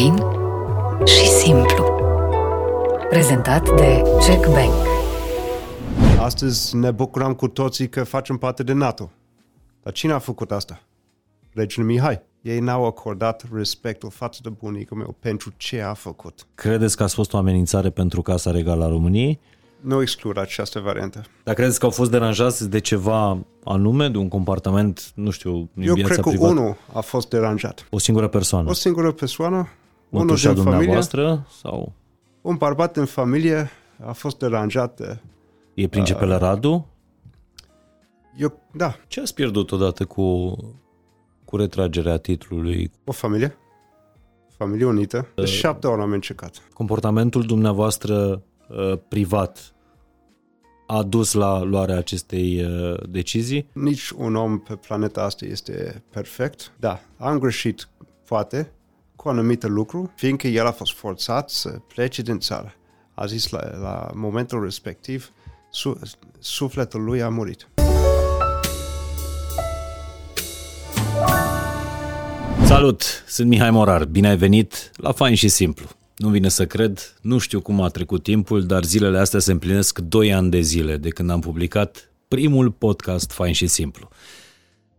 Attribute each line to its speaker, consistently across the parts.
Speaker 1: Fain și simplu. Prezentat de Jack Bank.
Speaker 2: Astăzi ne bucurăm cu toții că facem parte de NATO. Dar cine a făcut asta? Regele Mihai. Ei n-au acordat respectul față de bunicul meu pentru ce a făcut.
Speaker 3: Credeți că a fost o amenințare pentru Casa Regală a României?
Speaker 2: Nu exclud această variantă.
Speaker 3: Dar credeți că au fost deranjați de ceva anume, de un comportament, nu știu, în
Speaker 2: Eu
Speaker 3: viața
Speaker 2: cred că
Speaker 3: privată?
Speaker 2: unul a fost deranjat.
Speaker 3: O singură persoană.
Speaker 2: O singură persoană, unul
Speaker 3: Mătușa
Speaker 2: din familie,
Speaker 3: dumneavoastră sau
Speaker 2: un bărbat în familie a fost deranjat. de-
Speaker 3: e principele Radu?
Speaker 2: Eu, da,
Speaker 3: Ce ați pierdut odată cu, cu retragerea titlului?
Speaker 2: o familie. Familie unită. De șapte ori am încercat.
Speaker 3: Comportamentul dumneavoastră uh, privat a dus la luarea acestei uh, decizii?
Speaker 2: Nici un om pe planeta asta este perfect. Da, am greșit, poate, cu anumite lucruri, fiindcă el a fost forțat să plece din țară. A zis la, la momentul respectiv, su, sufletul lui a murit.
Speaker 3: Salut, sunt Mihai Morar, bine ai venit la Fain și Simplu. Nu vine să cred, nu știu cum a trecut timpul, dar zilele astea se împlinesc 2 ani de zile de când am publicat primul podcast Fain și Simplu.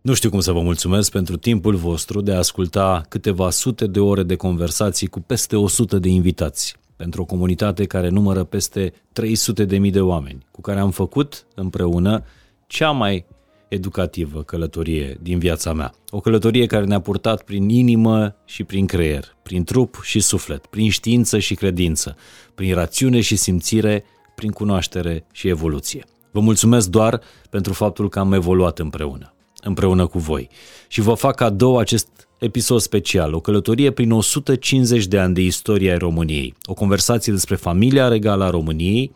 Speaker 3: Nu știu cum să vă mulțumesc pentru timpul vostru de a asculta câteva sute de ore de conversații cu peste 100 de invitați, pentru o comunitate care numără peste 300 de mii de oameni, cu care am făcut împreună cea mai educativă călătorie din viața mea. O călătorie care ne-a purtat prin inimă și prin creier, prin trup și suflet, prin știință și credință, prin rațiune și simțire, prin cunoaștere și evoluție. Vă mulțumesc doar pentru faptul că am evoluat împreună, împreună cu voi. Și vă fac cadou acest episod special, o călătorie prin 150 de ani de istoria ai României, o conversație despre familia regală a României,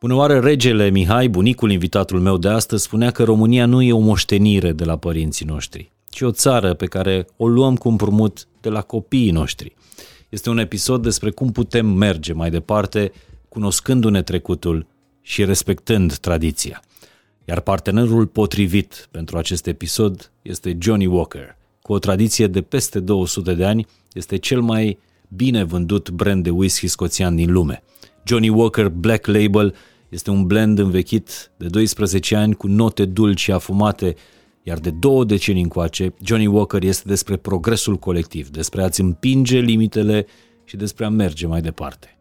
Speaker 3: Bună oară, regele Mihai, bunicul invitatul meu de astăzi, spunea că România nu e o moștenire de la părinții noștri, ci o țară pe care o luăm cu împrumut de la copiii noștri. Este un episod despre cum putem merge mai departe, cunoscându-ne trecutul și respectând tradiția. Iar partenerul potrivit pentru acest episod este Johnny Walker. Cu o tradiție de peste 200 de ani, este cel mai bine vândut brand de whisky scoțian din lume. Johnny Walker Black Label este un blend învechit de 12 ani cu note dulci și afumate, iar de două decenii încoace, Johnny Walker este despre progresul colectiv, despre a-ți împinge limitele și despre a merge mai departe.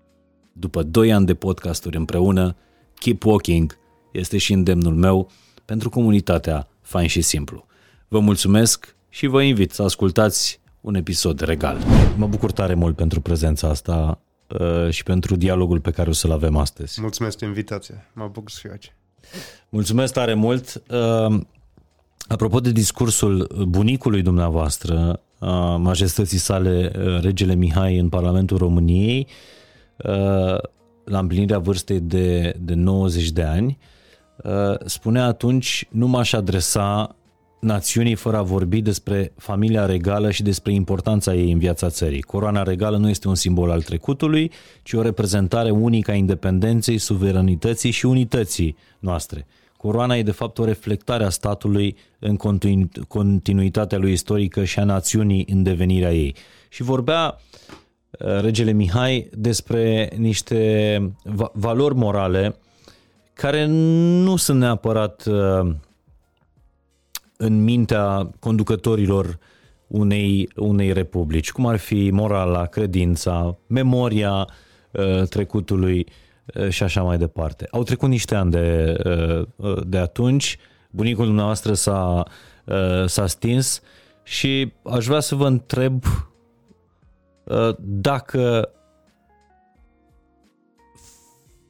Speaker 3: După 2 ani de podcasturi împreună, Keep Walking este și îndemnul meu pentru comunitatea Fain și Simplu. Vă mulțumesc și vă invit să ascultați un episod regal. Mă bucur tare mult pentru prezența asta uh, și pentru dialogul pe care o să-l avem astăzi.
Speaker 2: Mulțumesc de invitație. Mă bucur să fiu aici.
Speaker 3: Mulțumesc tare mult. Uh, Apropo de discursul bunicului dumneavoastră, uh, majestății sale, uh, regele Mihai în Parlamentul României, uh, la împlinirea vârstei de, de 90 de ani, uh, spunea atunci nu m-aș adresa națiunii fără a vorbi despre familia regală și despre importanța ei în viața țării. Coroana regală nu este un simbol al trecutului, ci o reprezentare unică a independenței, suveranității și unității noastre. Coroana e de fapt o reflectare a statului în continu- continuitatea lui istorică și a națiunii în devenirea ei. Și vorbea uh, regele Mihai despre niște va- valori morale care nu sunt neapărat uh, în mintea conducătorilor unei, unei republici, cum ar fi morala, credința, memoria uh, trecutului uh, și așa mai departe. Au trecut niște ani de, uh, de atunci, bunicul dumneavoastră s-a, uh, s-a stins și aș vrea să vă întreb uh, dacă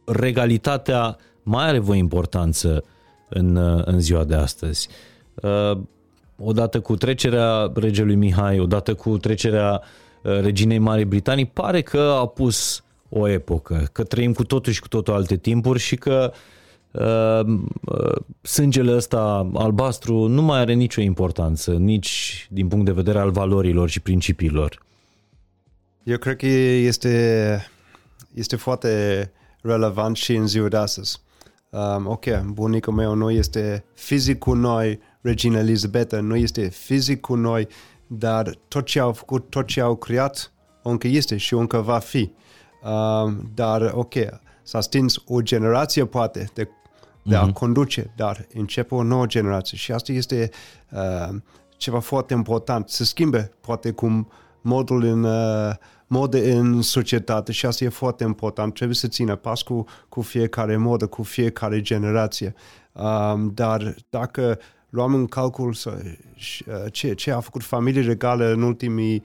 Speaker 3: regalitatea mai are voi importanță în, uh, în ziua de astăzi. Uh, odată cu trecerea regelui Mihai, odată cu trecerea uh, reginei Marii Britanii, pare că a pus o epocă, că trăim cu totul și cu totul alte timpuri și că uh, uh, sângele ăsta albastru nu mai are nicio importanță, nici din punct de vedere al valorilor și principiilor.
Speaker 2: Eu cred că este, este foarte relevant și în ziua de astăzi. Um, ok, bunicul meu nu este fizic cu noi, Regina Elisabeta nu este fizic cu noi, dar tot ce au făcut, tot ce au creat, încă este și încă va fi. Uh, dar, ok, s-a stins o generație, poate, de, de uh-huh. a conduce, dar începe o nouă generație și asta este uh, ceva foarte important. Se schimbe, poate, cum modul în, uh, mode în societate și asta e foarte important. Trebuie să țină pas cu, cu fiecare modă, cu fiecare generație. Um, dar dacă luăm în calcul să, uh, ce, ce a făcut familie regale în ultimii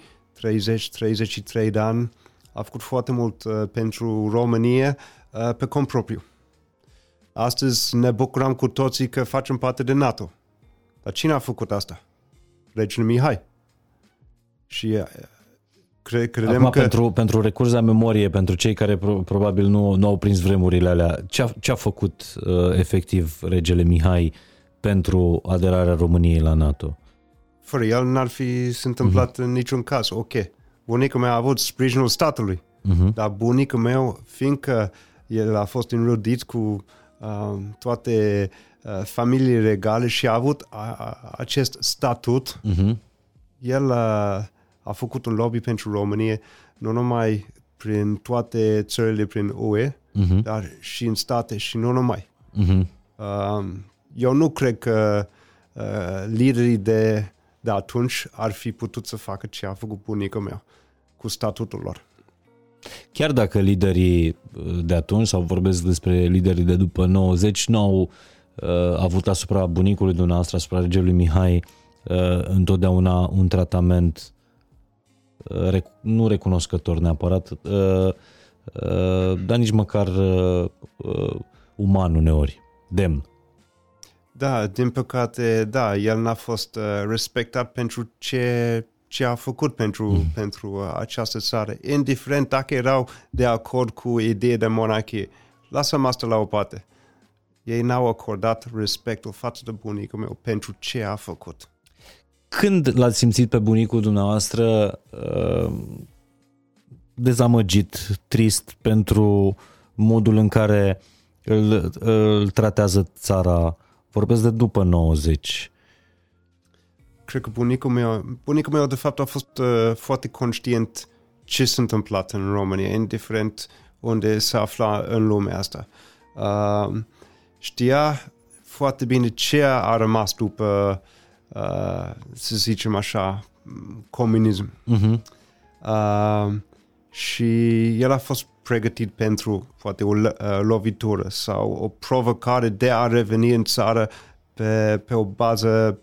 Speaker 2: 30-33 de ani, a făcut foarte mult uh, pentru România uh, pe cont propriu. Astăzi ne bucurăm cu toții că facem parte de NATO. Dar cine a făcut asta? Regele Mihai. Și uh, cre- credem
Speaker 3: Acum,
Speaker 2: că...
Speaker 3: pentru, pentru recurs la memorie, pentru cei care pro, probabil nu, nu au prins vremurile alea, ce a, ce a făcut uh, efectiv regele Mihai pentru aderarea României la NATO?
Speaker 2: Fără el n-ar fi se întâmplat uh-huh. în niciun caz. Ok, bunicul meu a avut sprijinul statului, uh-huh. dar bunicul meu, fiindcă el a fost înrudit cu uh, toate uh, familiile regale și a avut a, a, acest statut, uh-huh. el uh, a făcut un lobby pentru România, nu numai prin toate țările prin UE, uh-huh. dar și în state și nu numai. Uh-huh. Uh, eu nu cred că uh, liderii de, de atunci ar fi putut să facă ce a făcut bunicul meu cu statutul lor.
Speaker 3: Chiar dacă liderii de atunci, sau vorbesc despre liderii de după 90, nu au uh, avut asupra bunicului dumneavoastră, asupra regelui Mihai, uh, întotdeauna un tratament uh, rec- nu recunoscător neapărat, uh, uh, dar nici măcar uh, uh, uman uneori, demn.
Speaker 2: Da, din păcate, da, el n-a fost uh, respectat pentru ce, ce a făcut pentru, mm. pentru uh, această țară. Indiferent dacă erau de acord cu ideea de monarhie. Lasă-mă asta la o parte. Ei n-au acordat respectul față de bunicul meu pentru ce a făcut.
Speaker 3: Când l-ați simțit pe bunicul dumneavoastră uh, dezamăgit, trist pentru modul în care îl, îl tratează țara Vorbesc de după 90.
Speaker 2: Cred că bunicul meu, bunicul meu de fapt a fost uh, foarte conștient ce s-a întâmplat în România, indiferent unde se afla în lumea asta. Uh, știa foarte bine ce a rămas după, uh, să zicem așa, comunism. Uh-huh. Uh, și el a fost pregătit pentru poate o uh, lovitură sau o provocare de a reveni în țară pe, pe o bază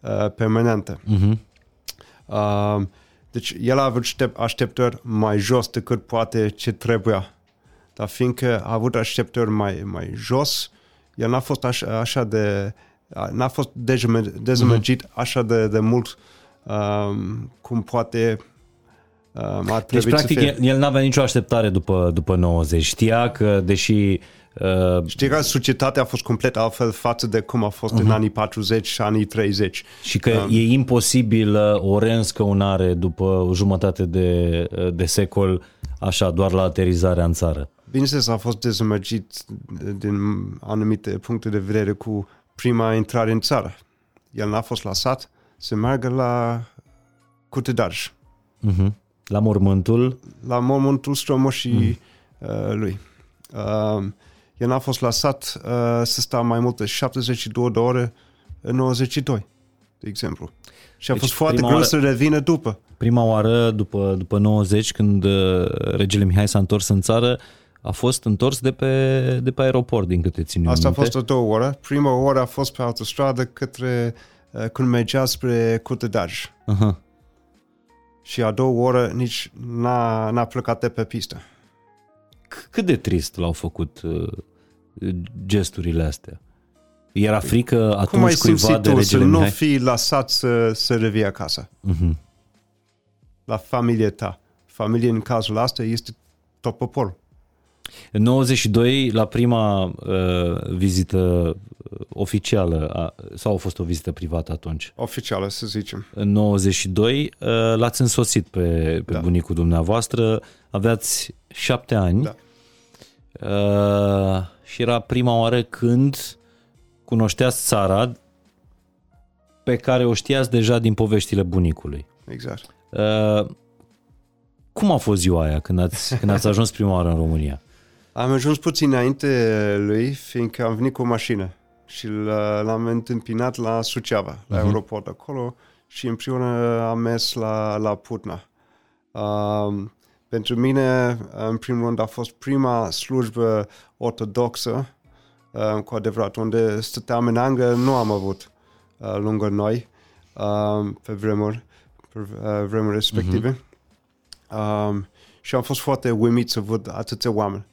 Speaker 2: uh, permanentă. Uh-huh. Uh, deci el a avut așteptări mai jos decât poate ce trebuia. Dar fiindcă a avut așteptări mai, mai jos, el n-a fost așa, așa de n-a fost dezamăgit uh-huh. așa de, de mult um, cum poate
Speaker 3: Uh, deci, practic, fie... el, el n-avea nicio așteptare după, după 90. Știa că, deși...
Speaker 2: Uh... Știa că societatea a fost complet altfel față de cum a fost uh-huh. în mhm. anii 40 și anii 30.
Speaker 3: Și că um, e imposibil o reînscăunare după o jumătate de, de secol, așa, doar la aterizarea în țară.
Speaker 2: Bineînțeles, a fost dezamăgit din anumite puncte de vedere cu prima intrare în țară. El n-a fost lăsat să meargă la Cutedarj. Uh-huh.
Speaker 3: La mormântul?
Speaker 2: La mormântul strămoșii mm. uh, lui. Uh, el n-a fost lăsat uh, să sta mai multe 72 de ore în 92, de exemplu. Și a deci fost foarte greu oară, să revină după.
Speaker 3: Prima oară, după, după 90, când uh, regele Mihai s-a întors în țară, a fost întors de pe, de pe aeroport, din câte țin
Speaker 2: Asta
Speaker 3: minte.
Speaker 2: a fost a două ore. Prima oară a fost pe autostradă către, uh, când mergea spre Cutedaj. Uh-huh și a doua oră nici n-a, n-a plecat de pe pistă.
Speaker 3: Cât de trist l-au făcut uh, gesturile astea? Era frică atunci Cum ai cuiva de
Speaker 2: tu
Speaker 3: să
Speaker 2: nu fi lăsat să, să revii acasă? Uh-huh. La familie ta. Familie în cazul ăsta este tot poporul.
Speaker 3: În 92, la prima uh, vizită uh, oficială, a, sau a fost o vizită privată atunci?
Speaker 2: Oficială, să zicem.
Speaker 3: În 92, uh, l-ați însoțit pe, pe da. bunicul dumneavoastră, aveați șapte ani da. uh, și era prima oară când cunoșteați țara pe care o știați deja din poveștile bunicului.
Speaker 2: Exact.
Speaker 3: Uh, Cum a fost ziua aia când ați, când ați ajuns prima oară în România?
Speaker 2: Am ajuns puțin înainte lui, fiindcă am venit cu o mașină și l- l-am întâmpinat la Suceava, la uh-huh. aeroport acolo și împreună am mers la, la Putna. Um, pentru mine, în primul rând, a fost prima slujbă ortodoxă, uh, cu adevărat, unde stăteam în Anglia, nu am avut uh, lângă noi uh, pe vremuri, pe uh, vremuri respective. Uh-huh. Um, și am fost foarte uimit să văd atâția oameni.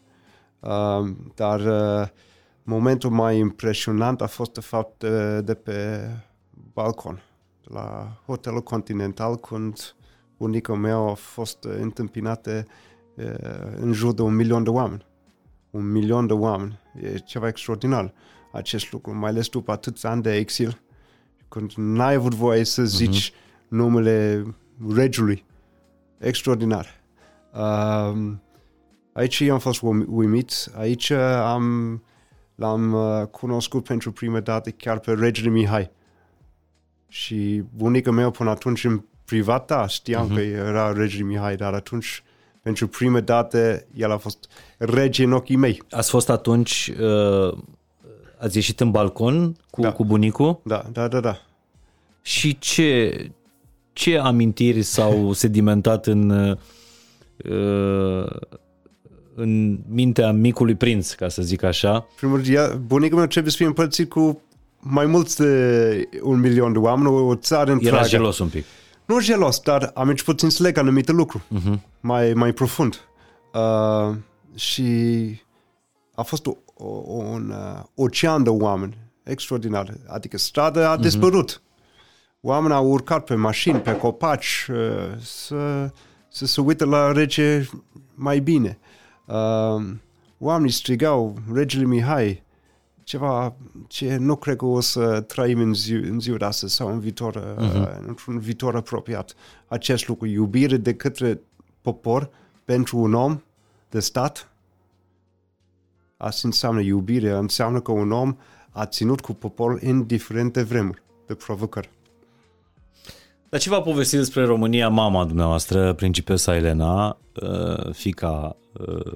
Speaker 2: Um, dar uh, momentul mai impresionant a fost de fapt de, de pe balcon, la Hotelul Continental, când bunica mea a fost întâmpinată uh, în jur de un milion de oameni. Un milion de oameni. E ceva extraordinar acest lucru, mai ales după atâția ani de exil, când n-ai avut voie să zici uh-huh. numele regiului. Extraordinar. Um, aici am fost uimit. Aici am, l-am uh, cunoscut pentru prima dată chiar pe regele Mihai. Și bunica mea până atunci în privat, da, știam uh-huh. că era regele Mihai, dar atunci pentru prima dată el a fost rege în ochii mei.
Speaker 3: Ați fost atunci, uh, ați ieșit în balcon cu,
Speaker 2: Da.
Speaker 3: cu bunicul
Speaker 2: Da, da, da, da.
Speaker 3: și ce, ce amintiri s-au sedimentat în, uh, în mintea micului prinț, ca să zic așa?
Speaker 2: Primul rând, ea- bunica mea trebuie să fie împărțit cu mai mulți de un milion de oameni, o țară întreagă.
Speaker 3: Era gelos un pic.
Speaker 2: Nu gelos, dar am început să înțeleg anumite lucruri uh-huh. mai, mai profund. Uh, și a fost o, o, un uh, ocean de oameni extraordinar. Adică strada a uh-huh. dispărut. Oamenii au urcat pe mașini, pe copaci, uh, să, să se uite la rege mai bine. Uh, oamenii strigau, regele Mihai, ceva ce nu cred că o să trăim în, zi, în ziua de astăzi sau în viitor, uh-huh. într-un viitor apropiat. Acest lucru, iubire de către popor pentru un om de stat, asta înseamnă iubire, înseamnă că un om a ținut cu poporul în diferite vremuri de provocări.
Speaker 3: Dar ce v-a povestit despre România mama dumneavoastră, principesa Elena, uh, fica uh,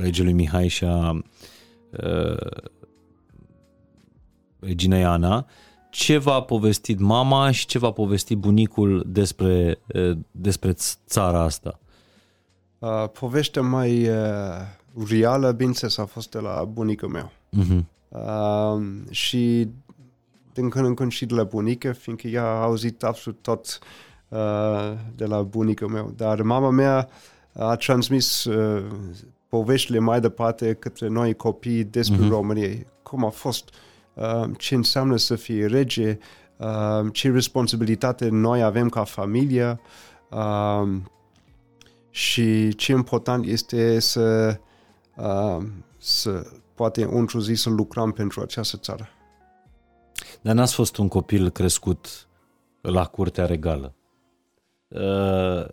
Speaker 3: regelui Mihai și a uh, reginei Ana? Ce v-a povestit mama și ce v-a povestit bunicul despre, uh, despre țara asta?
Speaker 2: Uh, povestea mai uh, reală, bineînțeles, a fost de la bunica mea.
Speaker 3: Uh-huh.
Speaker 2: Uh, și din când în când și de la bunică, fiindcă ea a auzit absolut tot uh, de la bunica mea. Dar mama mea a transmis uh, poveștile mai departe către noi copii despre uh-huh. România. Cum a fost, uh, ce înseamnă să fie rege, uh, ce responsabilitate noi avem ca familie uh, și ce important este să, uh, să poate într-o zi să lucrăm pentru această țară.
Speaker 3: Dar n-ați fost un copil crescut la curtea regală. Uh,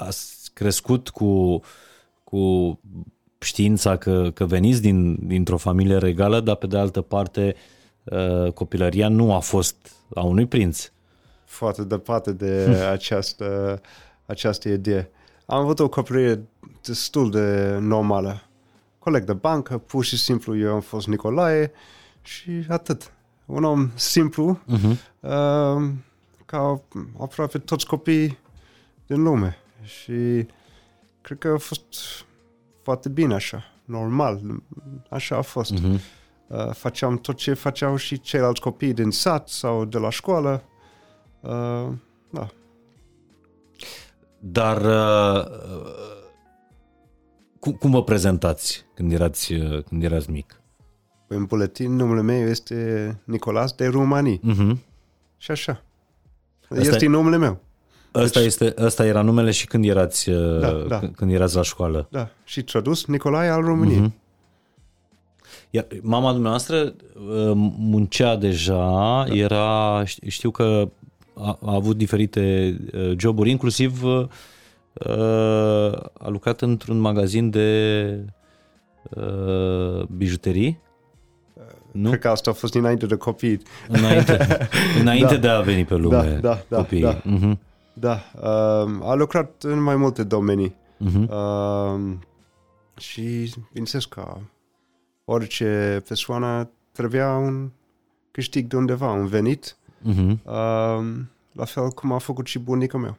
Speaker 3: ați crescut cu, cu știința că, că veniți din, dintr-o familie regală, dar pe de altă parte uh, copilăria nu a fost a unui prinț.
Speaker 2: Foarte departe de această, această idee. Am avut o copilărie destul de normală. Coleg de bancă, pur și simplu eu am fost Nicolae și atât. Un om simplu,
Speaker 3: Uh-huh.
Speaker 2: uh, ca aproape toți copiii din lume. Și cred că a fost foarte bine așa, normal, așa a fost.
Speaker 3: Uh-huh.
Speaker 2: Uh, făceam tot ce făceau și ceilalți copii din sat sau de la școală. Uh, da.
Speaker 3: Dar uh, cum, cum vă prezentați când erați, uh, când erați mic?
Speaker 2: În buletin numele meu este Nicolas de Romanii.
Speaker 3: Uh-huh.
Speaker 2: Și așa.
Speaker 3: Asta
Speaker 2: este
Speaker 3: e-
Speaker 2: numele meu.
Speaker 3: Ăsta, este, ăsta era numele și când erați, uh,
Speaker 2: Da, da.
Speaker 3: când- când erați la școală.
Speaker 2: Da. Și tradus Nicolae al României.
Speaker 3: Mhm. Iar mama dumneavoastră uh, muncea deja,
Speaker 2: Da.
Speaker 3: era, ș- știu că a, a avut diferite uh, joburi, inclusiv uh, a lucrat într-un magazin de uh, bijuterii. Nu?
Speaker 2: Cred că asta a fost dinainte de copii.
Speaker 3: Înainte, înainte
Speaker 2: Da.
Speaker 3: de a veni pe lume
Speaker 2: Da, da, da,
Speaker 3: copiii.
Speaker 2: da.
Speaker 3: Mhm.
Speaker 2: Da, uh, a lucrat în mai multe domenii.
Speaker 3: Uh-huh.
Speaker 2: Uh, și, bineînțeles, ca orice persoană trebuia un câștig de undeva, un venit,
Speaker 3: Uh-huh.
Speaker 2: uh, la fel cum a făcut și bunica meu.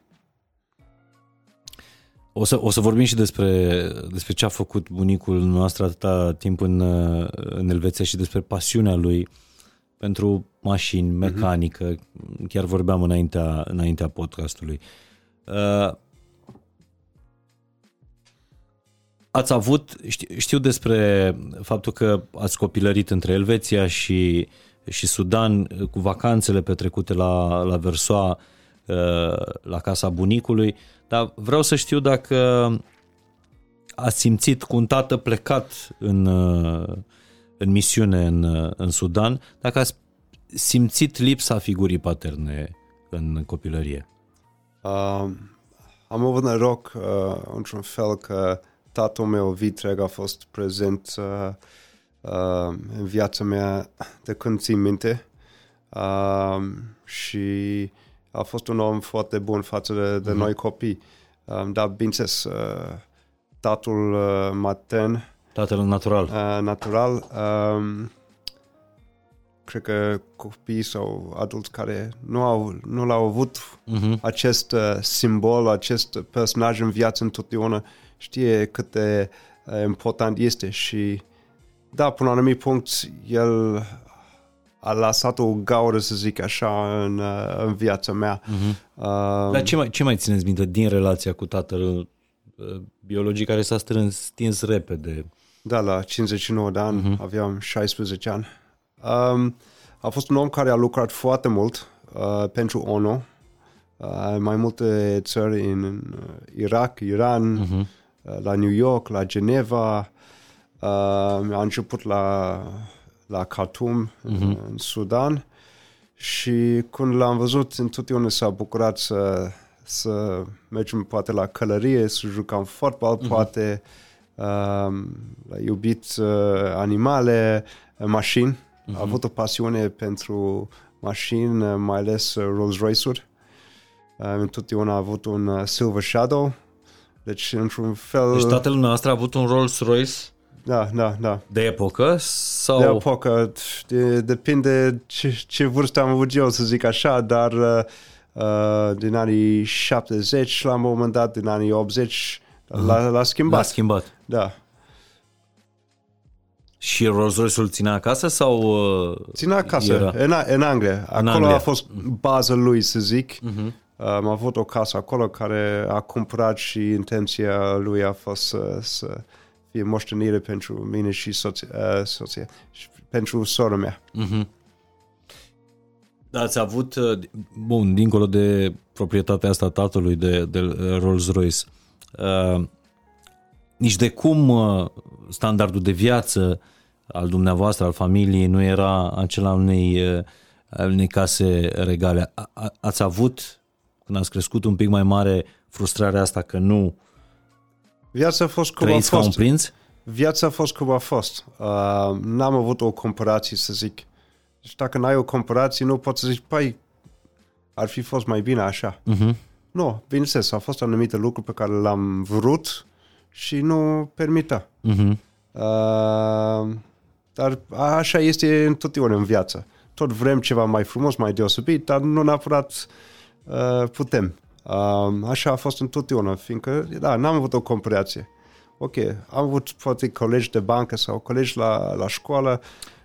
Speaker 3: O să, o să vorbim și despre, despre ce a făcut bunicul nostru atâta timp în, uh, în Elveția și despre pasiunea lui pentru mașini, mecanică. Uh-huh. Chiar vorbeam înaintea, înaintea podcastului. Uh, ați avut, știu, știu despre faptul că ați copilărit între Elveția și, și Sudan cu vacanțele petrecute la, la Versoa, la casa bunicului, dar vreau să știu dacă ați simțit cu un tată plecat în, în misiune în, în Sudan, dacă ați simțit lipsa figurii paterne în copilărie.
Speaker 2: Uh, am avut noroc uh, într-un fel că tatăl meu vitreg a fost prezent uh, uh, în viața mea de când țin minte uh, și a fost un om foarte bun față de, de mm-hmm. noi copii. Uh, dar, bineînțeles, uh, tatăl uh, matern,
Speaker 3: Tatăl natural.
Speaker 2: uh, natural, uh, cred că copiii sau adulți care nu, au, nu l-au avut
Speaker 3: Uh-huh.
Speaker 2: acest uh, simbol, acest personaj în viață întotdeauna știe cât de uh, important este și da, până la un anumit punct el a lăsat o gaură, să zic așa, în, uh, în viața mea.
Speaker 3: Uh-huh.
Speaker 2: Uh,
Speaker 3: Dar ce mai, ce mai țineți minte din relația cu tatăl uh, biologic care s-a strâns stins repede?
Speaker 2: Da, la 59 de ani,
Speaker 3: Mhm.
Speaker 2: uh-huh. aveam 16 ani. Um, a fost un om care a lucrat foarte mult uh, pentru ONU, uh, în mai multe țări, în, în Irak, Iran,
Speaker 3: Mhm.
Speaker 2: uh-huh. uh, la New York, la Geneva, uh, a început la, la Khartoum, uh-huh. în, în Sudan și când l-am văzut, întotdeauna s-a bucurat să, să mergem poate la călărie, să jucăm fotbal, uh-huh. poate uh, a iubit uh, animale, uh, mașini, uh-huh. a avut o pasiune pentru mașini, uh, mai ales uh, Rolls-Royce-uri. Uh, întotdeauna a avut un uh, Silver Shadow, deci într-un fel...
Speaker 3: Deci tatăl nostru a avut un Rolls-Royce
Speaker 2: Da, da, da.
Speaker 3: de epocă sau...
Speaker 2: De epocă, de, depinde ce, ce vârstă am avut eu, să zic așa, dar uh, uh, din anii 70 la un moment dat, din anii 80 l-a, l-a schimbat.
Speaker 3: L-a schimbat.
Speaker 2: Da.
Speaker 3: Și Rolls-Royce-ul ținea acasă sau... uh,
Speaker 2: Ține acasă,
Speaker 3: Era?
Speaker 2: în, A- în Anglia. Acolo
Speaker 3: Anglia.
Speaker 2: a fost baza lui, să zic.
Speaker 3: Uh-huh.
Speaker 2: Am avut o casă acolo care a cumpărat și intenția lui a fost să, să fie moștenire pentru mine și soția, uh, soția și pentru sora mea.
Speaker 3: Uh-huh. Ați avut, uh, bun, dincolo de proprietatea asta tatălui de, de uh, Rolls-Royce, uh, nici de cum uh, standardul de viață al dumneavoastră, al familiei, nu era acela al unei, uh, al unei case regale. A, a, ați avut, când ați crescut un pic mai mare, frustrarea asta că nu
Speaker 2: Viața a fost cum a
Speaker 3: trăiți ca un
Speaker 2: fost.
Speaker 3: prinț?
Speaker 2: Viața a fost cum a fost. Uh, n-am avut o comparație, să zic. Deci dacă n-ai o comparație, nu poți să zici, păi, ar fi fost mai bine așa.
Speaker 3: Uh-huh.
Speaker 2: Nu, bineînțeles, au fost anumite lucruri pe care le-am vrut și nu permita.
Speaker 3: Uh-huh.
Speaker 2: Uh, dar așa este întotdeauna în viață. Tot vrem ceva mai frumos, mai deosebit, dar nu neapărat uh, putem. Uh, așa a fost întotdeauna, fiindcă, da, n-am avut o comparație. Ok, am avut poate colegi de bancă sau colegi la, la școală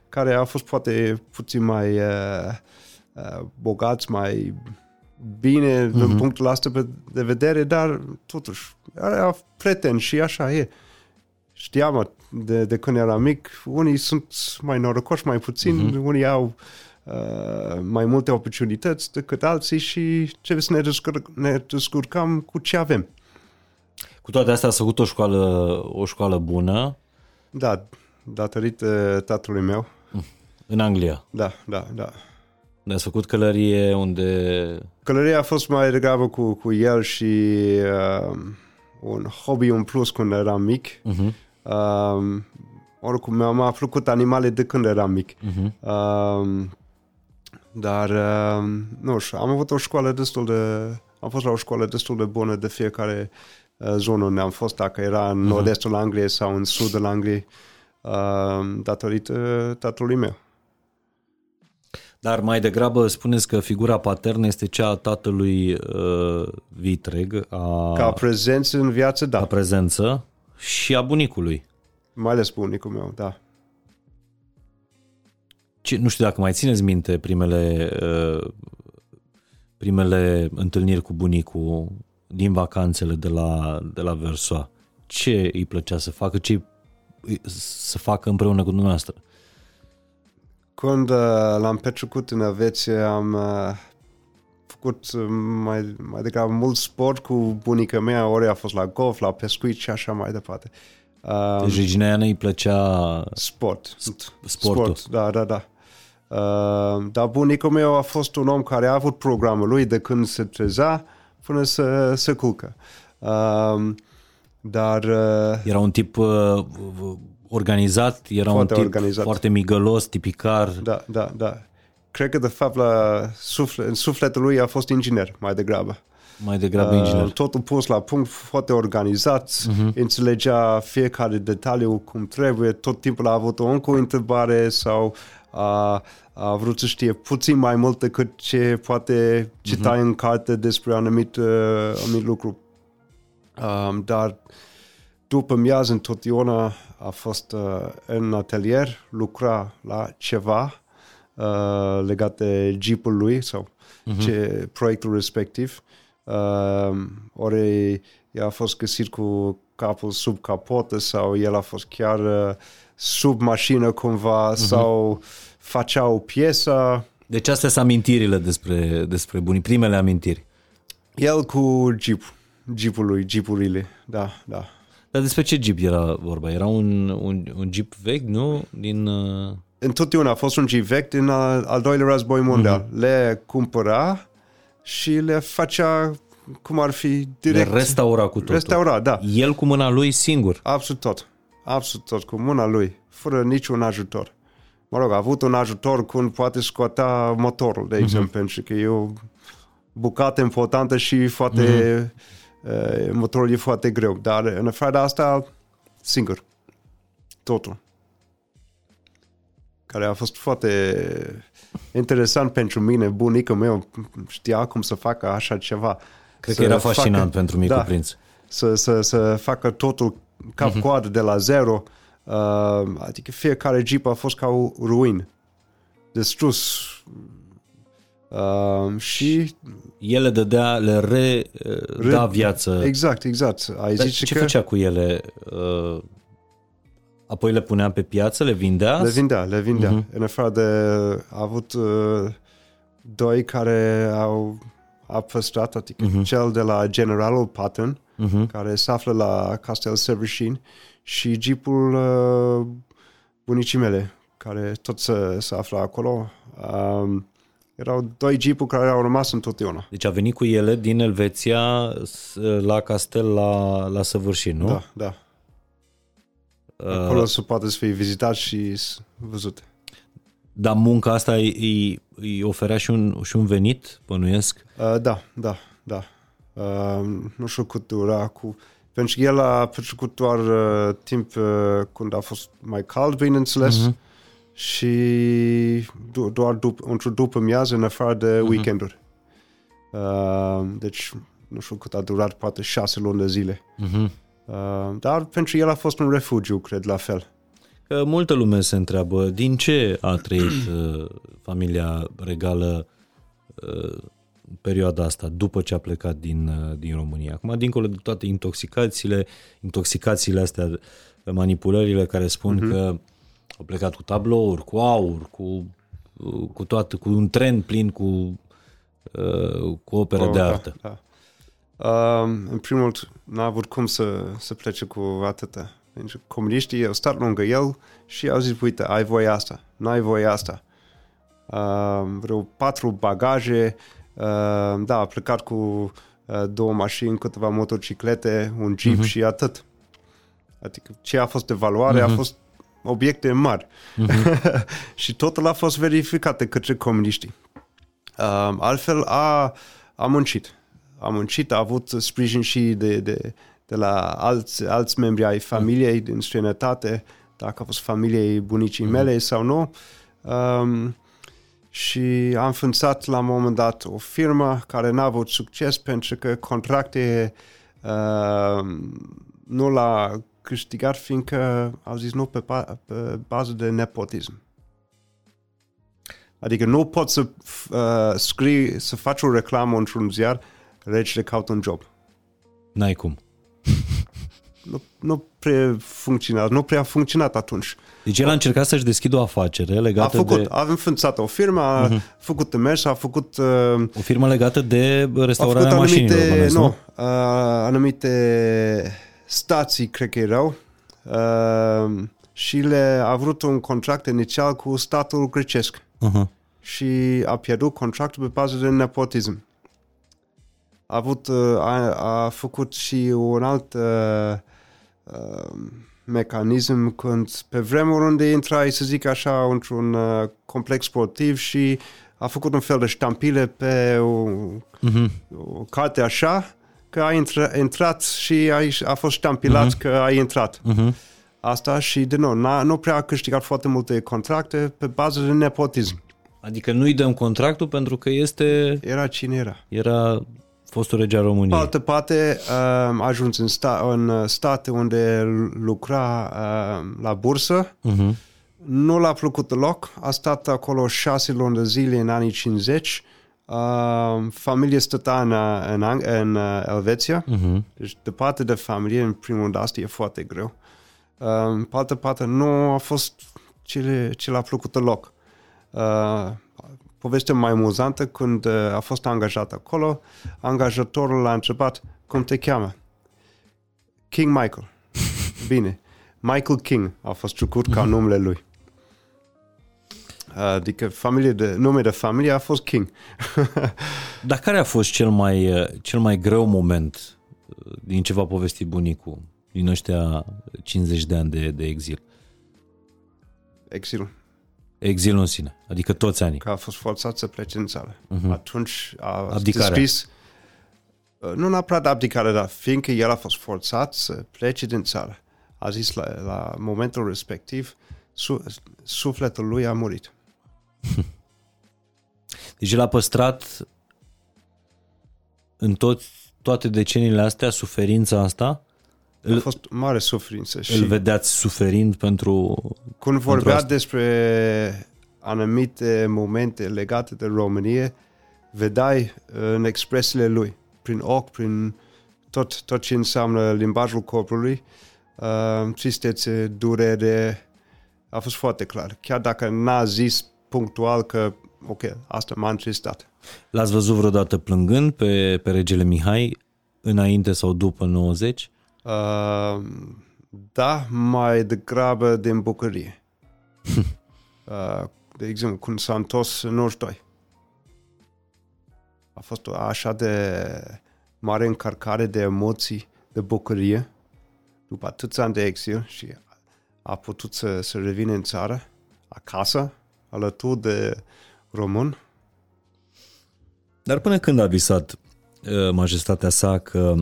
Speaker 2: care au fost poate puțin mai uh, uh, bogați, mai bine mm-hmm. din punctul ăsta de vedere, dar totuși era prieten și așa e. Știam de, de când eram mic, unii sunt mai norocoși, mai puțin, mm-hmm. unii au uh, mai multe oportunități decât alții și trebuie să ne, descurc, ne descurcăm cu ce avem.
Speaker 3: Cu toate astea ați făcut o școală, o școală bună
Speaker 2: Da, datorită tatălui meu.
Speaker 3: în Anglia.
Speaker 2: Da, da, da.
Speaker 3: Unde ați făcut călărie, unde...
Speaker 2: Călăria a fost mai degrabă cu, cu el și uh, un hobby în plus când eram mic.
Speaker 3: Uh-huh.
Speaker 2: Uh, oricum, mi-a plăcut animale de când eram mic.
Speaker 3: Uh-huh.
Speaker 2: Uh, dar, uh, nu știu, am avut o școală destul de Am fost la o școală destul de bună de fiecare uh, zonă unde am fost, dacă era în uh-huh. nord-estul Angliei sau în sudul Angliei, uh, datorită tatălui meu.
Speaker 3: Dar mai degrabă spuneți că figura paternă este cea a tatălui uh, vitreg. A,
Speaker 2: Ca prezență în viață, da.
Speaker 3: Ca prezență și a bunicului.
Speaker 2: Mai ales bunicul meu, da.
Speaker 3: Ce, nu știu dacă mai țineți minte primele, uh, primele întâlniri cu bunicul din vacanțele de la, de la Versoa. Ce îi plăcea să facă? Ce să facă împreună cu dumneavoastră?
Speaker 2: Când uh, l-am petrecut în Elveția, am uh, făcut uh, mai, mai degrabă mult sport cu bunica mea, ori a fost la golf, la pescuit și așa mai departe.
Speaker 3: Um, deci Regina îi plăcea
Speaker 2: sport.
Speaker 3: Sportul. Sport,
Speaker 2: da, da, da. Uh, dar bunicul meu a fost un om care a avut programul lui de când se trezea până să se culcă. Uh, dar... Uh,
Speaker 3: Era un tip uh, organizat, era foarte un tip organizat. foarte migălos, tipicar.
Speaker 2: Da, da, da. Cred că de fapt la suflet, în sufletul lui a fost inginer mai degrabă.
Speaker 3: Mai degrabă uh, inginer.
Speaker 2: Totul pus la punct, foarte organizat, uh-huh. înțelegea fiecare detaliu cum trebuie, tot timpul a avut o încă o întrebare sau a, a vrut să știe puțin mai mult decât ce poate cita uh-huh. în carte despre anumit, uh, anumit lucru. Um, dar după miază întotdeauna a fost uh, în atelier, lucra la ceva uh, legat de jeepul lui sau uh-huh. ce, proiectul respectiv. Uh, ori el a fost găsit cu capul sub capotă sau el a fost chiar uh, sub mașină cumva uh-huh. sau facea o piesă.
Speaker 3: Deci astea sunt amintirile despre, despre bunii, primele amintiri.
Speaker 2: El cu jeep, jeepul lui, jeepurile, da, da.
Speaker 3: Dar despre ce jeep era vorba? Era un, un, un jeep vechi, nu? Din... Uh...
Speaker 2: Întotdeauna a fost un jeep vechi din al, al doilea război mondial. Mm-hmm. Le cumpăra și le facea cum ar fi direct.
Speaker 3: Le restaura cu totul.
Speaker 2: Restaura, da.
Speaker 3: El cu mâna lui singur.
Speaker 2: Absolut tot. Absolut tot, cu mâna lui, fără niciun ajutor. Mă rog, a avut un ajutor când poate scoata motorul, de mhm. exemplu, mm-hmm. pentru că e o bucată importantă și foarte mm-hmm uh, motorul e foarte greu, dar în afară de asta, singur. Totul. Care a fost foarte interesant pentru mine. Bunicul meu știa cum să facă așa ceva.
Speaker 3: Cred să că era fascinant facă, pentru micul
Speaker 2: da,
Speaker 3: prinț.
Speaker 2: Să, să, să facă totul cap-coadă mhm. uh-huh. de la zero. Uh, adică fiecare jeep a fost ca o ruin. Distrus Uh, și
Speaker 3: ele dădea, le re, re da viață.
Speaker 2: Exact, exact. Ai
Speaker 3: Dar zice ce că... făcea cu ele? Uh, apoi le punea pe piață, le vindea?
Speaker 2: Le vindea, le vindea. Uh-huh. În afară de a avut uh, doi care au a păstrat, adică uh-huh. cel de la Generalul Patton, uh-huh. care se află la Castel Severșin, și jeepul uh, bunicii mele, care tot se, se află acolo. Um, erau doi jeepuri care au rămas întotdeauna.
Speaker 3: Deci a venit cu ele din Elveția la castel la, la Săvârșin, nu?
Speaker 2: Da, da. Uh, Acolo se poate să fie vizitat și văzut.
Speaker 3: Dar munca asta îi, îi oferea și un, și un venit, bănuiesc?
Speaker 2: Uh, da, da, da. Uh, nu știu cât dura cu... Pentru că el a petrecut doar uh, timp uh, când a fost mai cald, bineînțeles. Uh-huh și doar dup- într-o după miază în afară de uh-huh. weekenduri. Uh, deci, nu știu cât a durat, poate șase luni de zile. Uh-huh. Uh, dar pentru el a fost un refugiu, cred, la fel.
Speaker 3: Că multă lume se întreabă din ce a trăit uh, familia regală uh, perioada asta, după ce a plecat din, uh, din România. Acum, dincolo de toate intoxicațiile, intoxicațiile astea, manipulările care spun uh-huh. că au plecat cu tablouri, cu aur, cu, cu toată, cu un tren plin cu, uh, cu opere oh, de da, artă. Da,
Speaker 2: da. Uh, în primul rând, n-a avut cum să, să plece cu atâta. Deci comuniștii au stat lângă el și au zis, uite, ai voie asta, nu ai voie asta. Uh, vreo patru bagaje, uh, da, a plecat cu uh, două mașini, câteva motociclete, un jeep uh-huh. și atât. Adică ce a fost evaluare uh-huh. a mhm. fost obiecte mari. Uh-huh. și totul a fost verificat de către comuniștii. Uh, altfel a, a muncit. A a muncit, a avut sprijin și de, de, de la alți, alți membri ai familiei din străinătate, dacă a fost familiei bunicii mele sau nu. Um, și am înființat la un moment dat o firmă care n-a avut succes pentru că contracte uh, nu l-a câștigat fiindcă au zis nu pe, pe bază de nepotism. Adică nu poți să uh, scrii, să faci o reclamă într-un ziar, regele caută un job.
Speaker 3: N-ai cum.
Speaker 2: Nu, nu prea funcționat, nu prea a funcționat atunci.
Speaker 3: Deci el a încercat să-și deschidă o afacere legată
Speaker 2: a făcut,
Speaker 3: de...
Speaker 2: A înființat o firmă, a uh-huh. făcut mers, a făcut... Uh,
Speaker 3: o firmă legată de restaurarea a făcut mașinilor, anumite, nu? nu?
Speaker 2: Uh, anumite stații, cred că erau, uh, și le a vrut un contract inițial cu statul grecesc. Uh-huh. Și a pierdut contractul pe bază de nepotism. A, avut, uh, a, a făcut și un alt uh, uh, mecanism când pe vremuri unde intrai, să zic așa, într-un uh, complex sportiv și a făcut un fel de ștampile pe o, uh-huh. o carte așa, că ai intra, intrat și ai, a fost ștampilat uh-huh. că ai intrat. Uh-huh. Asta și, de nou, nu prea a câștigat foarte multe contracte pe bază de nepotism.
Speaker 3: Adică nu-i dăm contractul pentru că este...
Speaker 2: Era cine era.
Speaker 3: Era fostul rege al României. Pe
Speaker 2: altă parte, um, a ajuns în, sta- în state unde lucra um, la bursă. Uh-huh. Nu l-a plăcut deloc. A stat acolo șase luni de zile în anii 50. Uh, familia stătea în, în, în uh, Elveția. Uh-huh. Deci, departe de familie, în primul rând, asta e foarte greu. Uh, pe altă parte, nu a fost ce, ce l-a plăcut deloc. Uh, poveste mai amuzantă când uh, a fost angajat acolo, angajatorul l-a întrebat cum te cheamă? King Michael. Bine. Michael King a fost trecut ca numele lui. Adică familie de, nume de familie a fost King.
Speaker 3: Dar care a fost cel mai, uh, cel mai greu moment uh, din ce v-a povestit bunicul, din ăștia 50 de ani de, de exil?
Speaker 2: Exilul.
Speaker 3: Exilul în sine, adică toți anii.
Speaker 2: Că a fost forțat să plece în țară. Uh-huh. Atunci a Abdicarea. scris, uh, nu neapărat abdicare, dar fiindcă el a fost forțat să plece din țară. A zis la, la momentul respectiv, su, sufletul lui a murit.
Speaker 3: Deci el a păstrat în tot, toate deceniile astea suferința asta?
Speaker 2: A fost mare suferință.
Speaker 3: Și îl vedeați suferind pentru...
Speaker 2: Când vorbea pentru despre anumite momente legate de România, vedeai în expresiile lui, prin ochi, prin tot, tot ce înseamnă limbajul corpului, uh, tristețe, durere, a fost foarte clar. Chiar dacă n-a zis punctual că, ok, asta m-a întristat.
Speaker 3: L-ați văzut vreodată plângând pe, pe regele Mihai înainte sau după 90? Uh,
Speaker 2: da, mai degrabă din bucurie. uh, de exemplu, când s-a întors în 92. A fost o așa de mare încărcare de emoții, de bucurie, după atâția ani de exil și a putut să, să revină în țară, acasă, alături de român.
Speaker 3: Dar până când a visat uh, majestatea sa că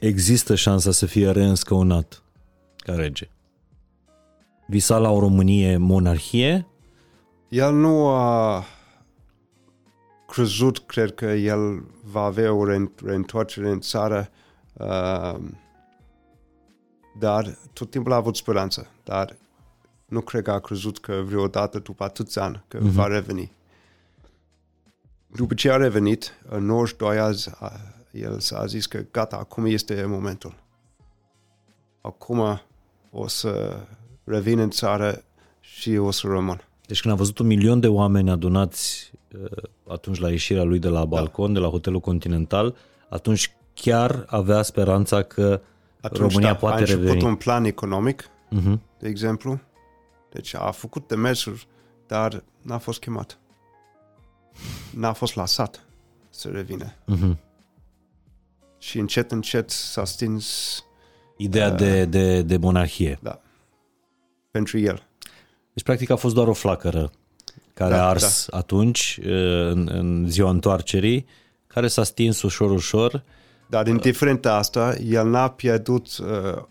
Speaker 3: există șansa să fie reînscăunat ca rege? Visa la o Românie monarhie?
Speaker 2: El nu a crezut, cred că el va avea o reîntoarcere în țară, uh, dar tot timpul a avut speranță, dar nu cred că a crezut că vreodată după atâția ani că uh-huh. va reveni. După ce a revenit, în 92 azi, el s-a zis că gata, acum este momentul. Acum o să revin în țară și o să rămân.
Speaker 3: Deci când a văzut un milion de oameni adunați uh, atunci la ieșirea lui de la balcon, da. de la hotelul Continental, atunci chiar avea speranța că atunci, România da, poate a reveni. A început
Speaker 2: un plan economic, uh-huh. de exemplu. Deci a făcut demersuri, dar n-a fost chemat. N-a fost lăsat să revină. Uh-huh și încet, încet s-a stins
Speaker 3: ideea uh, de, de, de monarhie.
Speaker 2: Da. Pentru el.
Speaker 3: Deci, practic, a fost doar o flacără care da, a ars da. atunci, uh, în, în ziua întoarcerii, care s-a stins ușor, ușor.
Speaker 2: Dar indiferent asta, el n-a pierdut uh,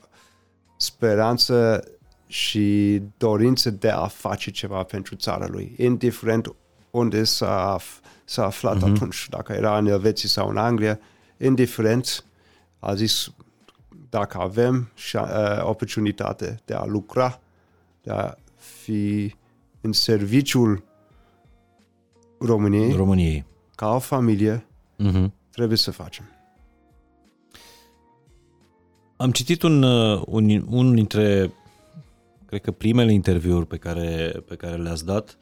Speaker 2: speranță și dorință de a face ceva pentru țara lui, indiferent unde s-a, s-a aflat uh-huh. atunci, dacă era în Elveție sau în Anglia, indiferent, a zis, dacă avem uh, oportunitate de a lucra, de a fi în serviciul României,
Speaker 3: României.
Speaker 2: ca o familie,
Speaker 3: Uh-huh.
Speaker 2: trebuie să facem.
Speaker 3: Am citit un, uh, un, unul dintre, cred că primele interviuri pe care, pe care le-ați dat,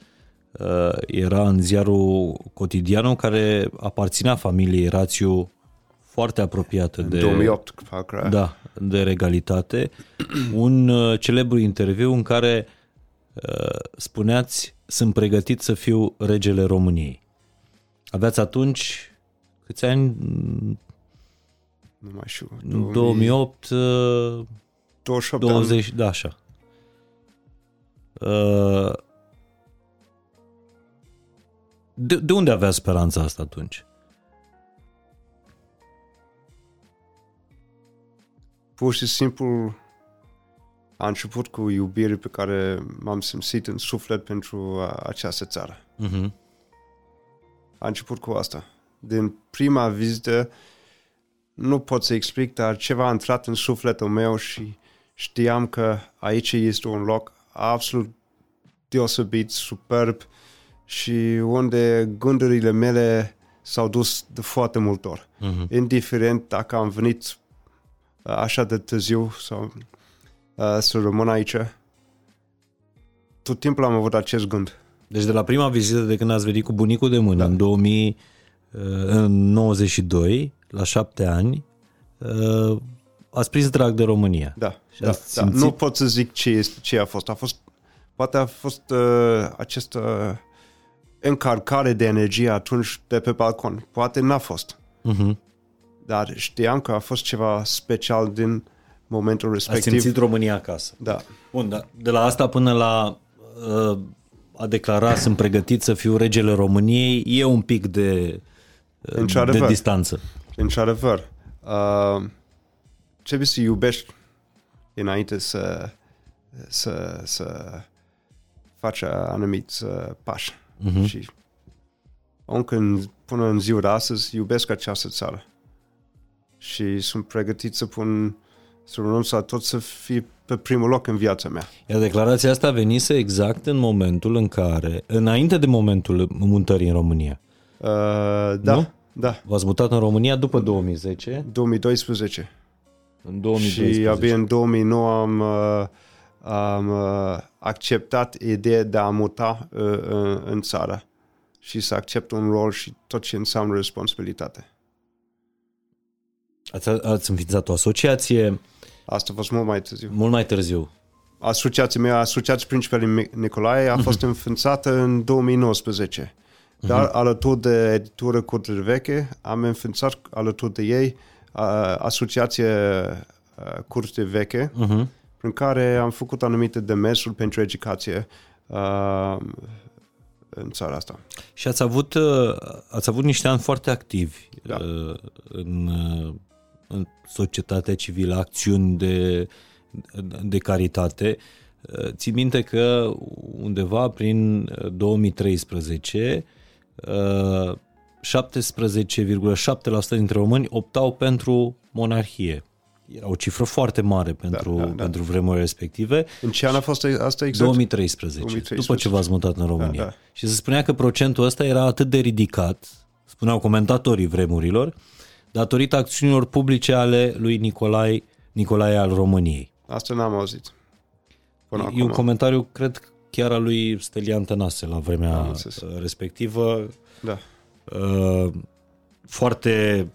Speaker 3: uh, era în ziarul cotidianul care aparținea familiei Rațiu foarte apropiată
Speaker 2: În
Speaker 3: de...
Speaker 2: 2008, parcă.
Speaker 3: Da, de regalitate. Un uh, celebru interviu în care uh, spuneați sunt pregătit să fiu regele României. Aveați atunci câți ani?
Speaker 2: Nu mai știu.
Speaker 3: În 2008, uh,
Speaker 2: 28 de ani.
Speaker 3: 20, da, așa. Uh, De, de unde avea speranța asta atunci?
Speaker 2: Pur și simplu a început cu iubire pe care m-am simțit în suflet pentru uh, această țară.
Speaker 3: Uh-huh.
Speaker 2: A început cu asta. Din prima vizită, nu pot să explic, dar ceva a intrat în sufletul meu și știam că aici este un loc absolut deosebit, superb și unde gândurile mele s-au dus de foarte mult ori.
Speaker 3: Uh-huh.
Speaker 2: Indiferent dacă am venit uh, așa de târziu sau uh, să rămân aici, tot timpul am avut acest gând.
Speaker 3: Deci de la prima vizită de când ați venit cu bunicul de mână, da. în 2000, uh, în 92, la șapte ani, uh, ați prins drag de România.
Speaker 2: Da,
Speaker 3: Și
Speaker 2: da,
Speaker 3: ați
Speaker 2: da.
Speaker 3: simțit-
Speaker 2: Nu pot să zic ce, este, ce a fost. A fost poate a fost uh, această încărcare de energie atunci de pe balcon. Poate n-a fost.
Speaker 3: Uh-huh.
Speaker 2: Dar știam că a fost ceva special din momentul
Speaker 3: Ați
Speaker 2: respectiv.
Speaker 3: simțit România acasă.
Speaker 2: Da.
Speaker 3: Bun, da. de la asta până la uh, a declara sunt pregătit să fiu regele României, e un pic de, uh, de
Speaker 2: Într-adevăr.
Speaker 3: distanță.
Speaker 2: Într-adevăr, uh, trebuie să iubești înainte să, să, să faci anumiți uh, pași.
Speaker 3: Mhm.
Speaker 2: Și încă în, până în ziua de astăzi iubesc această țară. Și sunt pregătit să pun să renunț la tot să fie pe primul loc în viața mea.
Speaker 3: Iar declarația asta venise exact în momentul în care, înainte de momentul mutării în România.
Speaker 2: Uh, da,
Speaker 3: Nu?
Speaker 2: da.
Speaker 3: V-ați mutat în România după 2010,
Speaker 2: 2012.
Speaker 3: În 2012.
Speaker 2: Și abia în 2009 am, uh, am uh, acceptat ideea de a muta uh, în, în țară și să accept un rol și tot ce înseamnă responsabilitate.
Speaker 3: Ați, ați înființat o asociație
Speaker 2: Asta a fost mult mai târziu.
Speaker 3: mult mai târziu.
Speaker 2: Asociația mea, Asociația Principalii Nicolae, a fost înființată în 2019. Dar alături de editură Curte Veche, am înființat alături de ei uh, Asociația uh, Curte Veche,
Speaker 3: Uh-huh.
Speaker 2: prin care am făcut anumite demersuri pentru educație uh, în țara asta.
Speaker 3: Și ați avut, uh, ați avut niște ani foarte activi
Speaker 2: Da.
Speaker 3: uh, în, uh, în societatea civilă, acțiuni de, de caritate. Uh, Țin minte că undeva prin uh, 2013 uh, 17,7% dintre români optau pentru monarhie. Era o cifră foarte mare pentru,
Speaker 2: da, da.
Speaker 3: pentru vremurile respective.
Speaker 2: În ce an a fost asta exact?
Speaker 3: 2013,
Speaker 2: 2013.
Speaker 3: după ce v-ați mutat în România.
Speaker 2: Da, da.
Speaker 3: Și se spunea că procentul ăsta era atât de ridicat, spuneau comentatorii vremurilor, datorită acțiunilor publice ale lui Nicolae, Nicolae al României.
Speaker 2: Asta n-am auzit. Până
Speaker 3: E
Speaker 2: acum.
Speaker 3: un comentariu, cred, chiar al lui Stelian Tănase la vremea
Speaker 2: Am înțeles.
Speaker 3: uh, respectivă,
Speaker 2: Da.
Speaker 3: Uh, foarte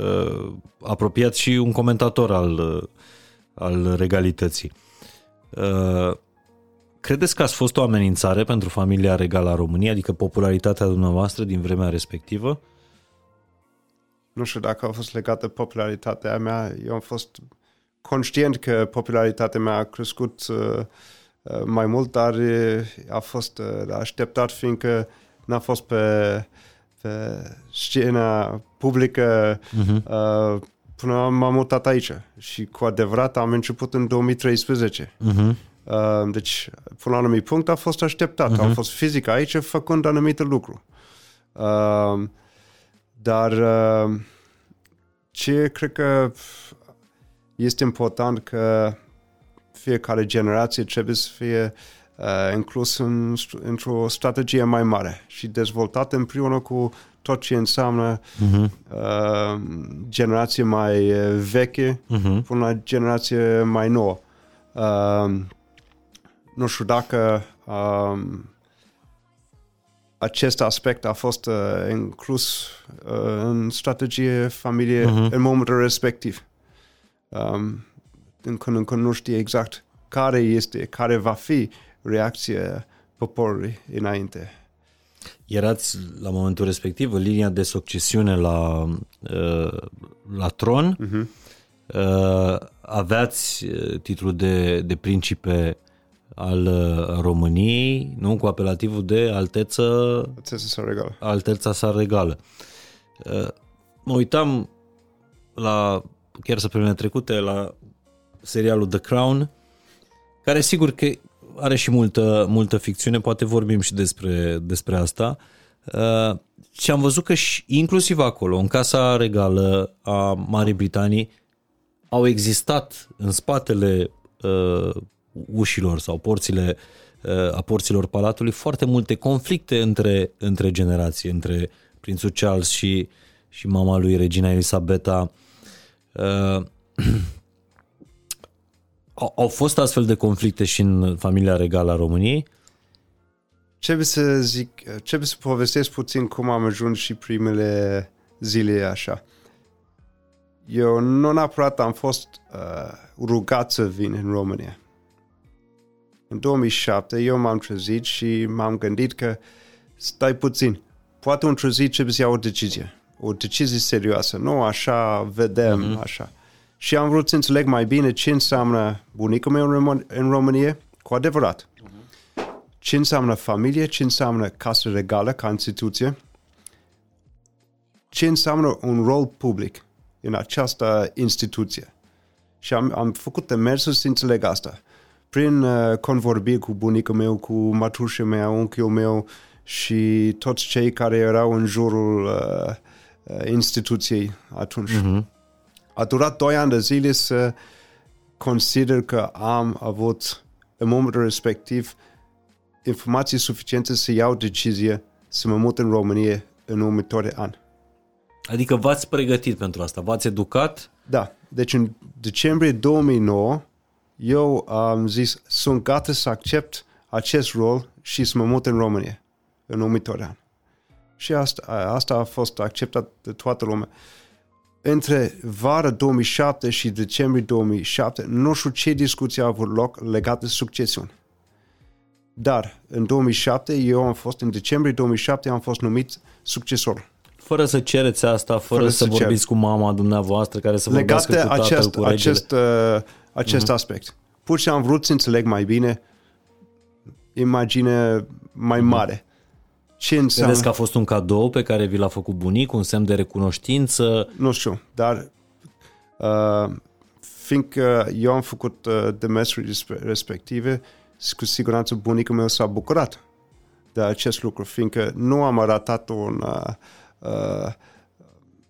Speaker 3: uh, apropiat și un comentator al, uh, al regalității. Uh, credeți că ați fost o amenințare pentru familia regală a României, adică popularitatea dumneavoastră din vremea respectivă?
Speaker 2: Nu știu dacă a fost legată popularitatea mea. Eu am fost conștient că popularitatea mea a crescut uh, uh, mai mult, dar uh, a fost uh, așteptat fiindcă n-a fost pe, pe scena publică uh-huh. uh, până m-am mutat aici. Și cu adevărat am început în 2013. Uh-huh. Uh, deci, până la un anumit punct a fost așteptat. Uh-huh. Am fost fizic aici făcând anumite lucruri. Uh, dar uh, ce cred că este important că fiecare generație trebuie să fie uh, inclus în, într-o strategie mai mare și dezvoltat împreună cu tot ce înseamnă uh-huh. uh, generație mai veche uh-huh. până la generație mai nouă. Uh, nu știu dacă uh, acest aspect a fost uh, inclus uh, în strategie familie uh-huh. în momentul respectiv. Um, încă, încă nu știe exact care este, care va fi reacția poporului înainte.
Speaker 3: Erați la momentul respectiv în linia de succesiune la, uh, la tron, uh-huh. aveați uh, titlul de, de principe al uh, României, nu cu apelativul de alteță,
Speaker 2: alteța sa regală.
Speaker 3: Alteța sa regală. Mă uitam la chiar săptămâna trecute la serialul The Crown, care sigur că are și multă, multă ficțiune, poate vorbim și despre, despre asta. Uh, și am văzut că și inclusiv acolo, în Casa Regală a Marii Britanii, au existat în spatele uh, ușilor sau porțile uh, a porților palatului foarte multe conflicte între, între generații, între prințul Charles și, și mama lui, regina Elisabeta. Uh, au, au fost astfel de conflicte și în familia regală a României?
Speaker 2: Trebuie să zic, trebuie să povestesc puțin cum am ajuns și primele zile așa. Eu nu neapărat am fost uh, rugat să vin în România. În 2007 eu m-am trezit și m-am gândit că stai puțin, poate un trezit trebuie să iau o decizie. O decizie serioasă, nu așa vedem, uh-huh. așa și am vrut să înțeleg mai bine ce înseamnă bunicul meu în, în România, cu adevărat. Uh-huh. Ce înseamnă familie, ce înseamnă casă regală ca instituție, ce înseamnă un rol public în această instituție. Și am, am făcut demersul să înțeleg asta. Prin uh, convorbiri cu bunicul meu, cu matușa mea, unchiul meu și toți cei care erau în jurul uh, uh, instituției atunci. Uh-huh a durat doi ani de zile să consider că am avut în momentul respectiv informații suficiente să iau decizie să mă mut în România în următorii ani.
Speaker 3: Adică v-ați pregătit pentru asta, v-ați educat?
Speaker 2: Da, deci în decembrie 2009 eu am zis sunt gata să accept acest rol și să mă mut în România în următorii ani. Și asta, asta a fost acceptat de toată lumea între vara 2007 și decembrie 2007, nu știu ce discuție a avut loc legat de succesiune. Dar în 2007, eu am fost, în decembrie 2007, am fost numit succesor.
Speaker 3: Fără să cereți asta, fără, fără să, să vorbiți cer. cu mama dumneavoastră, care să legat vorbească cu
Speaker 2: acest,
Speaker 3: tatăl, cu
Speaker 2: acest, uh, acest uh-huh. aspect. Pur și am vrut să înțeleg mai bine, imagine mai uh-huh. Mare
Speaker 3: ce înseamnă? Credeți că a fost un cadou pe care vi l-a făcut bunicul, un semn de recunoștință?
Speaker 2: Nu știu, dar uh, fiindcă eu am făcut uh, demersuri respective, cu siguranță bunicul meu s-a bucurat de acest lucru, fiindcă nu am arătat un uh, uh,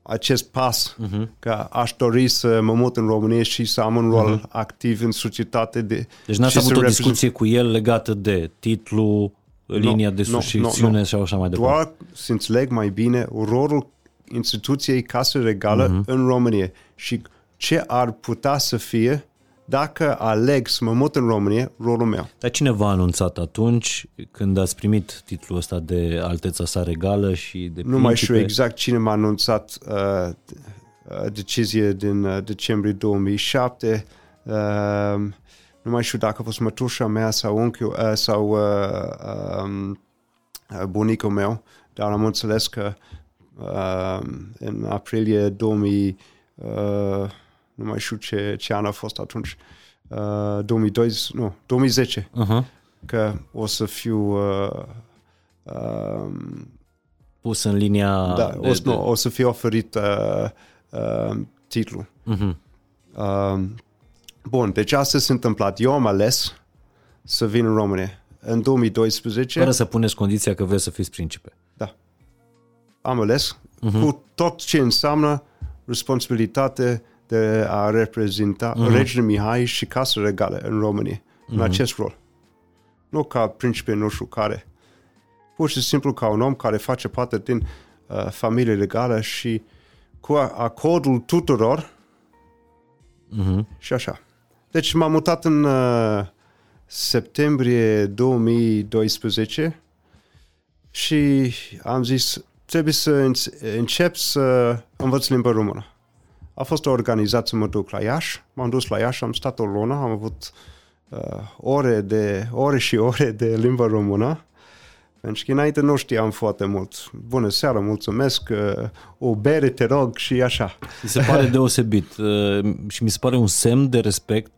Speaker 2: acest pas uh-huh. că aș dori să mă mut în România și să am un rol uh-huh. activ în societate. De,
Speaker 3: deci n-ați avut o discuție cu el legată de titlu, linia no, de succesiune no, no, și așa mai departe.
Speaker 2: Doar să înțeleg mai bine rolul instituției Casă Regală uh-huh. în România și ce ar putea să fie dacă aleg să mă mut în România, rolul meu.
Speaker 3: Dar cine v-a anunțat atunci când ați primit titlul ăsta de alteța sa regală și de
Speaker 2: principe? Nu mai știu exact cine m-a anunțat uh, uh, decizie din uh, decembrie 2007. Uh, nu mai știu dacă a fost mătușa mea sau unchiul uh, sau uh, um, uh, bunicul meu, dar am înțeles că uh, în aprilie 2000, uh, nu mai știu ce, ce an a fost atunci, uh, 2012, nu, 2010, uh-huh. că o să fiu uh, uh,
Speaker 3: pus în linia...
Speaker 2: Da,
Speaker 3: de,
Speaker 2: o, să, nu, o să fie oferit uh, uh, titlul.
Speaker 3: Mhm.
Speaker 2: Uh, bun, deci asta s-a întâmplat. Eu am ales să vin în România. În 2012
Speaker 3: Fără să puneți condiția că vreți să fiți principe.
Speaker 2: Da. Am ales
Speaker 3: Mhm.
Speaker 2: uh-huh. cu tot ce înseamnă responsabilitate de a reprezenta
Speaker 3: Mhm.
Speaker 2: uh-huh. regele Mihai și Casa Regală în România, uh-huh. în acest rol. Nu ca principe nu știu care. Pur și simplu ca un om care face parte din uh, familie legală și cu acordul tuturor
Speaker 3: Mhm.
Speaker 2: și așa. Deci m-am mutat în uh, septembrie 2012 și am zis trebuie să înț- încep să învăț limba română. A fost o organizație să mă duc la Iași, m-am dus la Iași, am stat o lună, am avut uh, ore, de, ore și ore de limba română, pentru că înainte nu știam foarte mult. Bună seara, mulțumesc, uh, o bere, te rog, și așa.
Speaker 3: Mi se pare deosebit uh, și mi se pare un semn de respect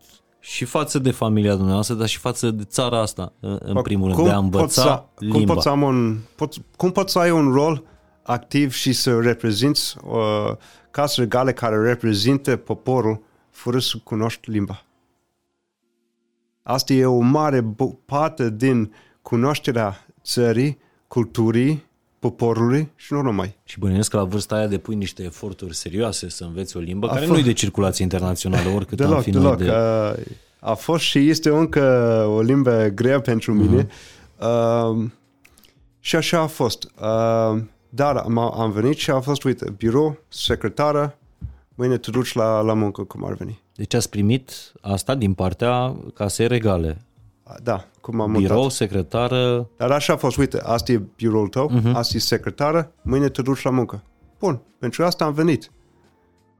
Speaker 3: și față de familia dumneavoastră, dar și față de țara asta, uh, în primul rând, de a învăța
Speaker 2: poți să,
Speaker 3: limba.
Speaker 2: Cum poți, să am un, poți, cum poți să ai un rol activ și să reprezinți uh, case regale care reprezintă poporul fără să cunoști limba? Asta e o mare bu- parte din cunoașterea țării, culturii, poporului și nu numai.
Speaker 3: Și bănuiesc că la vârsta aia depui niște eforturi serioase să înveți o limbă
Speaker 2: A
Speaker 3: care
Speaker 2: fost-
Speaker 3: nu e de circulație internațională, oricât am
Speaker 2: Deloc,
Speaker 3: fi noi
Speaker 2: deloc.
Speaker 3: de...
Speaker 2: Uh, a fost și este încă o limbă grea pentru mine. Uh, și așa a fost. Uh, dar am, am venit și a fost, uite, birou, secretară, mâine te duci la, la muncă, cum ar veni.
Speaker 3: Deci ați primit asta din partea casei regale.
Speaker 2: Uh, Da, cum am
Speaker 3: Birou,
Speaker 2: mutat.
Speaker 3: secretară,
Speaker 2: Dar așa a fost, uite, asta e biroul tău, uh-huh. asta e secretară, mâine te duci la muncă. Bun, pentru asta am venit.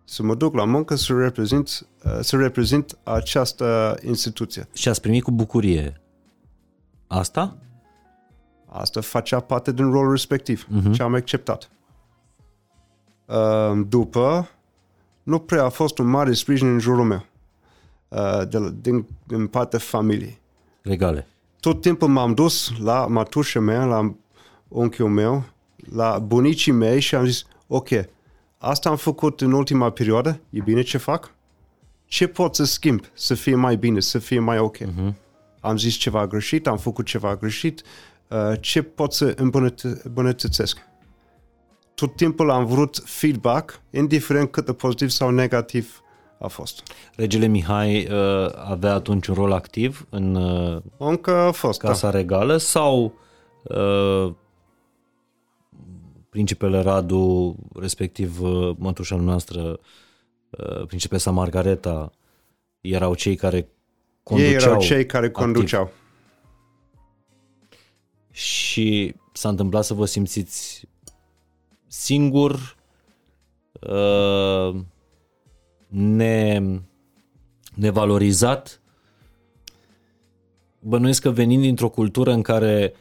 Speaker 2: Să mă duc la muncă să reprezint, uh, să reprezint această instituție.
Speaker 3: și ați primit cu bucurie asta?
Speaker 2: Asta facea parte din rolul respectiv uh-huh. și am acceptat. Uh, După, nu prea a fost un mare sprijin în jurul meu, uh, de, la- din, din partea familiei.
Speaker 3: Regale.
Speaker 2: Tot timpul m-am dus la matușa mea, la unchiul meu, la bunicii mei și am zis, ok, asta am făcut în ultima perioadă, e bine ce fac? Ce pot să schimb să fie mai bine, să fie mai ok? Uh-huh. Am zis ceva greșit, am făcut ceva greșit, uh, ce pot să îmbunătă- îmbunătățesc? Tot timpul am vrut feedback, indiferent cât de pozitiv sau negativ a fost.
Speaker 3: Regele Mihai uh, avea atunci un rol activ în uh,
Speaker 2: Încă a fost, da.
Speaker 3: Casa Regală sau uh, principele Radu, respectiv uh, mătușa noastră, uh, principesa Margareta, erau cei care conduceau
Speaker 2: Ei erau cei care
Speaker 3: activ.
Speaker 2: conduceau.
Speaker 3: și s-a întâmplat să vă simțiți singur, uh, ne, nevalorizat. Bănuiesc că venind dintr-o cultură în care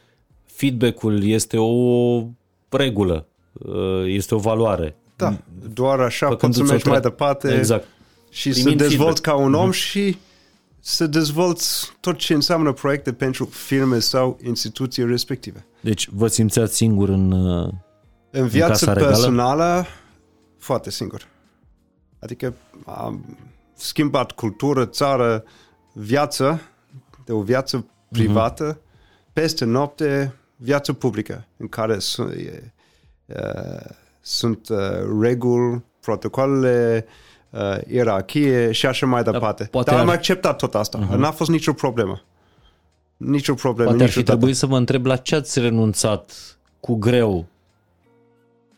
Speaker 3: feedback-ul este o regulă, uh, este o valoare.
Speaker 2: Da, doar așa poți să
Speaker 3: Făcându-ți o
Speaker 2: mergi mai
Speaker 3: tre-
Speaker 2: departe
Speaker 3: Exact.
Speaker 2: și să
Speaker 3: Primind
Speaker 2: dezvolți
Speaker 3: feedback.
Speaker 2: ca un om și să dezvolți tot ce înseamnă proiecte pentru firme sau instituții respective.
Speaker 3: Deci vă simțeați singur în... uh,
Speaker 2: În viața
Speaker 3: Casa Regală?
Speaker 2: personală, foarte singur. Adică am schimbat cultură, țară, viață, de o viață privată, peste noapte, viață publică, în care sunt, e, uh, sunt uh, reguli, protocoalele, uh, ierarhie și așa mai departe.
Speaker 3: poate
Speaker 2: Dar am
Speaker 3: ar-
Speaker 2: acceptat tot asta. Uh-huh. N-a fost nicio problemă. Nicio problemă.
Speaker 3: Poate ar fi
Speaker 2: niciodată.
Speaker 3: trebuit să vă întreb la ce ați renunțat cu greu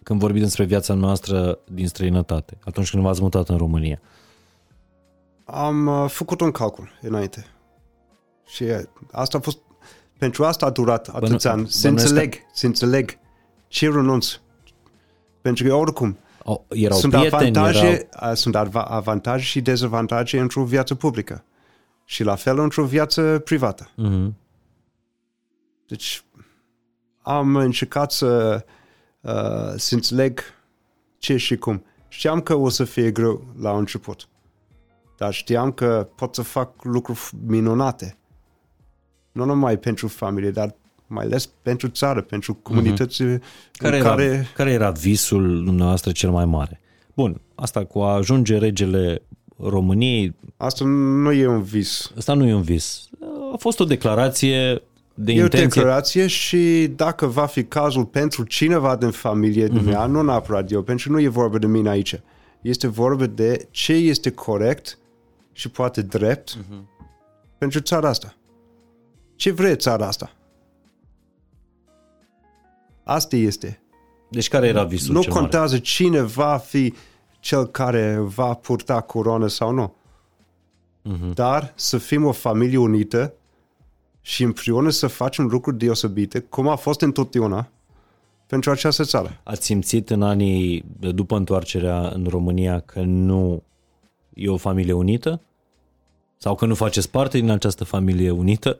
Speaker 3: când vorbim despre viața noastră din străinătate, atunci când v-ați mutat în România.
Speaker 2: Am uh, făcut un calcul înainte. Și uh, asta a fost... Pentru asta a durat atâția ani. Să
Speaker 3: bănuiesc
Speaker 2: înțeleg, să înțeleg ce renunț. Pentru că oricum
Speaker 3: Au, erau
Speaker 2: sunt
Speaker 3: prieteni,
Speaker 2: avantaje,
Speaker 3: erau...
Speaker 2: uh, sunt ava- avantaje și dezavantaje într-o viață publică. Și la fel într-o viață privată.
Speaker 3: Uh-huh.
Speaker 2: Deci am încercat să, uh, să înțeleg ce și cum. Știam că o să fie greu la început, dar știam că pot să fac lucruri minunate. Nu numai pentru familie, dar mai ales pentru țară, pentru comunitățile
Speaker 3: Care
Speaker 2: în
Speaker 3: era,
Speaker 2: care...
Speaker 3: care era visul dumneavoastră cel mai mare? Bun, asta cu a ajunge regele României,
Speaker 2: Asta nu e un vis.
Speaker 3: asta nu e un vis. A fost o declarație de
Speaker 2: E o
Speaker 3: intenție.
Speaker 2: declarație și dacă va fi cazul pentru cineva din familie din ea, nu neapărat eu, pentru că nu e vorba de mine aici. Este vorba de ce este corect și poate drept pentru țara asta. Ce vrea țara asta? Asta este.
Speaker 3: Deci care era visul
Speaker 2: nu
Speaker 3: cel mare?
Speaker 2: contează cine va fi cel care va purta coroană sau nu.
Speaker 3: Mhm.
Speaker 2: Dar să fim o familie unită și împreună să facem lucruri deosebite, cum a fost întotdeauna, pentru această țară.
Speaker 3: Ați simțit în anii de după întoarcerea în România că nu e o familie unită? Sau că nu faceți parte din această familie unită?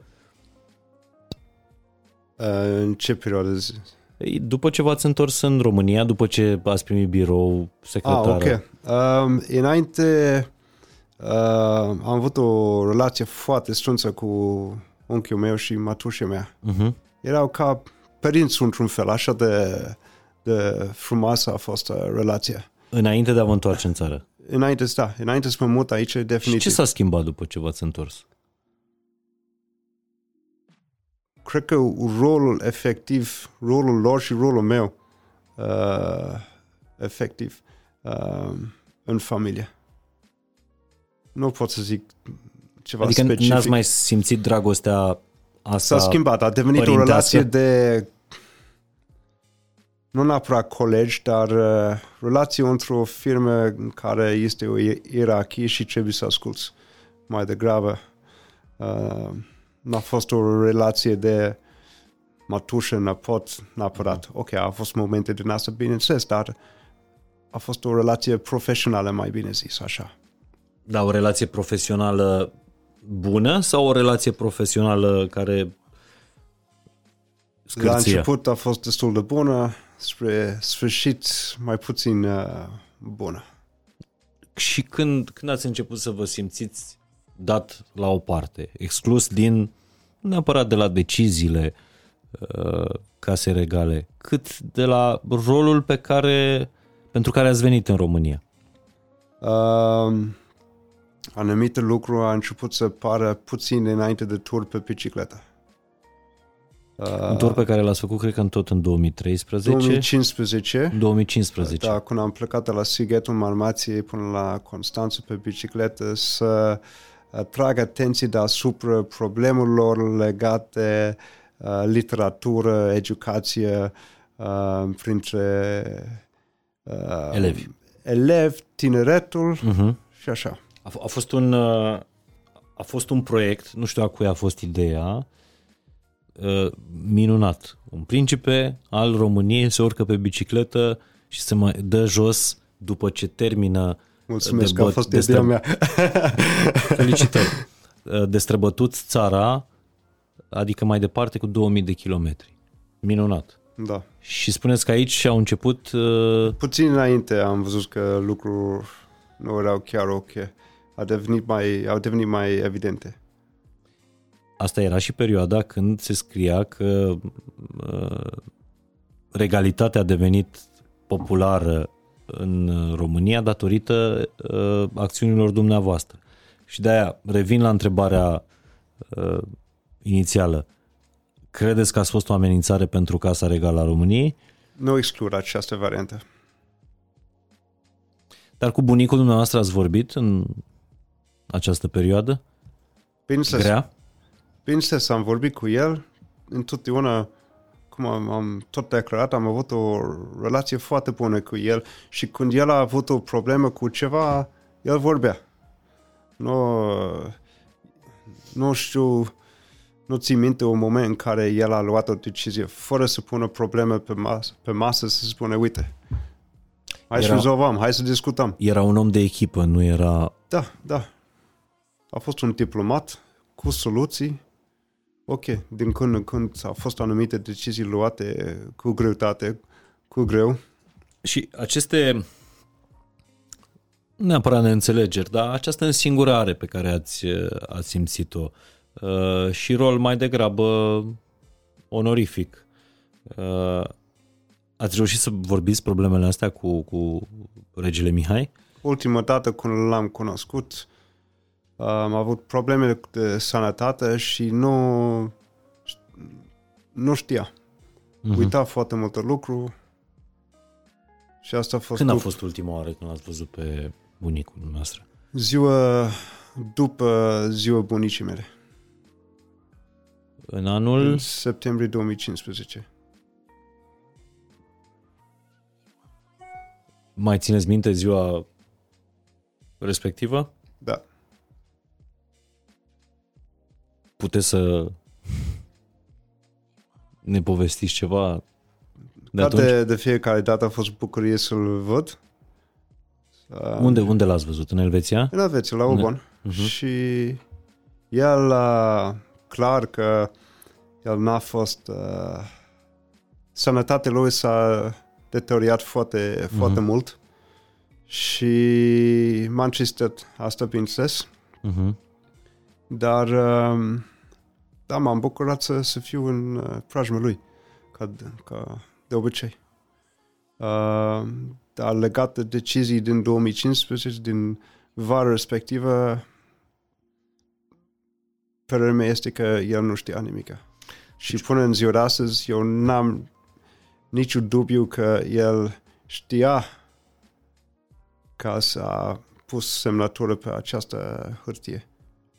Speaker 2: Uh, În ce perioadă? zi?
Speaker 3: Ei, După ce v-ați întors în România, după ce ați primit birou,
Speaker 2: Ah,
Speaker 3: secretară,
Speaker 2: ok. Um, înainte uh, am avut o relație foarte strânsă cu unchiul meu și matușa mea.
Speaker 3: uh-huh.
Speaker 2: erau ca părinți într-un fel, așa de, de frumoasă a fost uh, relația.
Speaker 3: înainte de a vă întoarce în țară.
Speaker 2: Înainte, da, înainte să mă mut aici,
Speaker 3: Și
Speaker 2: definitiv.
Speaker 3: ce s-a schimbat după ce v-ați întors?
Speaker 2: Cred că rolul efectiv, rolul lor și rolul meu, uh, efectiv, uh, în familie. Nu pot să zic ceva
Speaker 3: Adică
Speaker 2: specific.
Speaker 3: n-ați mai simțit dragostea asta?
Speaker 2: S-a schimbat, a devenit o
Speaker 3: părintească?
Speaker 2: relație de nu neapărat colegi, dar uh, relație într-o firmă în care este o ie- ierarhie și trebuie să asculți mai degrabă. Uh, n-a fost o relație de matușă, nepot, neapărat. Ok, a fost momente din asta, bineînțeles, dar a fost o relație profesională, mai bine zis, așa.
Speaker 3: Da, o relație profesională bună sau o relație profesională care
Speaker 2: La
Speaker 3: scârție?
Speaker 2: început a fost destul de bună, spre sfârșit mai puțin uh, bună.
Speaker 3: Și când, când ați început să vă simțiți dat la o parte, exclus din, nu neapărat de la deciziile uh, case regale, cât de la rolul pe care, pentru care ați venit în România?
Speaker 2: Um, anumite lucruri a început să pară puțin înainte de tur pe bicicletă. Uh,
Speaker 3: Un tur pe care l-ați făcut, cred că în tot în 2013,
Speaker 2: 2015,
Speaker 3: 2015.
Speaker 2: da, când am plecat de la Sighetul Marmației până la Constanța pe bicicletă să atrag atenție deasupra problemelor legate uh, literatură, educație uh, printre uh,
Speaker 3: Elevi.
Speaker 2: elevi, tineretul
Speaker 3: Uh-huh.
Speaker 2: și așa.
Speaker 3: A, f- a fost un uh, a fost un proiect, nu știu a cui a fost ideea, uh, minunat. Un principe al României se urcă pe bicicletă și se mai dă jos după ce termină
Speaker 2: Mulțumesc
Speaker 3: de
Speaker 2: că a
Speaker 3: băt-
Speaker 2: fost
Speaker 3: de
Speaker 2: ideea
Speaker 3: stră-
Speaker 2: mea.
Speaker 3: Felicitări. Uh, Destrăbătut țara, adică mai departe cu 2000 de kilometri. Minunat.
Speaker 2: da.
Speaker 3: Și spuneți că aici au început uh,
Speaker 2: Puțin înainte am văzut că lucruri nu erau chiar ok. A devenit mai, au devenit mai evidente.
Speaker 3: Asta era și perioada când se scria că uh, regalitatea a devenit populară în România datorită uh, acțiunilor dumneavoastră. Și de aia revin la întrebarea uh, inițială. Credeți că ați fost o amenințare pentru Casa Regală a României?
Speaker 2: Nu exclud această variantă.
Speaker 3: Dar cu bunicul dumneavoastră ați vorbit în această perioadă?
Speaker 2: Bineînțeles,
Speaker 3: Grea?
Speaker 2: bineînțeles, am vorbit cu el. Întotdeauna, cum am, am tot declarat, am avut o relație foarte bună cu el și când el a avut o problemă cu ceva, el vorbea. Nu, nu știu, nu țin minte un moment în care el a luat o decizie fără să pună probleme pe masă, pe masă să spune, uite, hai să
Speaker 3: Era-
Speaker 2: rezolvăm, hai să discutăm.
Speaker 3: Era un om de echipă, nu era...
Speaker 2: Da, da. A fost un diplomat cu soluții. Ok, din când în când au fost anumite decizii luate cu greutate, cu greu.
Speaker 3: Și aceste nu neapărat neînțelegeri, dar această însingurare pe care ați, ați simțit-o uh, și rol mai degrabă onorific. Uh, ați reușit să vorbiți problemele astea cu, cu regele Mihai?
Speaker 2: Ultima dată când l-am cunoscut, am avut probleme de sănătate și nu, nu știa. Uh-huh. Uita foarte multe lucru și asta a fost...
Speaker 3: Când a fost ultima oară când l-ați văzut pe bunicul noastră?
Speaker 2: Ziua după ziua bunicii mele.
Speaker 3: În anul? În
Speaker 2: septembrie 2015.
Speaker 3: Mai țineți minte ziua respectivă? Puteți să ne povestiți ceva de
Speaker 2: Toate,
Speaker 3: atunci?
Speaker 2: De fiecare dată a fost bucurie să-l văd.
Speaker 3: Unde, unde l-ați văzut? În Elveția?
Speaker 2: În Elveția, la Ubon. Uh-huh. Și el, uh, clar că el n-a fost... Uh, sănătatea lui s-a deteriorat foarte, uh-huh. foarte mult și Manchester asta bineînțeles. Uh-huh. Dar uh, da, m-am bucurat să, să fiu în uh, preajma lui, ca, ca de obicei. Uh, dar legat de decizii din 2015, din vara respectivă, părerea mea este că el nu știa nimic. Și până în ziua de astăzi, eu n-am niciun dubiu că el știa ca să a pus semnătură pe această hârtie.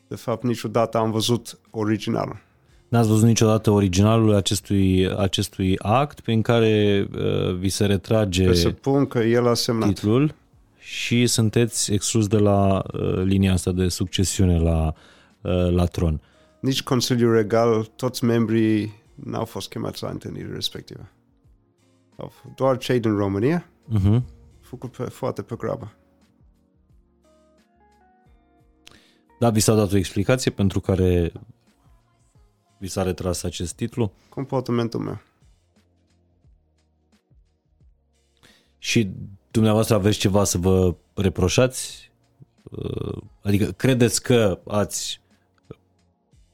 Speaker 2: De fapt, niciodată am văzut originalul.
Speaker 3: N-ați văzut niciodată originalul acestui, acestui act prin care uh, vi se retrage
Speaker 2: Presupun că el a semnat.
Speaker 3: titlul și sunteți exclus de la uh, linia asta de succesiune la, uh, la tron.
Speaker 2: Nici Consiliul Regal, toți membrii n-au fost chemați la întâlnire respectivă. Doar cei din România, uh-huh. făcut pe, foarte pe grabă.
Speaker 3: Da, vi s-a dat o explicație pentru care vi s-a retras acest titlu?
Speaker 2: Comportamentul meu.
Speaker 3: Și dumneavoastră aveți ceva să vă reproșați? Uh, adică credeți că ați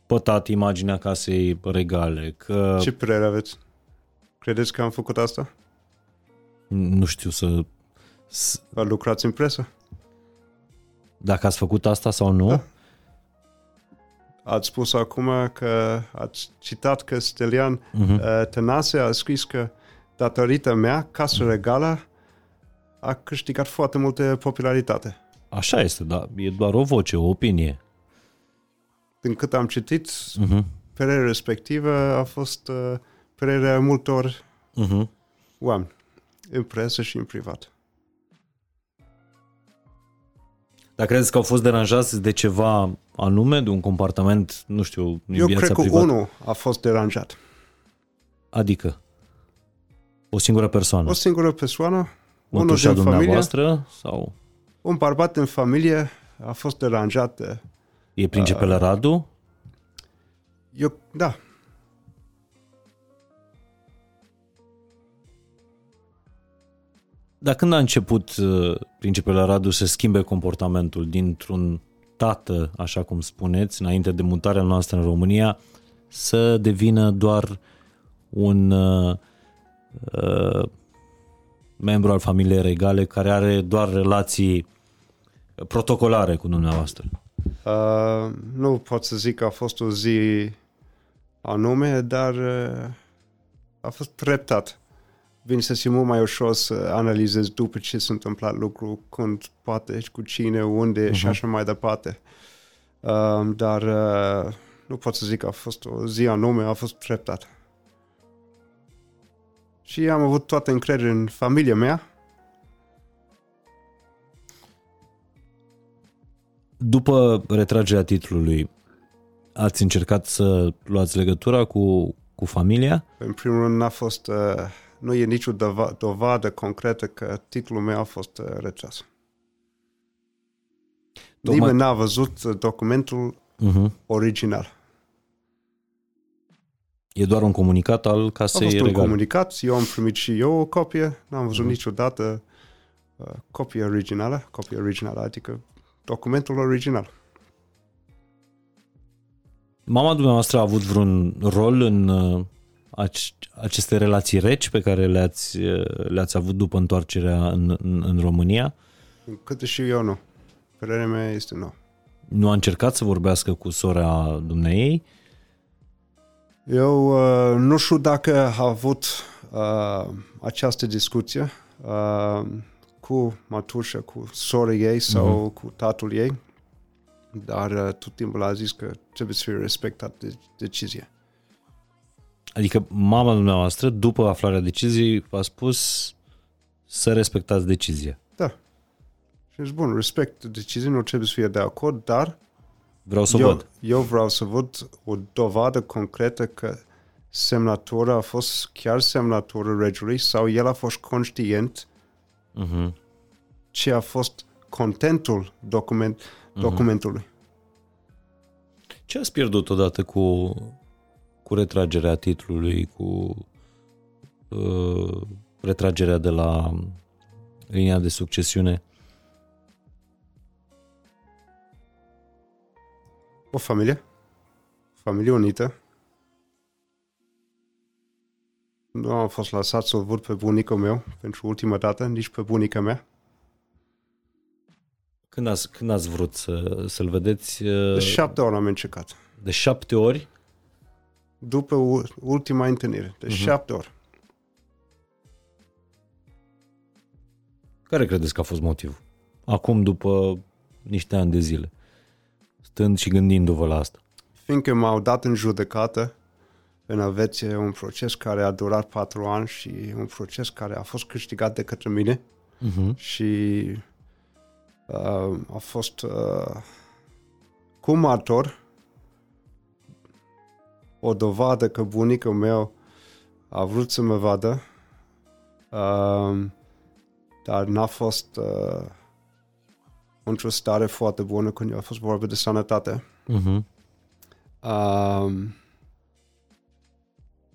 Speaker 3: pătat imaginea casei regale? Că...
Speaker 2: Ce părere aveți? Credeți că am făcut asta?
Speaker 3: Nu știu să...
Speaker 2: Lucrați în presă?
Speaker 3: Dacă ați făcut asta sau nu? Da
Speaker 2: ați spus acum că ați citat că Stelian uh-huh. uh, Tănase a scris că datorită mea, Casa Regală a câștigat foarte multă popularitate.
Speaker 3: Așa este, dar e doar o voce, o opinie.
Speaker 2: Din cât am citit, uh-huh. părerea respectivă a fost uh, părerea multor uh-huh. oameni, în presă și în privat.
Speaker 3: Dar credeți că au fost deranjați de ceva anume, de un comportament, nu știu, în
Speaker 2: Eu
Speaker 3: viața
Speaker 2: cred că
Speaker 3: privată?
Speaker 2: unul a fost deranjat.
Speaker 3: Adică? O singură persoană?
Speaker 2: O singură persoană,
Speaker 3: unul din familie, sau?
Speaker 2: Un bărbat în familie a fost deranjat.
Speaker 3: E principele uh, Radu?
Speaker 2: Eu, da,
Speaker 3: Dar când a început uh, principiul Radu să schimbe comportamentul dintr-un tată, așa cum spuneți, înainte de mutarea noastră în România, să devină doar un uh, uh, membru al familiei regale care are doar relații protocolare cu dumneavoastră?
Speaker 2: Uh, nu pot să zic că a fost o zi anume, dar uh, a fost treptat vine să fie mult mai ușor să analizezi după ce s-a întâmplat lucru, când, poate, cu cine, unde uh-huh. și mhm. așa mai departe. Uh, dar uh, nu pot să zic că a fost o zi anume, a fost treptat. Și am avut toată încredere în familia mea.
Speaker 3: După retragerea titlului, ați încercat să luați legătura cu, cu familia?
Speaker 2: În primul rând n-a fost uh, nu e nicio dovadă concretă că titlul meu a fost uh, retras. Tocmai... Nimeni n-a văzut uh, documentul uh-huh. original.
Speaker 3: E doar un comunicat al casei
Speaker 2: A fost
Speaker 3: regale.
Speaker 2: un comunicat, eu am primit și eu o copie, n-am văzut uh-huh. niciodată uh, copia originală, copia originală, adică documentul original.
Speaker 3: Mama dumneavoastră a avut vreun rol în uh, aceste relații reci pe care le-ați, le-ați avut după întoarcerea în, în, în România?
Speaker 2: Câte și eu nu. Părerea mea este nu.
Speaker 3: Nu a încercat să vorbească cu sora dumneei?
Speaker 2: Eu uh, nu știu dacă a avut uh, această discuție uh, cu matușa, cu sora ei sau uh-huh. cu tatăl ei, dar uh, tot timpul a zis că trebuie să fie respectat de decizia.
Speaker 3: Adică mama dumneavoastră, după aflarea deciziei, v-a spus să respectați decizia.
Speaker 2: Da. Și zic, bun, respect decizia, nu trebuie să fie de acord, dar
Speaker 3: vreau să
Speaker 2: eu,
Speaker 3: văd.
Speaker 2: Eu vreau să văd o dovadă concretă că semnatura a fost chiar semnatura regelui sau el a fost conștient uh-huh. ce a fost contentul document, uh-huh. documentului.
Speaker 3: Ce ați pierdut odată cu cu retragerea titlului, cu uh, retragerea de la linia de succesiune?
Speaker 2: O familie, familie unită. Nu am fost lăsat să-l văd pe bunicul meu pentru ultima dată, nici pe bunica mea.
Speaker 3: Când ați, când ați vrut să, să-l vedeți?
Speaker 2: De șapte ori am încercat.
Speaker 3: De șapte ori?
Speaker 2: După ultima întâlnire, de uh-huh. șapte ori.
Speaker 3: Care credeți că a fost motivul? Acum, după niște ani de zile, stând și gândindu-vă la asta.
Speaker 2: Fiindcă m-au dat în judecată în Elveția un proces care a durat patru ani și un proces care a fost câștigat de către mine uh-huh. și uh, a fost uh, cu martor o dovadă că bunicul meu a vrut să mă vadă, uh, dar n-a fost uh, într-o stare foarte bună când a fost vorba de sănătate. Uh-huh. Uh,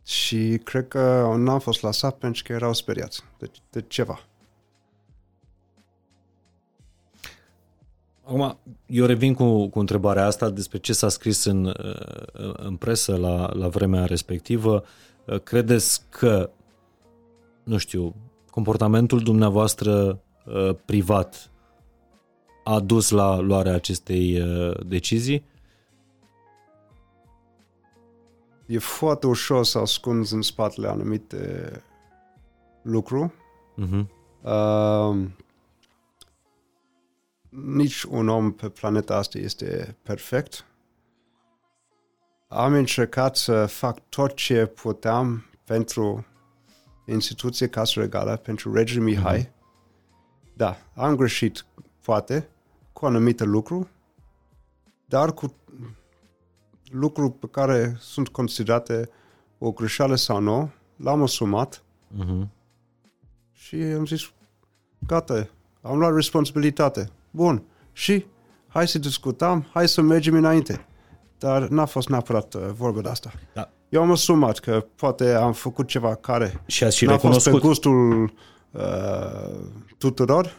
Speaker 2: și cred că n-am fost lăsat pentru că erau speriați de, de ceva.
Speaker 3: Acum, eu revin cu, cu întrebarea asta despre ce s-a scris în, uh, în presă la, la vremea respectivă. Uh, credeți că, nu știu, comportamentul dumneavoastră uh, privat a dus la luarea acestei decizii?
Speaker 2: E foarte ușor să ascunzi în spatele anumite lucruri. Uh-huh. Uh, nici un om pe planeta asta este perfect. Am încercat să fac tot ce puteam pentru instituție Casa Regală, pentru regele Mihai. Mm-hmm. Da, am greșit, poate, cu anumite lucruri, dar cu lucruri pe care sunt considerate o greșeală sau nu, l-am asumat mm-hmm. și am zis, gata, am luat responsabilitate. Bun. Și hai să discutăm, hai să mergem înainte. Dar n-a fost neapărat uh, vorba de asta. Da. Eu am asumat că poate am făcut ceva care
Speaker 3: și ați și
Speaker 2: n-a
Speaker 3: recunoscut.
Speaker 2: fost pe gustul uh, tuturor.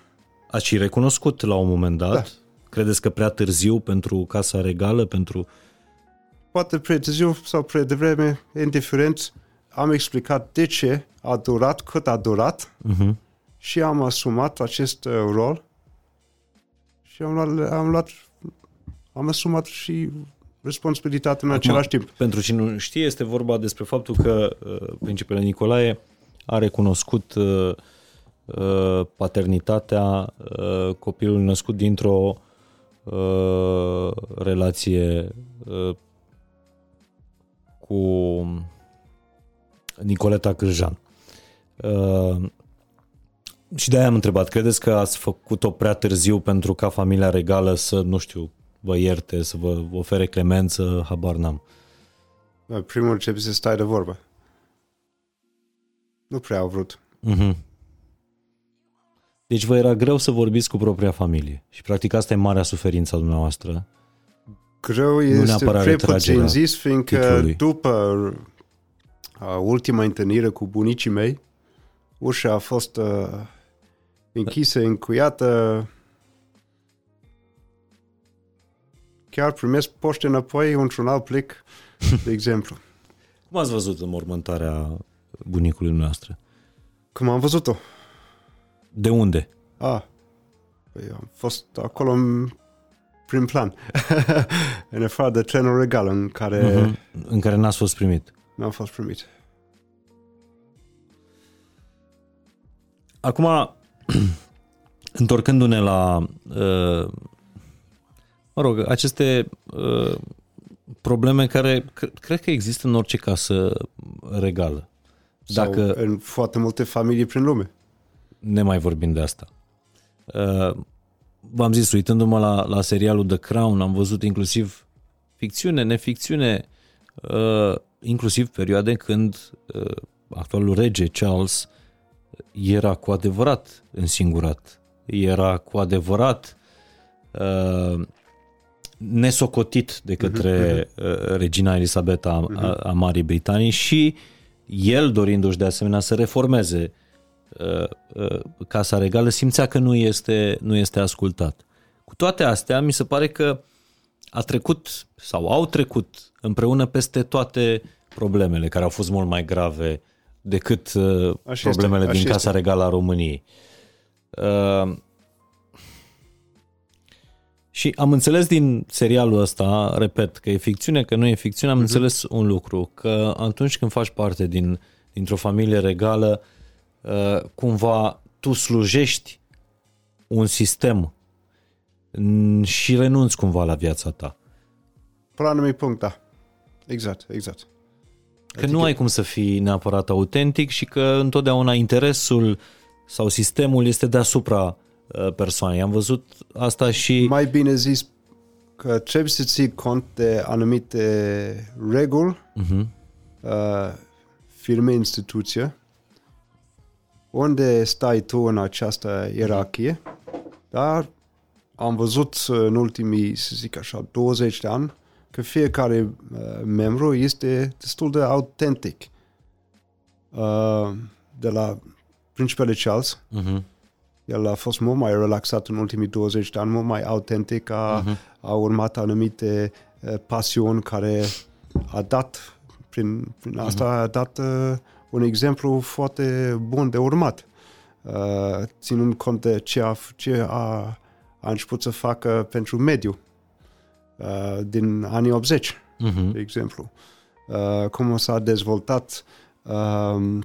Speaker 3: Ați și recunoscut la un moment dat? Da. Credeți că prea târziu pentru Casa Regală, pentru...
Speaker 2: Poate prea târziu sau prea devreme, indiferent, am explicat de ce a durat, cât a durat uh-huh. și am asumat acest uh, rol și am luat, am luat am asumat și responsabilitatea în Acum, același timp.
Speaker 3: Pentru cine nu știe, este vorba despre faptul că uh, Principele Nicolae a recunoscut uh, uh, paternitatea uh, copilului născut dintr-o uh, relație uh, cu Nicoleta Cârjan. Uh, și de-aia am întrebat, credeți că ați făcut-o prea târziu pentru ca familia regală să, nu știu, vă ierte, să vă ofere clemență, habar n-am.
Speaker 2: Primul ce să stai de vorbă. Nu prea au vrut.
Speaker 3: Mm-hmm. Deci vă era greu să vorbiți cu propria familie. Și practic asta e marea suferință a dumneavoastră.
Speaker 2: Greu nu este prea puțin zis, fiindcă titlului. după uh, ultima întâlnire cu bunicii mei, ușa a fost uh, închisă, încuiată. Chiar primesc poște înapoi într-un alt plic, de exemplu.
Speaker 3: Cum ați văzut înmormântarea bunicului noastră?
Speaker 2: Cum am văzut-o?
Speaker 3: De unde?
Speaker 2: Ah, păi am fost acolo în prim plan, în afară de trenul regal în care
Speaker 3: Uh-huh. În care n-ați fost primit.
Speaker 2: n-am fost primit.
Speaker 3: Acum, întorcându-ne la, uh, mă rog, aceste uh, probleme care cre- cred că există în orice casă regală. Dacă
Speaker 2: Sau în foarte multe familii prin lume.
Speaker 3: ne mai vorbim de asta. Uh, v-am zis, uitându-mă la, la serialul The Crown, am văzut inclusiv ficțiune, neficțiune, uh, inclusiv perioade când uh, actualul rege Charles era cu adevărat însingurat, era cu adevărat uh, nesocotit de către uh, regina Elisabeta a, a, a Marii Britanii și el dorindu-și de asemenea să reformeze uh, uh, Casa Regală, simțea că nu este, nu este ascultat. Cu toate astea, mi se pare că a trecut sau au trecut împreună peste toate problemele care au fost mult mai grave decât uh,
Speaker 2: Așa
Speaker 3: problemele
Speaker 2: este,
Speaker 3: din
Speaker 2: așa
Speaker 3: Casa
Speaker 2: este.
Speaker 3: Regală a României. Uh, și am înțeles din serialul ăsta, repet, că e ficțiune, că nu e ficțiune, am
Speaker 2: Mhm.
Speaker 3: uh-huh. înțeles un lucru, că atunci când faci parte din, dintr-o familie regală, uh, cumva tu slujești un sistem mm, și renunți cumva la viața ta.
Speaker 2: Până la anumit punct, da. Exact, exact.
Speaker 3: Că nu ai cum să fii neapărat autentic și că întotdeauna interesul sau sistemul este deasupra uh, persoanei. Am văzut asta și...
Speaker 2: Mai bine zis că trebuie să ții cont de anumite reguli,
Speaker 3: Uh-huh.
Speaker 2: uh, firme, instituție, unde stai tu în această ierarhie, dar am văzut în ultimii, să zic așa, 20 de ani, că fiecare uh, membru este destul de autentic. Uh, de la principele Charles,
Speaker 3: Uh-huh.
Speaker 2: el a fost mult mai relaxat în ultimii 20 de ani, mult mai autentic, a, uh-huh. a urmat anumite uh, pasiuni care a dat, prin, prin asta a dat uh, un exemplu foarte bun de urmat, uh, ținând cont de ce a, ce a, a început să facă pentru mediu uh, din anii 80
Speaker 3: Uh-huh.
Speaker 2: de exemplu. Uh, cum s-a dezvoltat um,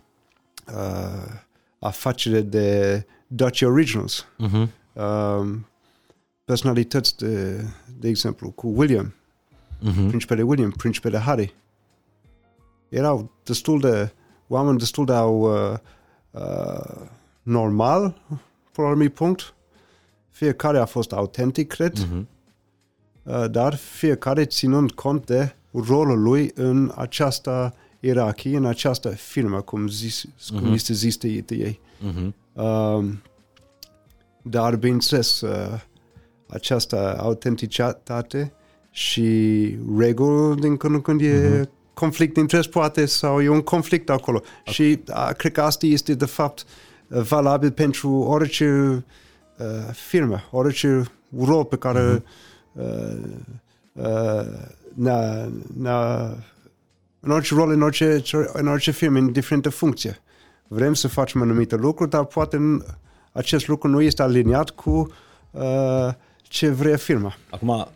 Speaker 2: uh, afacere de Dutch Originals.
Speaker 3: Uh-huh.
Speaker 2: Um, personalități, de, de exemplu, cu William,
Speaker 3: Uh-huh.
Speaker 2: principele William, principele Harry. Erau destul de, oameni destul de au uh, uh, normal, până la un anumit punct. Fiecare a fost autentic, cred.
Speaker 3: Uh-huh.
Speaker 2: Uh, dar fiecare ținând cont de rolul lui în această ierarhie, în această firmă, cum, zis, cum
Speaker 3: Mhm.
Speaker 2: este zis de, de ei.
Speaker 3: Uh-huh.
Speaker 2: Um, dar, bineînțeles, uh, această autenticitate și reguli din când în când e conflict de interes poate sau e un conflict acolo. Și uh, cred că asta este de fapt uh, valabil pentru orice uh, firmă, orice rol pe care uh, uh, ne-a, ne-a, în orice rol, în orice, în orice firmă, în diferite funcție. Vrem să facem anumite lucruri, dar poate n- acest lucru nu este aliniat cu uh, ce vrea firma.
Speaker 3: Acum,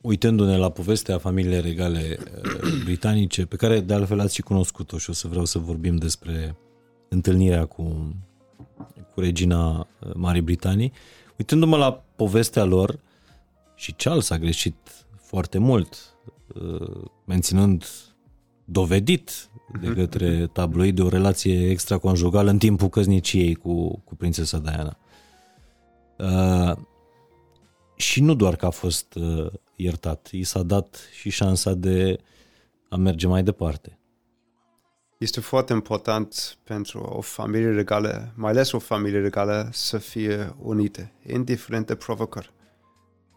Speaker 3: uitându-ne la povestea familiei regale uh, britanice, pe care de altfel ați și cunoscut-o și o să vreau să vorbim despre întâlnirea cu, cu regina uh, Marii Britanii, uitându-mă la povestea lor, și Charles a greșit foarte mult, uh, menținând dovedit de către tabloide o relație extraconjugală în timpul căzniciei cu, cu prințesa Diana. Uh, și nu doar că a fost uh, iertat, i s-a dat și șansa de a merge mai departe.
Speaker 2: Este foarte important pentru o familie regală, mai ales o familie regală, să fie unite, indiferent de provocări.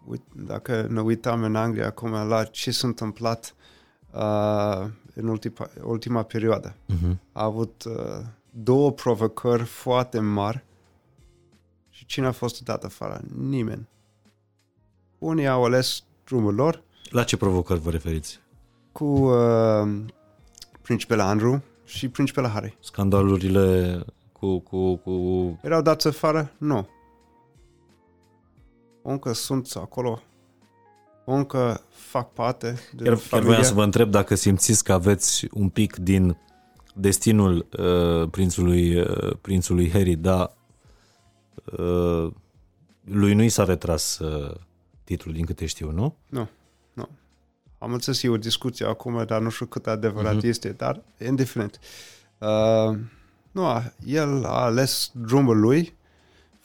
Speaker 2: Uit- Dacă ne uităm în Anglia acum la ce s-a întâmplat uh, în ultima, ultima perioadă,
Speaker 3: Uh-huh.
Speaker 2: a avut uh, două provocări foarte mari și cine a fost dat afară? Nimeni. Unii au ales drumul lor
Speaker 3: La ce provocări vă referiți?
Speaker 2: cu uh, principele Andrew și principele Harry.
Speaker 3: Scandalurile cu... cu, cu...
Speaker 2: Erau dați afară? Nu. Încă sunt acolo. Încă fac parte de
Speaker 3: Chiar, chiar
Speaker 2: familia.
Speaker 3: voiam să vă întreb dacă simțiți că aveți un pic din destinul uh, prințului, uh, prințului Harry, dar uh, lui nu i s-a retras uh, titlul, din câte știu, nu?
Speaker 2: Nu, nu. Am înțeles eu o discuție acum, dar nu știu cât adevărat uh-huh. este, dar indiferent. Uh, nu, a- el a ales drumul lui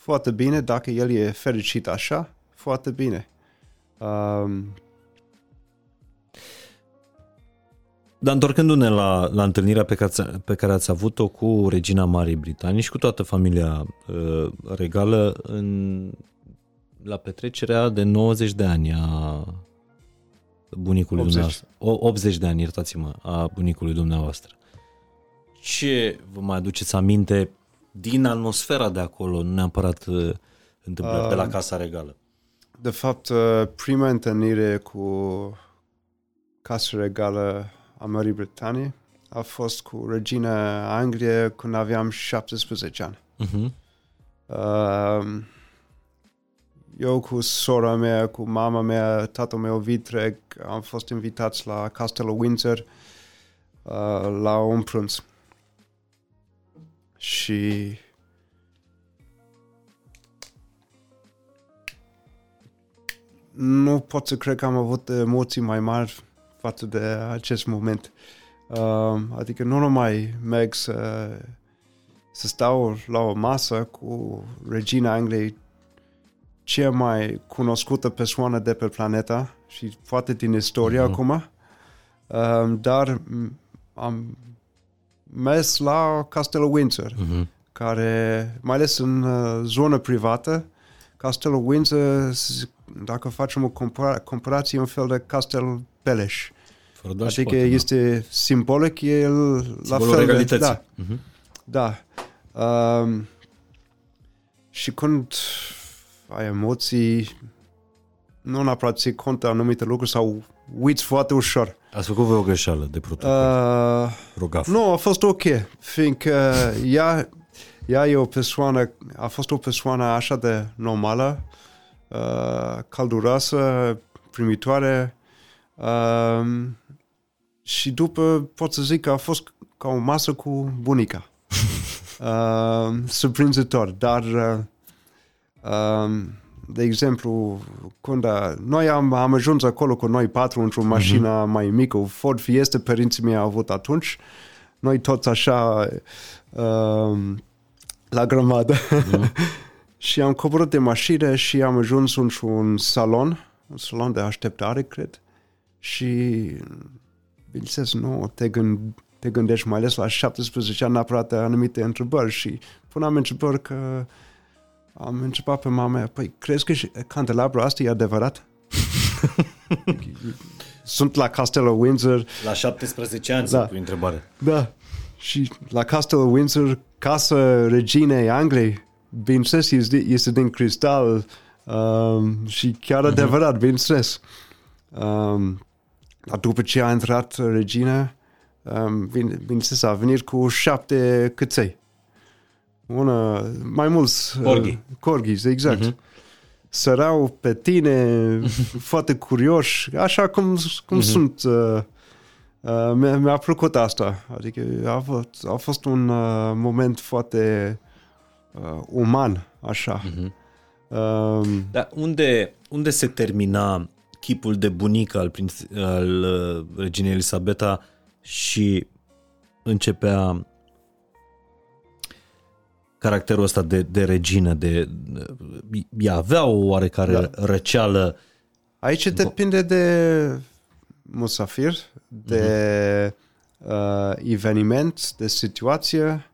Speaker 2: foarte bine, dacă el e fericit așa, foarte bine. Uh,
Speaker 3: Dar întorcându-ne la, la întâlnirea pe care, ați- pe care ați avut-o cu regina Marii Britanii și cu toată familia uh, regală în, la petrecerea de 90 de ani a bunicului
Speaker 2: 80.
Speaker 3: dumneavoastră. O, 80 de ani, iertați-mă, a bunicului dumneavoastră. Ce vă mai aduceți aminte din atmosfera de acolo, nu neapărat uh, întâmplări de la Casa Regală?
Speaker 2: de fapt, uh, prima întâlnire cu Casa Regală a Marii Britanii a fost cu regina Anglie când aveam 17 ani.
Speaker 3: Uh-huh.
Speaker 2: Uh, eu cu sora mea, cu mama mea, tatăl meu vitreg, am fost invitați la Castelul Windsor uh, la un prânz. Și nu pot să cred că am avut emoții mai mari față de acest moment. Uh, adică nu numai merg să, să stau la o masă cu regina Angliei, cea mai cunoscută persoană de pe planeta și poate din istorie
Speaker 3: Mhm.
Speaker 2: acum, uh, dar m- am mers la Castelul Windsor,
Speaker 3: Uh-huh.
Speaker 2: care, mai ales în uh, zonă privată, Castelul Windsor, s- dacă facem o compara- comparație, e un fel de castel Peleș.
Speaker 3: Fără doar și
Speaker 2: adică
Speaker 3: poate, da.
Speaker 2: este simbolic, e el la
Speaker 3: Simbolul
Speaker 2: fel de...
Speaker 3: regalității.
Speaker 2: Da,
Speaker 3: Uh-huh.
Speaker 2: da. Um, și când ai emoții, nu neapărat ții cont de anumite lucruri sau uiți foarte ușor.
Speaker 3: Ați făcut voi o greșeală de protocol,
Speaker 2: Uh,
Speaker 3: rogaf.
Speaker 2: nu, a fost ok, fiindcă ea, ea e o persoană, a fost o persoană așa de normală, uh, calduroasă, primitoare uh, și după pot să zic că a fost ca o masă cu bunica. uh, surprinzător, dar uh, um, de exemplu, când a, noi am, am ajuns acolo cu noi patru într-o mașină uh-huh. mai mică, o Ford Fiesta, părinții mei au avut atunci, noi toți așa um, la grămadă. Uh-huh. și am coborât de mașină și am ajuns într-un salon, un salon de așteptare, cred. Și, bineînțeles, nu te, gând, te gândești mai ales la 17 ani neapărat de anumite întrebări și puneam întrebări că am întrebat pe mama mea, păi, crezi că și candelabra asta e adevărat? Sunt la Castelul Windsor,
Speaker 3: La 17 ani
Speaker 2: Da.
Speaker 3: să pui întrebare.
Speaker 2: da, și la Castelul Windsor, casa reginei Angliei, bineînțeles, este, este din cristal um, și chiar adevărat, bineînțeles. Um, dar după ce a intrat regina, um, bine, bineînțeles, a venit cu șapte căței. Una, mai mulți... uh,
Speaker 3: Corgi.
Speaker 2: Corgis, exact. Uh-huh. Sărau pe tine, foarte curioși, așa cum, cum uh-huh. sunt. Uh, uh, mi-a, mi-a plăcut asta. Adică a fost, a fost un uh, moment foarte uh, uman, așa. Uh-huh. Um,
Speaker 3: Dar unde, unde se termina chipul de bunică al, prinț, al uh, reginei Elisabeta și începea caracterul ăsta de, de regină, de, ea avea o oarecare da. răceală
Speaker 2: Aici depinde de musafir, de uh, eveniment, de situație,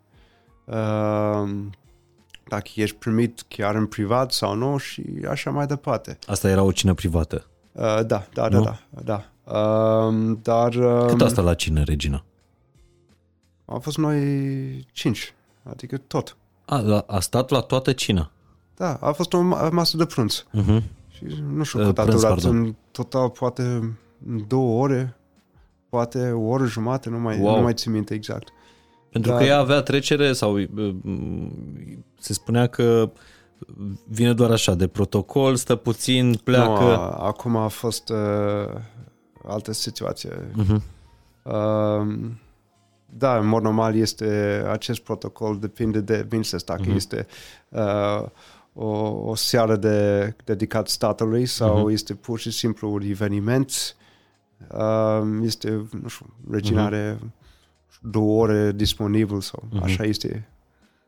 Speaker 2: uh, dacă ești primit chiar în privat sau nu și așa mai departe.
Speaker 3: Asta era o cină privată.
Speaker 2: Uh, da, da, da,
Speaker 3: Nu?
Speaker 2: da, da. Um, dar um,
Speaker 3: Cât asta la cină, regina?
Speaker 2: am fost noi cinci, adică tot.
Speaker 3: A, la- a stat la toată cina.
Speaker 2: Da, a fost o ma- masă de prânz.
Speaker 3: Uh-huh.
Speaker 2: Și nu știu
Speaker 3: Uh,
Speaker 2: cât a
Speaker 3: prânz,
Speaker 2: durat,
Speaker 3: pardon.
Speaker 2: în total poate în două ore, poate o oră jumate, nu mai,
Speaker 3: Wow.
Speaker 2: nu mai țin minte exact.
Speaker 3: Pentru
Speaker 2: Da.
Speaker 3: că ea avea trecere sau uh, se spunea că vine doar așa, de protocol, stă puțin, pleacă.
Speaker 2: Nu, a- acum a fost uh, altă situație.
Speaker 3: Mhm.
Speaker 2: Uh, da, în mod normal este acest protocol, depinde de, bineînțeles, dacă
Speaker 3: Mhm.
Speaker 2: este uh, o, o seară de, dedicat statului sau
Speaker 3: Mhm.
Speaker 2: este pur și simplu un eveniment. Uh, este, nu știu, regina
Speaker 3: Mhm.
Speaker 2: are două ore disponibil sau
Speaker 3: Mhm.
Speaker 2: așa este.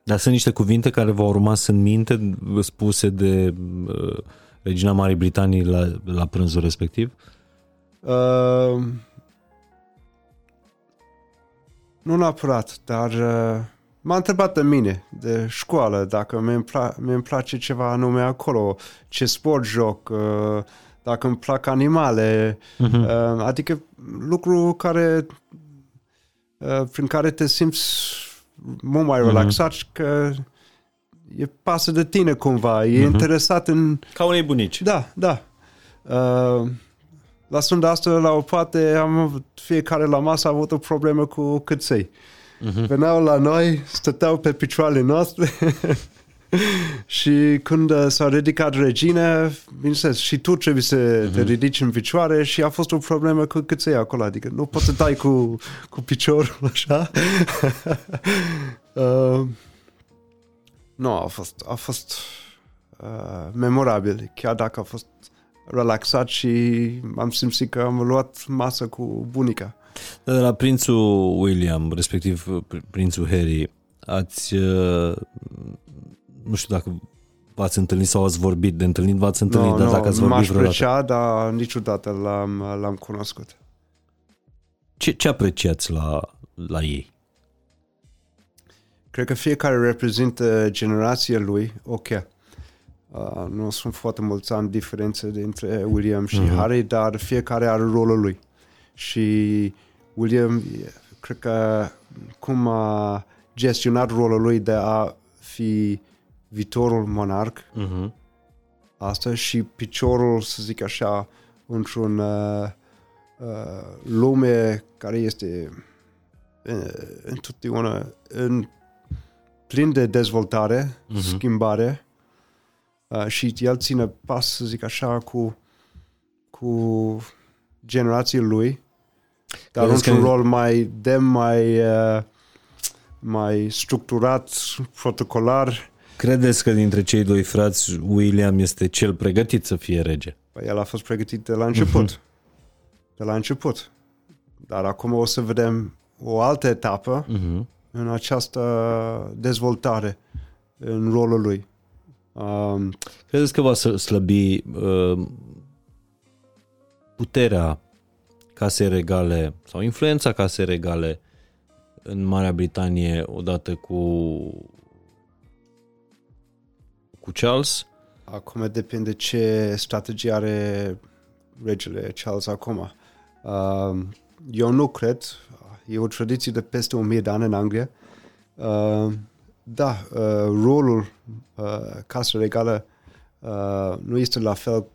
Speaker 3: Dar sunt niște cuvinte care v-au rămas în minte spuse de uh, regina Marii Britanii la, la prânzul respectiv?
Speaker 2: Uh, nu neapărat, dar uh, m-a întrebat de mine, de școală, dacă mi-mi, pla- mi-mi place ceva anume acolo, ce sport joc, uh, dacă îmi plac animale,
Speaker 3: Mhm.
Speaker 2: uh, adică lucru care uh, prin care te simți mult mai
Speaker 3: Mhm.
Speaker 2: relaxat și că e pasă de tine cumva, e
Speaker 3: Mhm.
Speaker 2: interesat în
Speaker 3: Ca unei bunici.
Speaker 2: da, da. Uh, lăsând asta la o parte, am avut, fiecare la masă a avut o problemă cu căței.
Speaker 3: Mhm.
Speaker 2: Veneau la noi, stăteau pe picioarele noastre și când uh, s-a ridicat regina, bineînțeles, și tu trebuie să te ridici în picioare și a fost o problemă cu căței acolo, adică nu poți să dai cu, cu piciorul așa. uh, nu, a fost, a fost uh, memorabil, chiar dacă a fost relaxat și am simțit că am luat masă cu bunica.
Speaker 3: De la prințul William, respectiv pr- prințul Harry, ați, uh, nu știu dacă v-ați întâlnit sau ați vorbit, de întâlnit v-ați întâlnit,
Speaker 2: Nu,
Speaker 3: dar
Speaker 2: nu,
Speaker 3: dacă ați vorbit
Speaker 2: m-aș
Speaker 3: vreodată.
Speaker 2: plăcea, dar niciodată l-am, l-am cunoscut.
Speaker 3: Ce, ce apreciați la, la ei?
Speaker 2: Cred că fiecare reprezintă generația lui, ok. Uh, nu sunt foarte mulți ani diferențe dintre William și
Speaker 3: Mhm.
Speaker 2: Harry, dar fiecare are rolul lui. Și William, e, cred că cum a gestionat rolul lui de a fi viitorul monarh,
Speaker 3: Uh-huh.
Speaker 2: asta și piciorul, să zic așa, într-un uh, uh, lume care este uh, întotdeauna în plin de dezvoltare,
Speaker 3: Mhm.
Speaker 2: uh-huh. schimbare uh, și el ține pas, să zic așa, cu, cu generația lui, dar
Speaker 3: Credeți
Speaker 2: într-un
Speaker 3: că-
Speaker 2: rol mai de mai uh, mai structurat, protocolar.
Speaker 3: Credeți că dintre cei doi frați William este cel pregătit să fie rege?
Speaker 2: Păi el a fost pregătit de la început.
Speaker 3: Mhm.
Speaker 2: De la început. Dar acum o să vedem o altă etapă
Speaker 3: Uh-huh.
Speaker 2: în această dezvoltare în rolul lui. Um,
Speaker 3: Credeți că va să slăbi uh, puterea casei regale sau influența casei regale în Marea Britanie odată cu cu Charles?
Speaker 2: acum depinde ce strategie are regele Charles acum. Um, eu nu cred. E o tradiție de peste 1000 de ani în Anglia. Uh, da, uh, rolul uh, casei regale uh, nu este la fel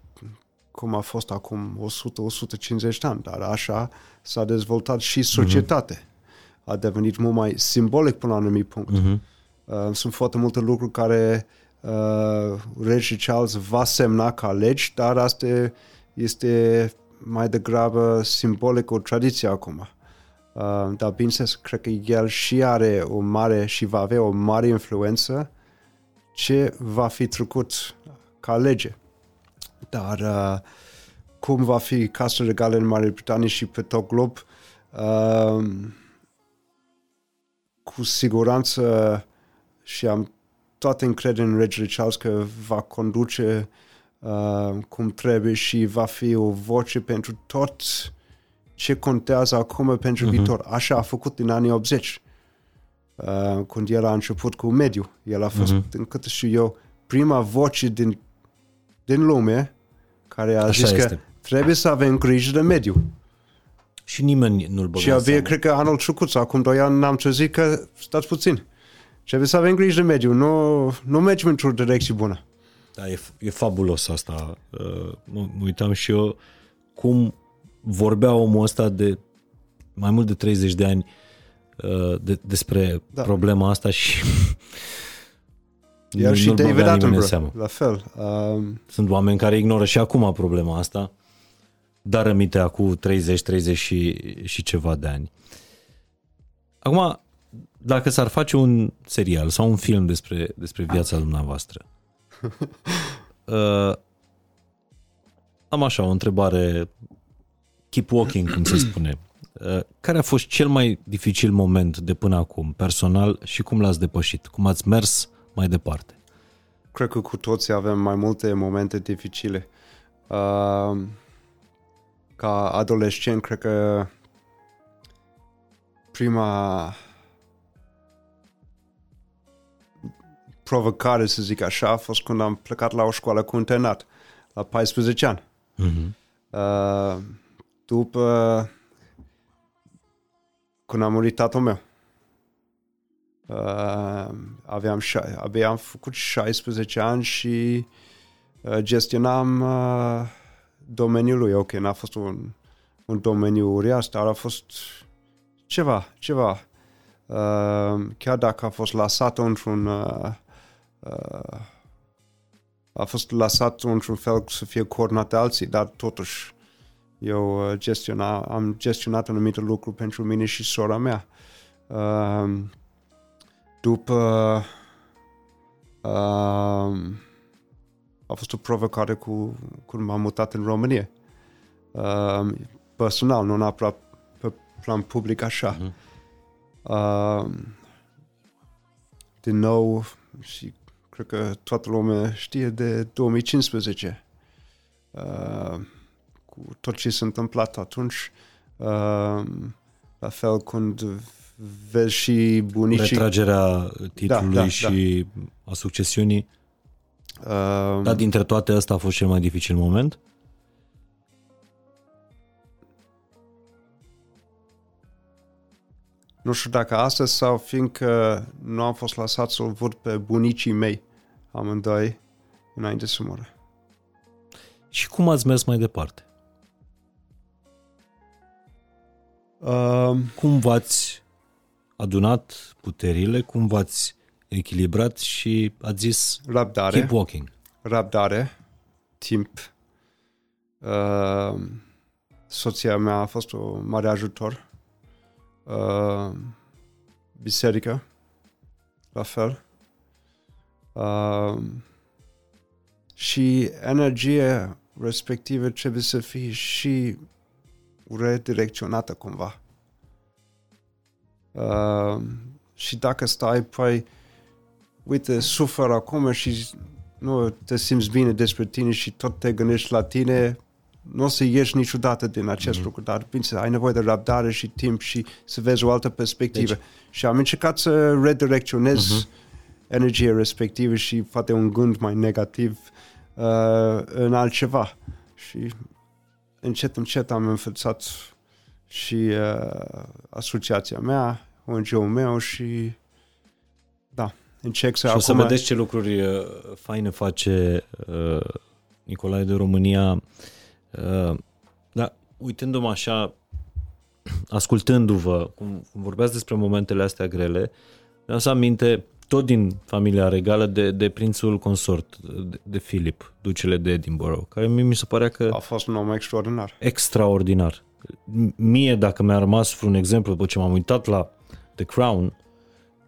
Speaker 2: cum a fost acum 100-150 de ani, dar așa s-a dezvoltat și societate. A devenit mult mai simbolic până la un anumit punct.
Speaker 3: Uh-huh.
Speaker 2: Uh, sunt foarte multe lucruri care uh, regele Charles va semna ca legi, dar asta este mai degrabă simbolic o tradiție acum. Uh, dar bineînțeles, cred că el și are o mare și va avea o mare influență ce va fi trecut ca lege. Dar uh, cum va fi Casa Regală în Marea Britanie și pe tot glob, uh, cu siguranță și am toată încredere în regele Charles că va conduce uh, cum trebuie și va fi o voce pentru tot ce contează acum pentru uh-huh. viitor. Așa a făcut din anii 80. Uh, când el a început cu mediu. El a fost, uh-huh. din câte știu eu, prima voce din, din lume care a
Speaker 3: Așa
Speaker 2: zis
Speaker 3: este.
Speaker 2: că trebuie să avem grijă de mediu.
Speaker 3: Și nimeni nu-l băga
Speaker 2: Și
Speaker 3: în
Speaker 2: avea,
Speaker 3: seamă.
Speaker 2: cred că anul trecut, sau acum doi ani, n-am trezit că stați puțin. Trebuie să avem grijă de mediu, nu, nu mergem într-o direcție bună.
Speaker 3: Da, e, e fabulos asta. Uh, Mă, mă uitam și eu cum vorbea omul ăsta de mai mult de 30 de ani uh, de, despre da. problema asta și
Speaker 2: Iar
Speaker 3: nu-
Speaker 2: și
Speaker 3: nu-l
Speaker 2: David
Speaker 3: băga nimeni în
Speaker 2: Attenborough,
Speaker 3: seamă.
Speaker 2: la fel. Um,
Speaker 3: Sunt oameni care ignoră și acum problema asta, dar rămite acum 30, 30 și, și ceva de ani. Acum, dacă s-ar face un serial sau un film despre, despre viața dumneavoastră, uh, am așa o întrebare keep walking, cum se spune. Uh, care a fost cel mai dificil moment de până acum, personal, și cum l-ați depășit? Cum ați mers mai departe?
Speaker 2: cred că cu toții avem mai multe momente dificile. Uh, ca adolescent, cred că prima provocare, să zic așa, a fost când am plecat la o școală cu internat, la 14 ani.
Speaker 3: Mm-hmm.
Speaker 2: Uh, după când a murit tatăl meu. Uh, aveam, șa- abia am făcut 16 ani și uh, gestionam uh, domeniul lui. Ok, n-a fost un, un domeniu uriaș, dar a fost ceva, ceva. Uh, chiar dacă a fost lăsat într-un uh, uh, a fost lăsat într-un fel să fie coordonat de alții, dar totuși eu uh, gestiona, am gestionat anumite lucruri pentru mine și sora mea. Uh, după uh, a fost o provocare cu când m-am mutat în România. Uh, personal, nu neapărat pe plan public așa.
Speaker 3: Mhm.
Speaker 2: Uh, din nou, și cred că toată lumea știe de 2015. Uh, cu tot ce s-a întâmplat atunci. Uh, la fel când vezi și bunicii...
Speaker 3: Retragerea titlului
Speaker 2: Da, da,
Speaker 3: și a succesiunii.
Speaker 2: Uh,
Speaker 3: Dar dintre toate ăsta a fost cel mai dificil moment?
Speaker 2: Nu știu dacă astăzi sau fiindcă nu am fost lăsat să-l văd pe bunicii mei amândoi înainte să moră.
Speaker 3: Și cum ați mers mai departe?
Speaker 2: Uh,
Speaker 3: Cum v-ați adunat puterile, cum v-ați echilibrat și ați zis
Speaker 2: răbdare,
Speaker 3: keep walking.
Speaker 2: răbdare, timp. Uh, soția mea a fost o mare ajutor. Uh, biserică, la fel. Uh, și energie respectivă trebuie să fie și redirecționată cumva. Uh, și dacă stai, păi, uite, sufer acum și nu te simți bine despre tine și tot te gândești la tine, nu o să ieși niciodată din acest mm-hmm. lucru, dar bine, ai nevoie de răbdare și timp și să vezi o altă perspectivă.
Speaker 3: Deci-
Speaker 2: și am încercat să redirecționez
Speaker 3: Mhm.
Speaker 2: energia respectivă și poate un gând mai negativ uh, în altceva. Și încet, încet am înfățat și uh, asociația mea, ONG-ul meu și da, încerc să
Speaker 3: Și o să
Speaker 2: acum...
Speaker 3: vedeți ce lucruri uh, faine face uh, Nicolae de România. Uh, da, uitându-mă așa, ascultându-vă, cum, cum vorbeați despre momentele astea grele, mi-am să aminte tot din familia regală de, de prințul consort, de, de Philip, ducele de Edinburgh, care mie mi se părea că
Speaker 2: A fost un om extraordinar.
Speaker 3: extraordinar. M- Mie, dacă mi-a rămas vreun exemplu, după ce m-am uitat la The Crown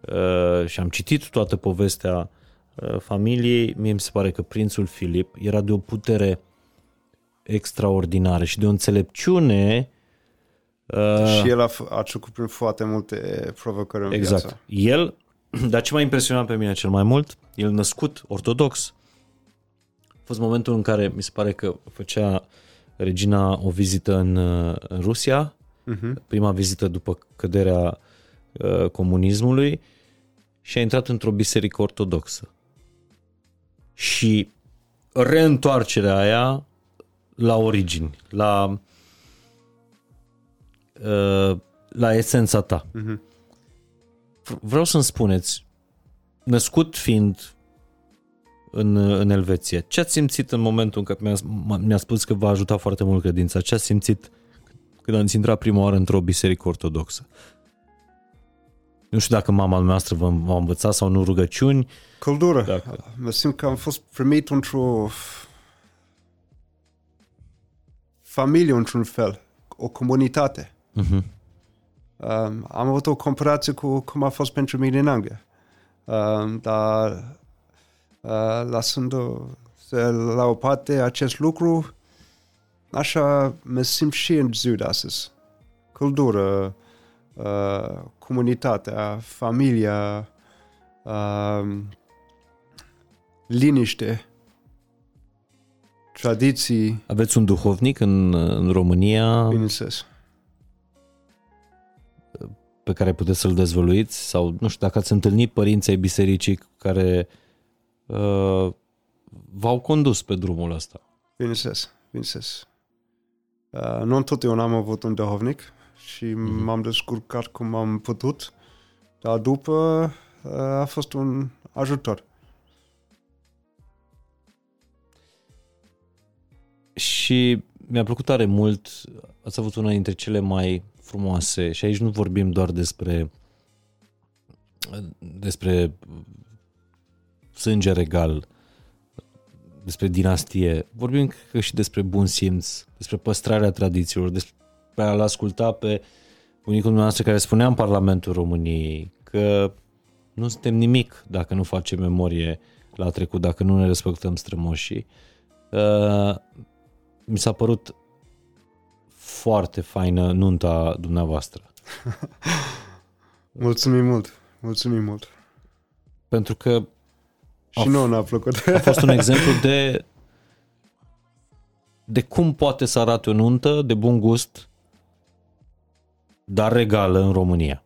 Speaker 3: uh, și am citit toată povestea uh, familiei, mie mi se pare că prințul Filip era de o putere extraordinară și de o înțelepciune uh,
Speaker 2: și el a, f- a trecut prin foarte multe provocări în
Speaker 3: Exact.
Speaker 2: viață.
Speaker 3: El, dar ce m-a impresionat pe mine cel mai mult, el născut ortodox. A fost momentul în care mi se pare că făcea regina o vizită în, uh, în Rusia,
Speaker 2: Mhm.
Speaker 3: prima vizită după căderea uh, comunismului și a intrat într-o biserică ortodoxă. Și reîntoarcerea aia la origini, la uh, la esența ta.
Speaker 2: Mhm.
Speaker 3: V- Vreau să-mi spuneți, născut fiind în, în Elveția, ce ați simțit în momentul în care mi-a, m- mi-a spus că v-a ajutat foarte mult credința? Ce ați simțit când ați intrat prima oară într-o biserică ortodoxă? Nu știu dacă mama noastră v-a, v-a învățat sau nu rugăciuni.
Speaker 2: Căldură.
Speaker 3: Dacă-
Speaker 2: Mă simt că am fost primit într-o familie, într-un fel, o comunitate.
Speaker 3: Uh-huh.
Speaker 2: Um, am avut o comparație cu cum a fost pentru mine în Anglia. Um, dar uh, lăsând-o la o parte acest lucru, așa mă simt și în ziua de astăzi. Căldură, uh, comunitatea, familia, uh, liniște, tradiții,
Speaker 3: Aveți un duhovnic în, în România
Speaker 2: bineînțeles.
Speaker 3: Pe care puteți să-l dezvăluiți? Sau nu știu dacă ați întâlnit părinții ai bisericii care uh, v-au condus pe drumul ăsta.
Speaker 2: Bineînțeles, bineînțeles. Uh, nu întotdeauna am avut un duhovnic și
Speaker 3: Mhm.
Speaker 2: m-am descurcat cum am putut, dar după uh, a fost un ajutor.
Speaker 3: Și mi-a plăcut tare mult, ați avut una dintre cele mai frumoase și aici nu vorbim doar despre despre sânge regal, despre dinastie, vorbim cred că și despre bun simț, despre păstrarea tradițiilor, despre a-l asculta pe bunicul dumneavoastră care spunea în Parlamentul României că nu suntem nimic dacă nu facem memorie la trecut, dacă nu ne respectăm strămoșii. Uh, mi s-a părut foarte faină nunta dumneavoastră.
Speaker 2: Mulțumim mult, mulțumim mult.
Speaker 3: Pentru că
Speaker 2: Și
Speaker 3: Of.
Speaker 2: nouă ne-a plăcut.
Speaker 3: a fost un exemplu de de cum poate să arate o nuntă de bun gust, dar regală în România.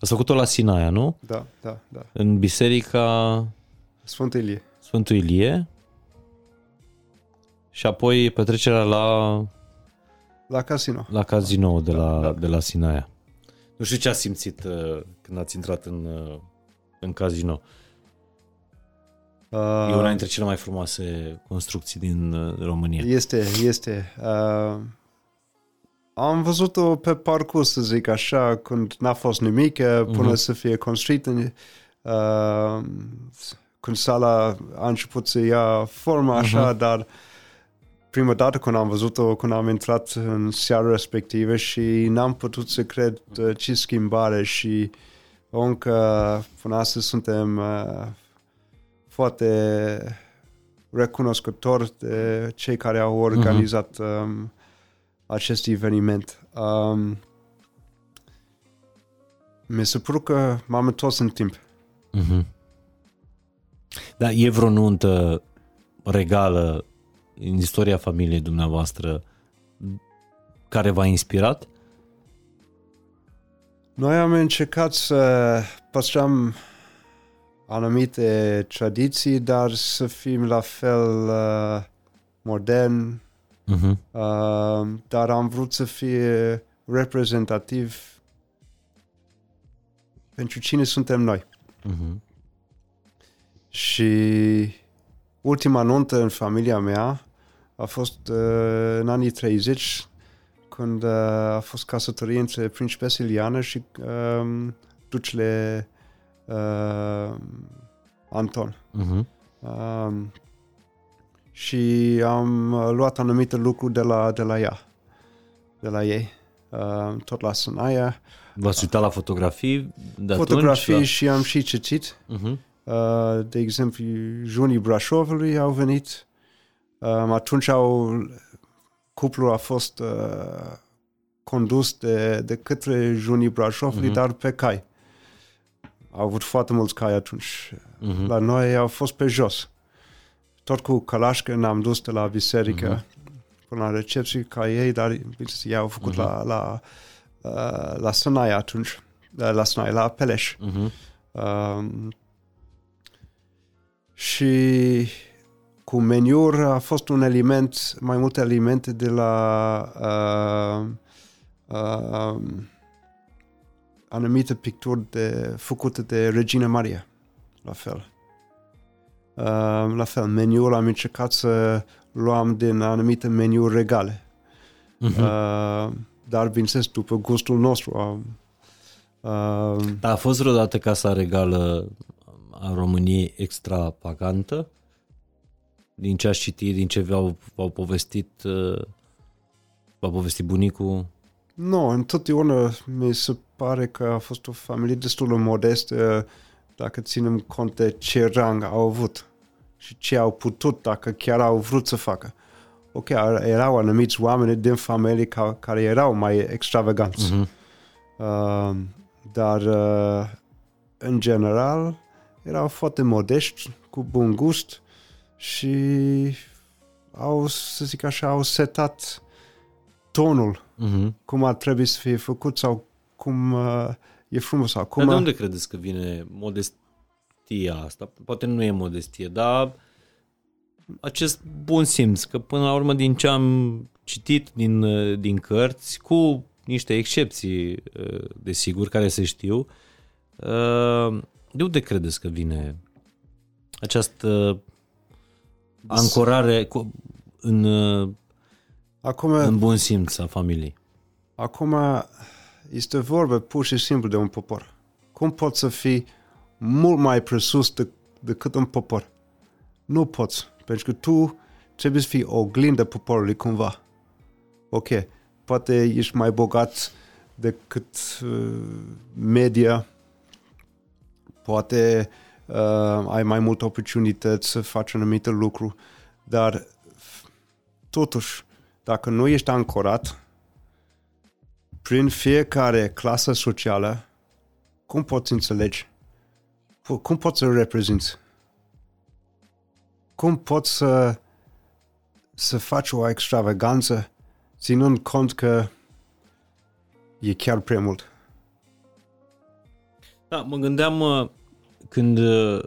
Speaker 3: Ați făcut-o la Sinaia, nu?
Speaker 2: da, da, da.
Speaker 3: În biserica
Speaker 2: Sfânt Ilie.
Speaker 3: Sfântul Ilie și apoi petrecerea la,
Speaker 2: La casino.
Speaker 3: la cazinou de la, de la Sinaia. Nu știu ce a simțit uh, când ați intrat în, uh, în casino.
Speaker 2: Uh,
Speaker 3: E una dintre cele mai frumoase construcții din uh, România.
Speaker 2: Este, este. Uh, am văzut-o pe parcurs, să zic așa, când n-a fost nimic, uh, până
Speaker 3: Mhm.
Speaker 2: să fie construit. În, uh, când sala a început să ia formă așa, dar prima dată când am văzut-o, când am intrat în seara respectivă și n-am putut să cred uh, ce schimbare și încă până astăzi suntem uh, foarte recunoscători de cei care au organizat um, acest eveniment. Um, mi se pare că m-am întors în timp.
Speaker 3: Mhm. Da, e vreo nuntă regală în istoria familiei dumneavoastră care v-a inspirat?
Speaker 2: Noi am încercat să păstrăm anumite tradiții, dar să fim la fel uh, modern,
Speaker 3: Uh-huh.
Speaker 2: uh, dar am vrut să fie reprezentativ pentru cine suntem noi.
Speaker 3: Uh-huh.
Speaker 2: Și ultima nuntă în familia mea a fost uh, în anii 30, când uh, a fost căsătorie între principesa Iliana și um, ducele uh, Anton.
Speaker 3: Uh-huh.
Speaker 2: Um, și am uh, luat anumite lucruri de la, de la ea, de la ei, uh, tot la Sanaia,
Speaker 3: V-ați uitat la fotografii de
Speaker 2: fotografii
Speaker 3: atunci?
Speaker 2: și am și citit.
Speaker 3: La... Uh-huh.
Speaker 2: Uh, de exemplu, junii Brașovului au venit. Um, atunci au, cuplul a fost uh, condus de, de către junii Brașovului,
Speaker 3: Mhm.
Speaker 2: dar pe cai. Au avut foarte mulți cai atunci.
Speaker 3: Uh-huh.
Speaker 2: La noi au fost pe jos. Tot cu călașcă ne-am dus de la biserică până la recepție ca ei, dar bine, ei au făcut la, la, uh, la Sănaia atunci, uh, la Sănaia, la Peleș.
Speaker 3: Uh-huh.
Speaker 2: Um, și cu meniuri a fost un element, mai multe elemente de la uh, uh, anumite picturi de, făcute de Regina Maria, la fel. Uh, la fel, meniul am încercat să luăm din anumite meniuri regale.
Speaker 3: Uh-huh.
Speaker 2: Uh, dar bineînțeles după gustul nostru. Um, uh,
Speaker 3: Dar a fost vreodată Casa Regală a României extravagantă? Din ce aș citi, din ce v-au, v-au povestit, uh, v-au povestit bunicul?
Speaker 2: Nu, întotdeauna mi se pare că a fost o familie destul de modestă dacă ținem cont de ce rang au avut și ce au putut dacă chiar au vrut să facă. Ok, erau anumiți oameni din familie ca, care erau mai extravaganți.
Speaker 3: Mhm.
Speaker 2: Uh, dar uh, în general erau foarte modești, cu bun gust și au, să zic așa, au setat tonul
Speaker 3: Mhm.
Speaker 2: cum ar trebui să fie făcut sau cum uh, e frumos sau cum...
Speaker 3: Dar de unde credeți că vine modestia asta? Poate nu e modestie, dar acest bun simț, că până la urmă din ce am citit din, uh, din cărți, cu niște excepții, uh, desigur, care se știu, uh, de unde credeți că vine această ancorare cu- în, uh,
Speaker 2: Acum,
Speaker 3: în bun simț a familiei?
Speaker 2: acum este vorba pur și simplu de un popor. Cum poți să fii mult mai presus de, decât un popor? Nu poți, pentru că tu trebuie să fii oglindă poporului cumva. Ok, poate ești mai bogat decât uh, media, poate uh, ai mai multe oportunități să faci un anumit lucru, dar f- totuși, dacă nu ești ancorat prin fiecare clasă socială, cum poți înțelegi? Pu- Cum poți să reprezinți? Cum poți să, să faci o extravaganță ținând cont că e chiar prea mult?
Speaker 3: Da, mă gândeam uh, când uh,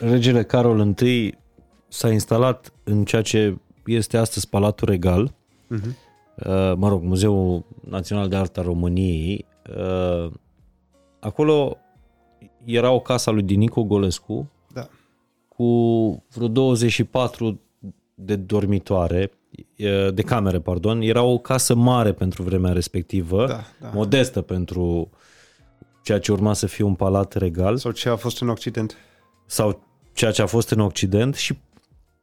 Speaker 3: regele Carol I s-a instalat în ceea ce este astăzi Palatul Regal,
Speaker 2: Mhm.
Speaker 3: uh, mă rog, Muzeul Național de Artă a României, uh, acolo era o casă a lui Dinico Golescu
Speaker 2: Da.
Speaker 3: cu vreo 24 de dormitoare, uh, de camere, pardon. Era o casă mare pentru vremea respectivă,
Speaker 2: Da, da.
Speaker 3: modestă pentru ceea ce urma să fie un palat regal
Speaker 2: Sau ce a fost în Occident?
Speaker 3: sau ceea ce a fost în Occident și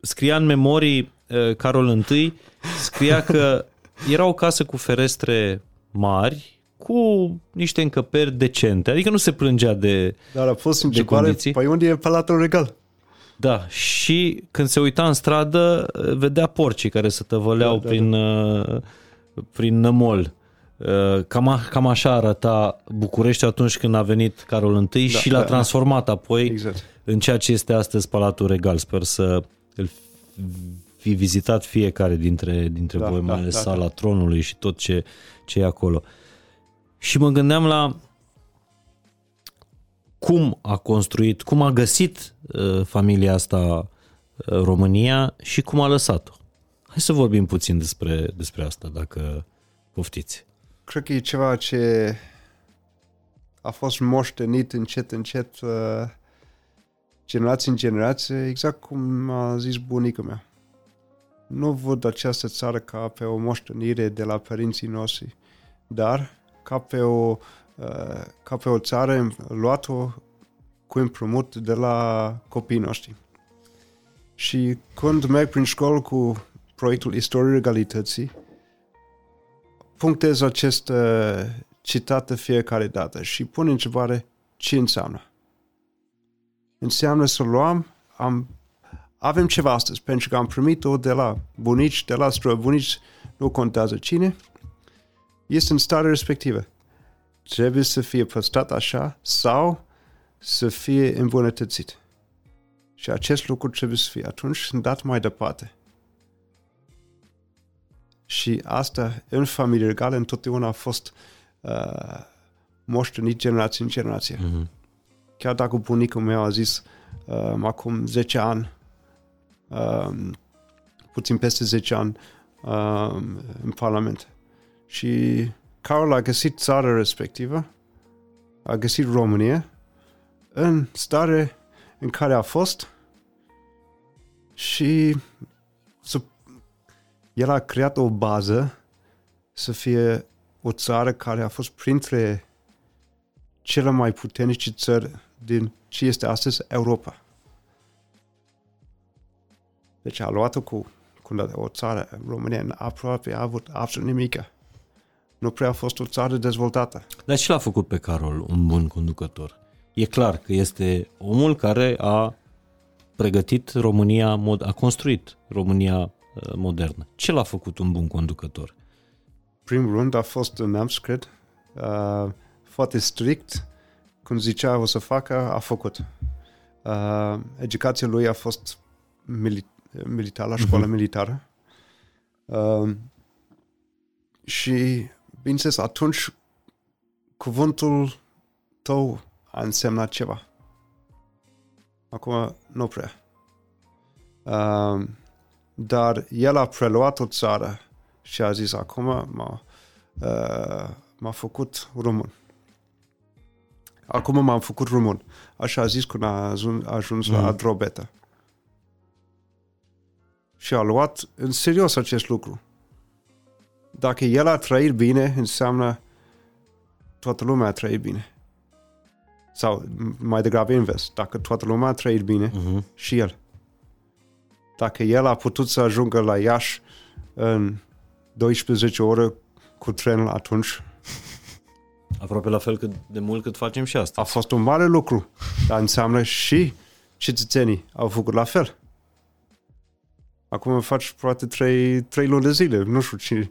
Speaker 3: scria în memorii uh, Carol I, scria că era o casă cu ferestre mari, cu niște încăperi decente, adică nu se plângea de...
Speaker 2: Dar a fost în
Speaker 3: De
Speaker 2: întrebare,
Speaker 3: condiții?
Speaker 2: păi unde e Palatul Regal?
Speaker 3: Da, și când se uita în stradă, uh, vedea porcii care se tăvăleau
Speaker 2: Da, da,
Speaker 3: prin, uh, prin nămol. Uh, Cam, a, cam așa arăta București atunci când a venit Carol I
Speaker 2: Da,
Speaker 3: și l-a
Speaker 2: da, da.
Speaker 3: transformat apoi
Speaker 2: Exact.
Speaker 3: în ceea ce este astăzi Palatul Regal. Sper să îl fi vizitat fiecare dintre, dintre
Speaker 2: Da,
Speaker 3: voi, mai
Speaker 2: da,
Speaker 3: ales
Speaker 2: da,
Speaker 3: sala tronului și tot ce, ce e acolo. Și mă gândeam la cum a construit, cum a găsit uh, familia asta uh, România și cum a lăsat-o. Hai să vorbim puțin despre, despre asta, dacă poftiți.
Speaker 2: Cred că e ceva ce a fost moștenit încet, încet, uh, generație în generație, exact cum a zis bunica mea. Nu văd această țară ca pe o moștenire de la părinții noștri, dar ca pe o, uh, ca pe o țară luată cu împrumut de la copiii noștri. Și când merg prin școală cu proiectul Istorie Egalității, punctez acest uh, citat de fiecare dată și pun întrebare ce înseamnă. Înseamnă să luăm, am, avem ceva astăzi, pentru că am primit-o de la bunici, de la străbunici, nu contează cine, este în stare respectivă. Trebuie să fie păstrat așa sau să fie îmbunătățit. Și acest lucru trebuie să fie atunci dat mai departe. Și asta în familie regală întotdeauna a fost uh, moștenit generație în generație.
Speaker 3: Mm-hmm.
Speaker 2: Chiar dacă bunicul meu a zis uh, acum 10 ani, uh, puțin peste 10 ani, uh, în Parlament. Și Carol a găsit țara respectivă, a găsit România în stare în care a fost și să el a creat o bază să fie o țară care a fost printre cele mai puternice țări din ce este astăzi Europa. Deci a luat-o cu, cu o țară, România, aproape a avut absolut nimic. Nu prea a fost o țară dezvoltată.
Speaker 3: Dar ce l-a făcut pe Carol un bun conducător? E clar că este omul care a pregătit România, a construit România uh, modernă. Ce l-a făcut un bun conducător?
Speaker 2: Primul rând a fost neamț, cred, uh, foarte strict, cum zicea o să facă, a făcut. Uh, educația lui a fost mili- militar, la școala uh-huh. militară. Uh, și, bineînțeles, atunci cuvântul tău a însemnat ceva. Acum nu prea. Uh, dar el a preluat o țară și a zis acum m-a, uh, m-a făcut român. Acum m-am făcut român. Așa a zis când a ajuns, a ajuns mm. la drobeta. Și a luat în serios acest lucru. Dacă el a trăit bine, înseamnă toată lumea a trăit bine. Sau mai degrabă invers. Dacă toată lumea a trăit bine, uh-huh. și el. Dacă el a putut să ajungă la Iași în 12 ore cu trenul atunci,
Speaker 3: Aproape la fel cât de mult cât facem și asta.
Speaker 2: A fost un mare lucru, dar înseamnă și cetățenii au făcut la fel. Acum faci poate trei, trei luni de zile, nu știu ce.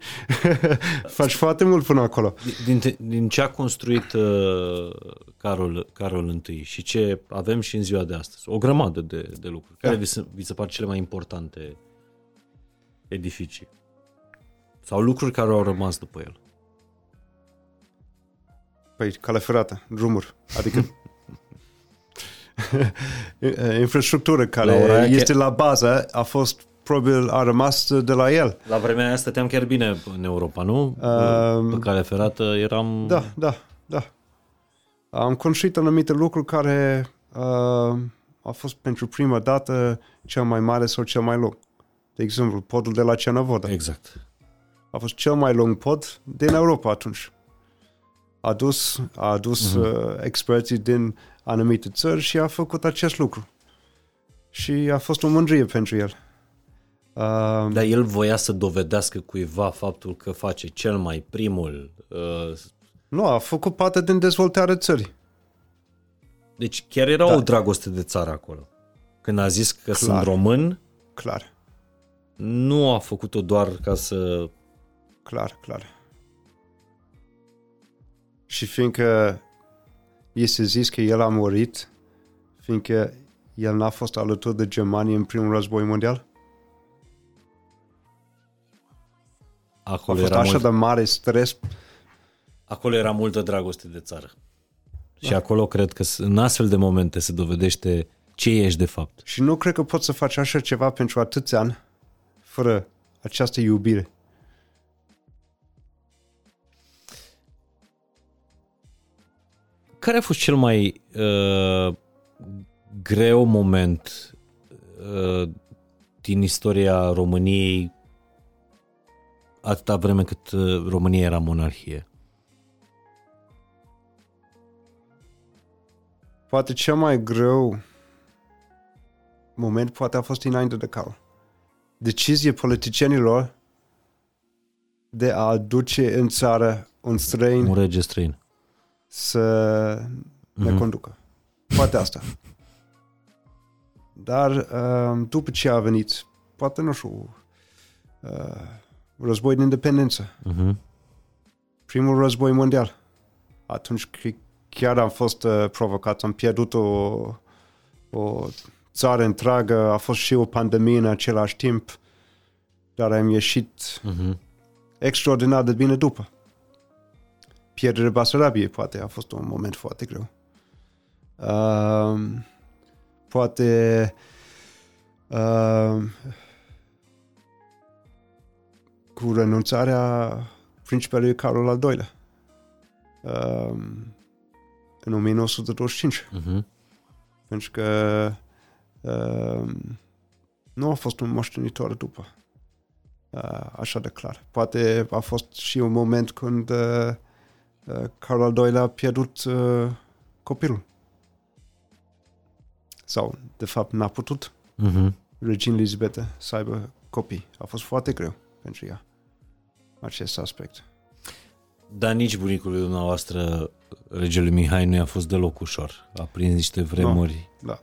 Speaker 2: faci foarte mult până acolo.
Speaker 3: Din, din ce a construit uh, Carol, Carol I și ce avem și în ziua de astăzi? O grămadă de, de lucruri. Care da. vi, se, vi se par cele mai importante edificii? Sau lucruri care au rămas după el?
Speaker 2: Păi, cale ferată, drumuri. Adică infrastructură care la este la bază a fost probabil a rămas de la el.
Speaker 3: La vremea aia stăteam chiar bine în Europa, nu? Um, Pe cale ferată eram...
Speaker 2: Da, da, da. Am construit anumite lucruri care uh, a fost pentru prima dată cel mai mare sau cel mai lung. De exemplu, podul de la Cernavodă.
Speaker 3: Exact.
Speaker 2: A fost cel mai lung pod din Europa atunci. A adus, a adus uh-huh. uh, experții din anumite țări și a făcut acest lucru. Și a fost o mândrie pentru el.
Speaker 3: Uh, Dar el voia să dovedească cuiva faptul că face cel mai primul... Uh...
Speaker 2: Nu, a făcut parte din dezvoltarea țării.
Speaker 3: Deci chiar era da. o dragoste de țară acolo. Când a zis că Clar. sunt român,
Speaker 2: Clar.
Speaker 3: nu a făcut-o doar ca să...
Speaker 2: Clar, clar. Și fiindcă este zis că el a murit, fiindcă el n-a fost alături de Germania în primul război mondial, Acolo a fost era așa mult... de mare stres.
Speaker 3: Acolo era multă dragoste de țară. Da. Și acolo cred că în astfel de momente se dovedește ce ești de fapt.
Speaker 2: Și nu cred că poți să faci așa ceva pentru atâția ani fără această iubire.
Speaker 3: Care a fost cel mai uh, greu moment uh, din istoria României atâta vreme cât uh, România era monarhie?
Speaker 2: Poate cel mai greu moment poate a fost înainte de cal. Decizie politicienilor de a aduce în țară un străin.
Speaker 3: Un rege străin.
Speaker 2: Să ne mm-hmm. conducă. Poate asta. Dar uh, după ce a venit, poate nu știu, uh, război de independență. Uh-huh. Primul război mondial. Atunci chiar am fost uh, provocat, am pierdut o, o țară întreagă, a fost și o pandemie în același timp, dar am ieșit uh-huh. extraordinar de bine după. Pierderea Basarabiei, poate, a fost un moment foarte greu. Uh, poate uh, cu renunțarea principelui Carol al II-lea um, în 1925. Uh-huh. Pentru că um, nu a fost un moștenitor după. uh, așa de clar. Poate a fost și un moment când uh, uh, Carol al II-lea a pierdut uh, copilul. Sau, de fapt, n-a putut
Speaker 3: Uh-huh.
Speaker 2: regina Elizabeth să aibă copii. A fost foarte greu pentru ea acest aspect.
Speaker 3: Dar nici bunicul lui dumneavoastră, regele Mihai, nu i-a fost deloc ușor. A prins niște vremuri.
Speaker 2: Da.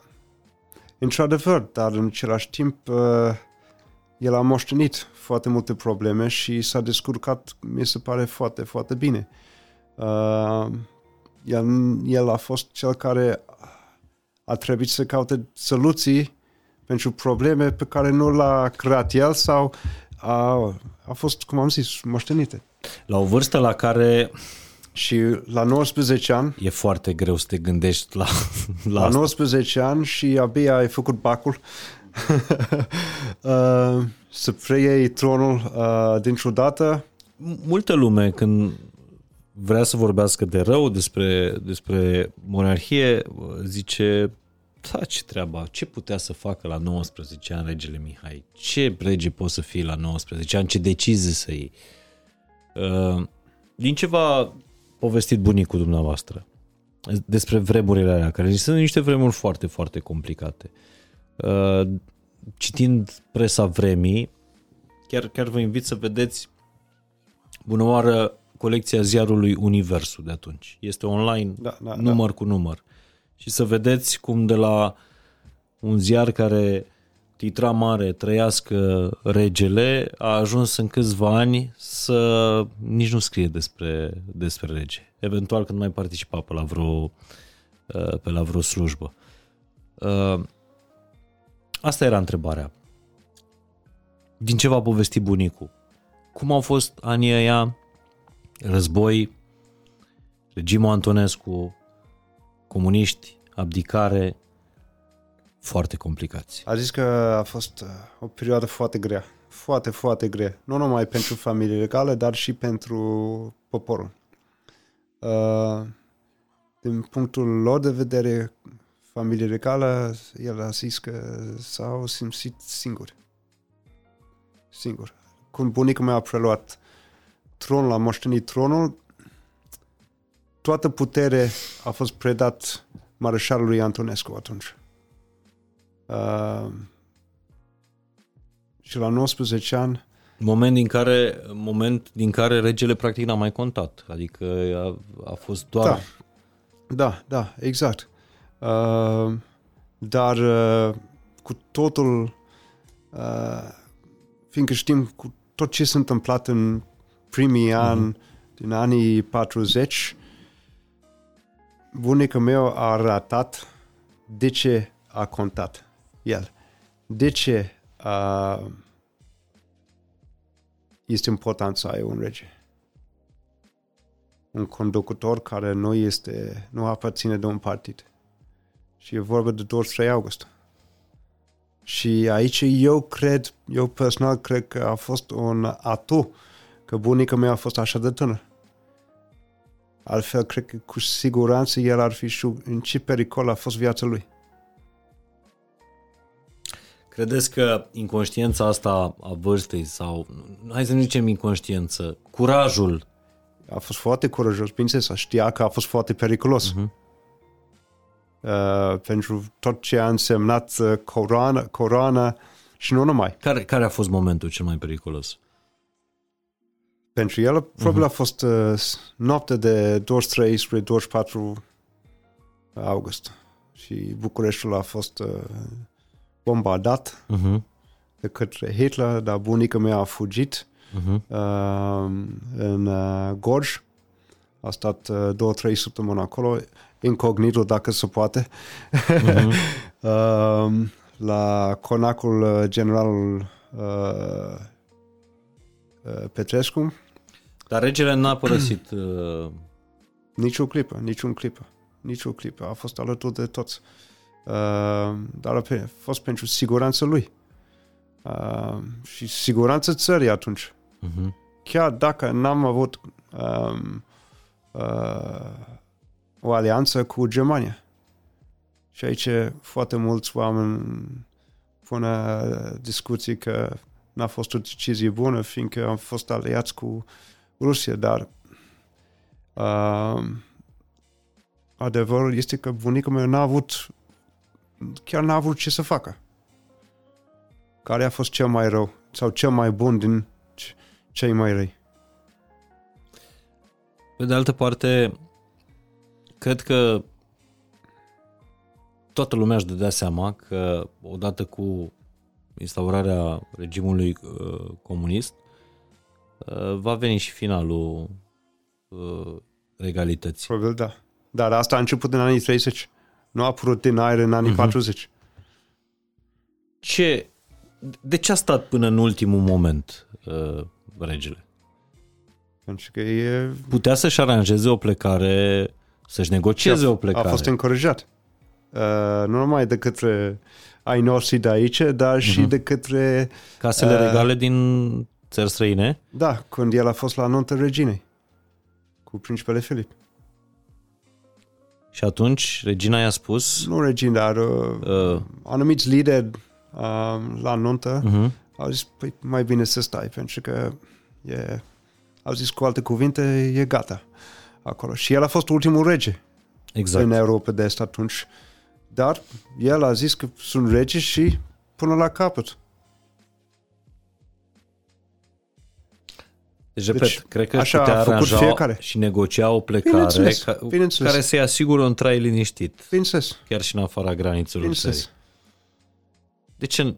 Speaker 2: Într-adevăr, dar în același timp uh, el a moștenit foarte multe probleme și s-a descurcat, mi se pare, foarte, foarte bine. Uh, el, el a fost cel care a trebuit să caute soluții pentru probleme pe care nu l-a creat el sau a, a fost, cum am zis, moștenite.
Speaker 3: La o vârstă la care
Speaker 2: Și la 19 ani,
Speaker 3: e foarte greu să te gândești la, la
Speaker 2: la
Speaker 3: asta.
Speaker 2: 19 ani și abia ai făcut bacul uh, să preiei tronul uh, dintr-o dată.
Speaker 3: multă lume când vrea să vorbească de rău despre, despre monarhie, zice, da, ce treaba, ce putea să facă la 19 ani regele Mihai? Ce rege poți să fii la 19 ani? Ce decizie să iei? Uh, Din ce v-a povestit bunicul dumneavoastră despre vremurile alea, care sunt niște vremuri foarte, foarte complicate. Uh, Citind presa vremii, chiar, chiar vă invit să vedeți bună oară colecția ziarului Universul de atunci. Este online,
Speaker 2: Da, da,
Speaker 3: număr cu număr. Și să vedeți cum de la un ziar care titra mare, trăiască regele, a ajuns în câțiva ani să nici nu scrie despre, despre rege. Eventual când mai participa pe la vreo, uh, pe la vreo slujbă. Uh, Asta era întrebarea. Din ce v-a povestit bunicul? Cum au fost anii ăia, război, regimul Antonescu, comuniști, abdicare, foarte complicați.
Speaker 2: A zis că a fost uh, o perioadă foarte grea. Foarte, foarte grea. Nu numai pentru familiile regale, dar și pentru poporul. Uh, din punctul lor de vedere, familie regală, el a zis că s-au simțit singuri. Singur. Când bunicul meu a preluat tronul, a moștenit tronul, toată putere a fost predat mareșalului Antonescu atunci. Uh, și la 19 ani,
Speaker 3: Moment din care, moment din care regele practic n-a mai contat. Adică a, a fost doar...
Speaker 2: Da. da, da, exact. Uh, dar uh, cu totul, uh, fiindcă știm cu tot ce s-a întâmplat în primii ani, din anii 40, bunicul meu a ratat de ce a contat el. De ce uh, este important să ai un rege. Un conducător care nu este, nu aparține de un partid. Și e vorba de 23 august. Și aici eu cred, eu personal cred că a fost un atu că bunica mea a fost așa de tânăr. Altfel, cred că cu siguranță el ar fi știut în ce pericol a fost viața lui.
Speaker 3: Credeți că inconștiența asta a vârstei sau, hai să nu zicem inconștiență, curajul
Speaker 2: A fost foarte curajos, bineînțeles, știa că a fost foarte periculos. Uh-huh. Uh, pentru tot ce a însemnat uh, coroana, coroana și nu numai.
Speaker 3: Care, care a fost momentul cel mai periculos?
Speaker 2: Pentru el, probabil uh-huh. a fost uh, noaptea de 23 spre 24 august. Și Bucureștiul a fost uh, bombardat
Speaker 3: Uh-huh.
Speaker 2: de către Hitler, dar bunica mea a fugit
Speaker 3: Uh-huh.
Speaker 2: uh, în uh, Gorj. A stat uh, două, trei săptămâni acolo, incognito dacă se poate.
Speaker 3: Uh-huh.
Speaker 2: uh, la conacul uh, general uh, uh, Petrescu,
Speaker 3: Dar regele n-a părăsit uh,
Speaker 2: nici o clipă, nici un clipă, nici o clipă. A fost alături de toți. Uh, dar a pe- fost pentru siguranța lui. Uh, și siguranța țării atunci.
Speaker 3: uh-huh.
Speaker 2: chiar dacă n-am avut um, uh, o alianță cu Germania. Și aici foarte mulți oameni pun uh, discuții că n-a fost o decizie bună, fiindcă am fost aliați cu Rusia, dar uh, adevărul este că bunicul meu n-a avut, chiar n-a avut ce să facă. Care a fost cel mai rău sau cel mai bun din cei mai răi?
Speaker 3: Pe de altă parte, cred că toată lumea își dădea seama că odată cu instaurarea regimului uh, comunist uh, va veni și finalul uh, regalității.
Speaker 2: Probabil da. Dar asta a început în anii 30. Nu a apărut din aer în anii uh-huh. 40.
Speaker 3: Ce, de ce a stat până în ultimul moment uh, regele?
Speaker 2: Pentru că e...
Speaker 3: Putea să-și aranjeze o plecare, să-și negocieze
Speaker 2: a,
Speaker 3: o plecare.
Speaker 2: A fost încurajat. Uh, nu numai de către ai noștri de aici, dar uh-huh. și mhm. de către...
Speaker 3: Casele uh, regale din țări străine?
Speaker 2: Da, când el a fost la nuntă reginei cu principele Filip.
Speaker 3: Și atunci regina i-a spus...
Speaker 2: Nu regina, dar uh, uh. anumiți lideri uh, la nuntă uh-huh. au zis, păi mai bine să stai, pentru că e, au zis cu alte cuvinte, e gata acolo. Și el a fost ultimul rege
Speaker 3: exact.
Speaker 2: în Europa de Est atunci. Dar el a zis că sunt rege și până la capăt.
Speaker 3: Deci, repet, deci, cred că așa putea a făcut fiecare. și negocia o plecare bineînțeles, ca, bineînțeles. care să-i asigură un trai liniștit.
Speaker 2: Bineînțeles.
Speaker 3: Chiar și în afara granițelor săi. De ce...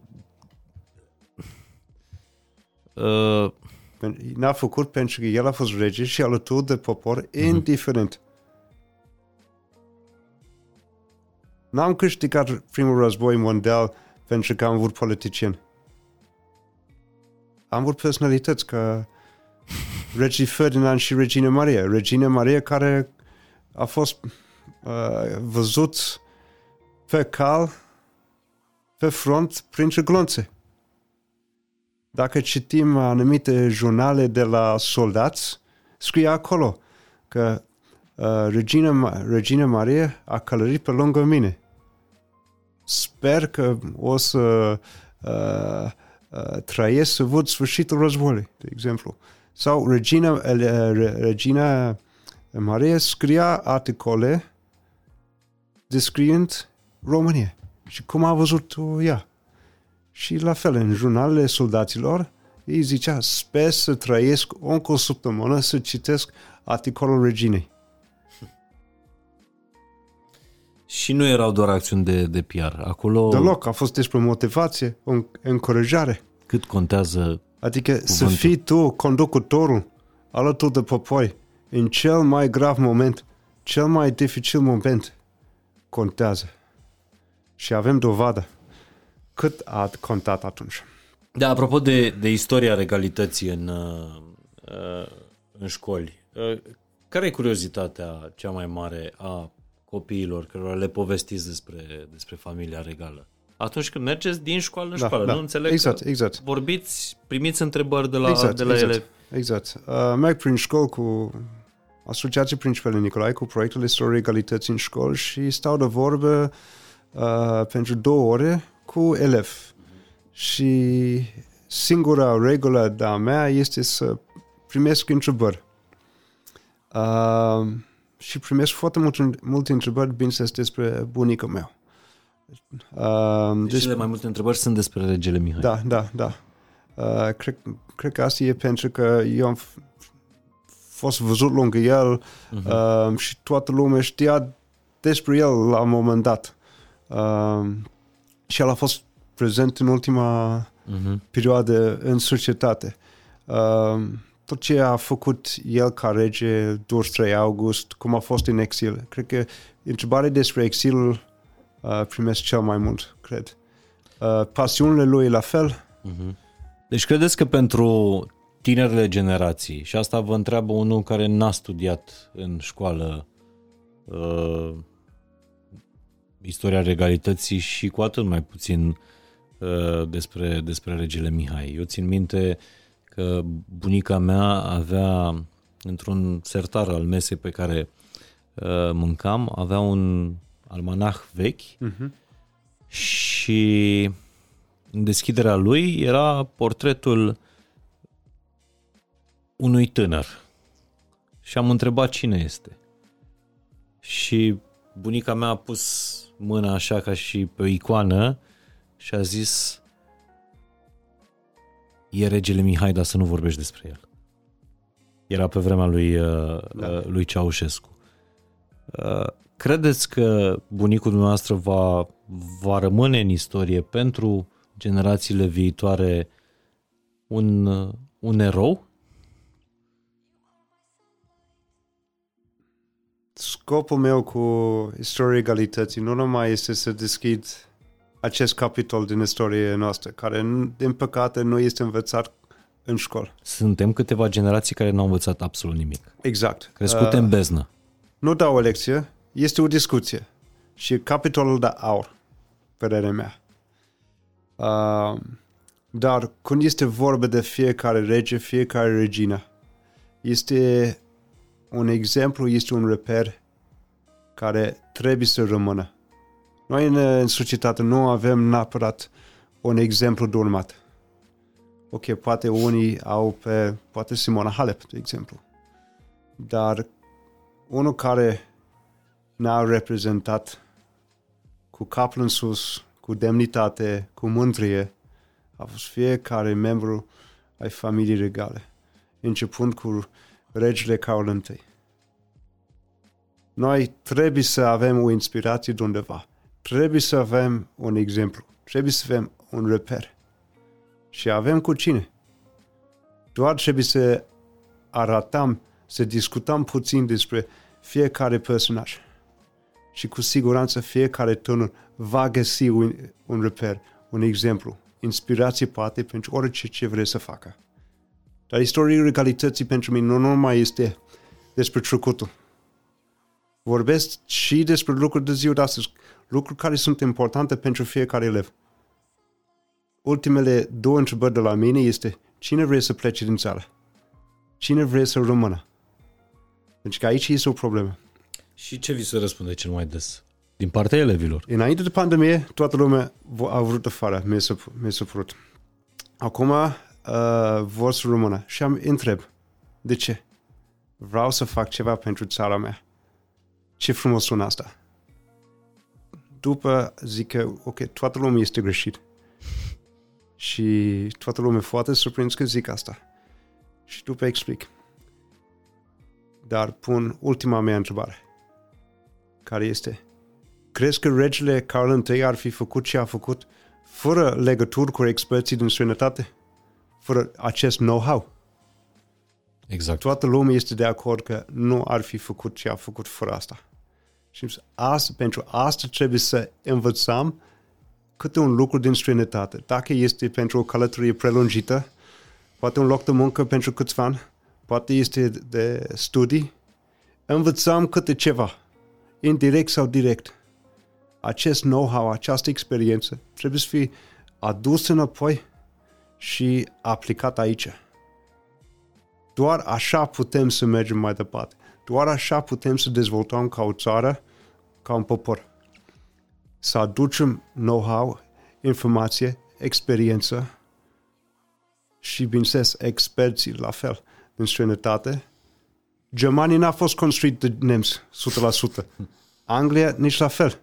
Speaker 2: Uh, N-a făcut pentru că el a fost rege și alături de popor, uh-huh. indiferent. N-am câștigat primul război mondial pentru că am avut politicieni. Am avut personalități ca Regii Ferdinand și Regina Maria. Regina Maria care a fost uh, văzut pe cal, pe front, printre glonțe. Dacă citim anumite jurnale de la soldați, scrie acolo că uh, Regina, Regina Maria a călărit pe lângă mine. Sper că o să uh, uh, trăiesc să văd sfârșitul războiului, de exemplu. Uh, sau Regina, Regina Maria scria articole descriind România și cum a văzut ea. Și la fel, în jurnalele soldaților, ei zicea, sper să trăiesc încă o săptămână să citesc articolul reginei.
Speaker 3: Și nu erau doar acțiuni de, de PR. Acolo...
Speaker 2: Deloc, a fost despre motivație, o încurajare.
Speaker 3: Cât contează
Speaker 2: Adică cuvântul. să fii tu conducătorul alături de popoi în cel mai grav moment, cel mai dificil moment, contează. Și avem dovadă cât a contat atunci.
Speaker 3: Da, apropo de, de istoria regalității în, uh, în școli, uh, care e curiozitatea cea mai mare a copiilor care le povestiți despre, despre familia regală? Atunci când mergeți din școală în da, școală. Da. Nu înțeleg
Speaker 2: exact, exact.
Speaker 3: vorbiți, primiți întrebări de la,
Speaker 2: exact,
Speaker 3: de la
Speaker 2: exact,
Speaker 3: ele.
Speaker 2: Exact. Uh, merg prin școli cu Asociația Principale Nicolae, cu proiectul Istorie Egalității în școli și stau de vorbă uh, pentru două ore cu elevi. Și singura regulă de-a mea este să primesc întrebări. Uh, și primesc foarte multe, multe întrebări, bineînțeles, despre bunicul meu.
Speaker 3: Uh, deci, cele mai multe întrebări sunt despre regele Mihai.
Speaker 2: Da, da, da. Uh, cred, cred că asta e pentru că eu am fost văzut lângă el uh-huh. uh, și toată lumea știa despre el la un moment dat. Uh, și el a fost prezent în ultima uh-huh. perioadă în societate. Uh, tot ce a făcut el ca rege 23 august, cum a fost în exil. Cred că întrebarea despre exilul uh, primesc cel mai mult, cred. Uh, pasiunile lui la fel. Uh-huh.
Speaker 3: Deci credeți că pentru tinerile generații, și asta vă întreabă unul care n-a studiat în școală uh, istoria regalității și cu atât mai puțin uh, despre, despre regele Mihai. Eu țin minte că bunica mea avea într-un sertar al mesei pe care uh, mâncam, avea un almanah vechi uh-huh. și în deschiderea lui era portretul unui tânăr. Și am întrebat cine este. Și bunica mea a pus mâna așa ca și pe o icoană și a zis e regele Mihai, dar să nu vorbești despre el. Era pe vremea lui, uh, da. lui Ceaușescu. Uh, credeți că bunicul dumneavoastră va, va rămâne în istorie pentru generațiile viitoare un, un erou?
Speaker 2: Scopul meu cu istoria egalității nu numai este să deschid acest capitol din istorie noastră, care, din păcate, nu este învățat în școală.
Speaker 3: Suntem câteva generații care nu au învățat absolut nimic.
Speaker 2: Exact.
Speaker 3: Crescute uh, în beznă.
Speaker 2: Nu dau o lecție, este o discuție. Și capitolul de aur, părerea mea. Uh, dar când este vorba de fiecare rege, fiecare regină, este un exemplu, este un reper care trebuie să rămână. Noi în, în societate nu avem neapărat un exemplu de urmat. Ok, poate unii au pe, poate Simona Halep, de exemplu. Dar unul care ne-a reprezentat cu capul în sus, cu demnitate, cu mândrie, a fost fiecare membru ai familiei regale, începând cu regele Carol I. Noi trebuie să avem o inspirație de undeva. Trebuie să avem un exemplu. Trebuie să avem un reper. Și avem cu cine. Doar trebuie să arătăm, să discutăm puțin despre fiecare personaj. Și cu siguranță fiecare tânăr va găsi un, un reper, un exemplu, inspirație poate pentru orice ce vrea să facă. Dar istoria regalității pentru mine nu numai este despre trecutul. Vorbesc și despre lucruri de ziua de astăzi, lucruri care sunt importante pentru fiecare elev. Ultimele două întrebări de la mine este cine vrea să plece din țară? Cine vrea să rămână? Deci că aici este o problemă.
Speaker 3: Și ce vi se răspunde cel mai des? Din partea elevilor.
Speaker 2: Înainte de pandemie, toată lumea a vrut afară, mi s-a, mi s-a părut. Acum uh, vor să rămână. Și am întreb, de ce? Vreau să fac ceva pentru țara mea. Ce frumos sună asta. După zic că, ok, toată lumea este greșit. Și toată lumea foarte surprins că zic asta. Și după explic. Dar pun ultima mea întrebare. Care este? Crezi că regele Carol I ar fi făcut ce a făcut fără legături cu experții din străinătate? Fără acest know-how?
Speaker 3: Exact.
Speaker 2: Toată lumea este de acord că nu ar fi făcut ce a făcut fără asta. Și asta, pentru asta trebuie să învățăm câte un lucru din străinătate. Dacă este pentru o călătorie prelungită, poate un loc de muncă pentru câțiva ani, poate este de studii, învățăm câte ceva, indirect sau direct. Acest know-how, această experiență trebuie să fie adus înapoi și aplicat aici. Doar așa putem să mergem mai departe. Doar așa putem să dezvoltăm ca o țară, ca un popor. Să aducem know-how, informație, experiență și, bineînțeles, experții la fel din străinătate. Germania n-a fost construit de nemți 100%. Anglia nici la fel.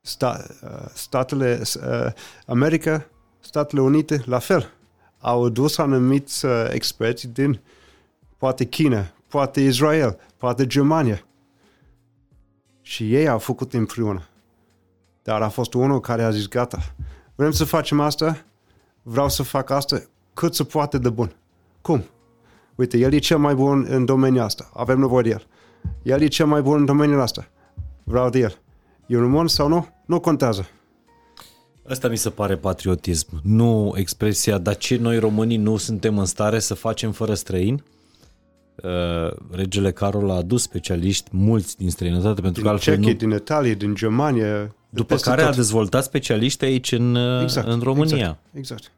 Speaker 2: Sta, uh, statele, uh, America, Statele Unite, la fel. Au adus anumiți uh, experți din poate China, poate Israel, poate Germania. Și ei au făcut împreună. Dar a fost unul care a zis, gata, vrem să facem asta, vreau să fac asta cât se poate de bun. Cum? Uite, el e cel mai bun în domeniul ăsta, avem nevoie de el. El e cel mai bun în domeniul ăsta, vreau de el. E un român sau nu? Nu contează.
Speaker 3: Asta mi se pare patriotism, nu expresia, dar ce noi românii nu suntem în stare să facem fără străini? Uh, regele Carol a adus specialiști mulți din străinătate pentru
Speaker 2: din
Speaker 3: că altfel
Speaker 2: Cehia,
Speaker 3: nu...
Speaker 2: din Italia, din Germania.
Speaker 3: După care
Speaker 2: tot.
Speaker 3: a dezvoltat specialiști aici în, uh,
Speaker 2: exact,
Speaker 3: în România.
Speaker 2: Exact, exact.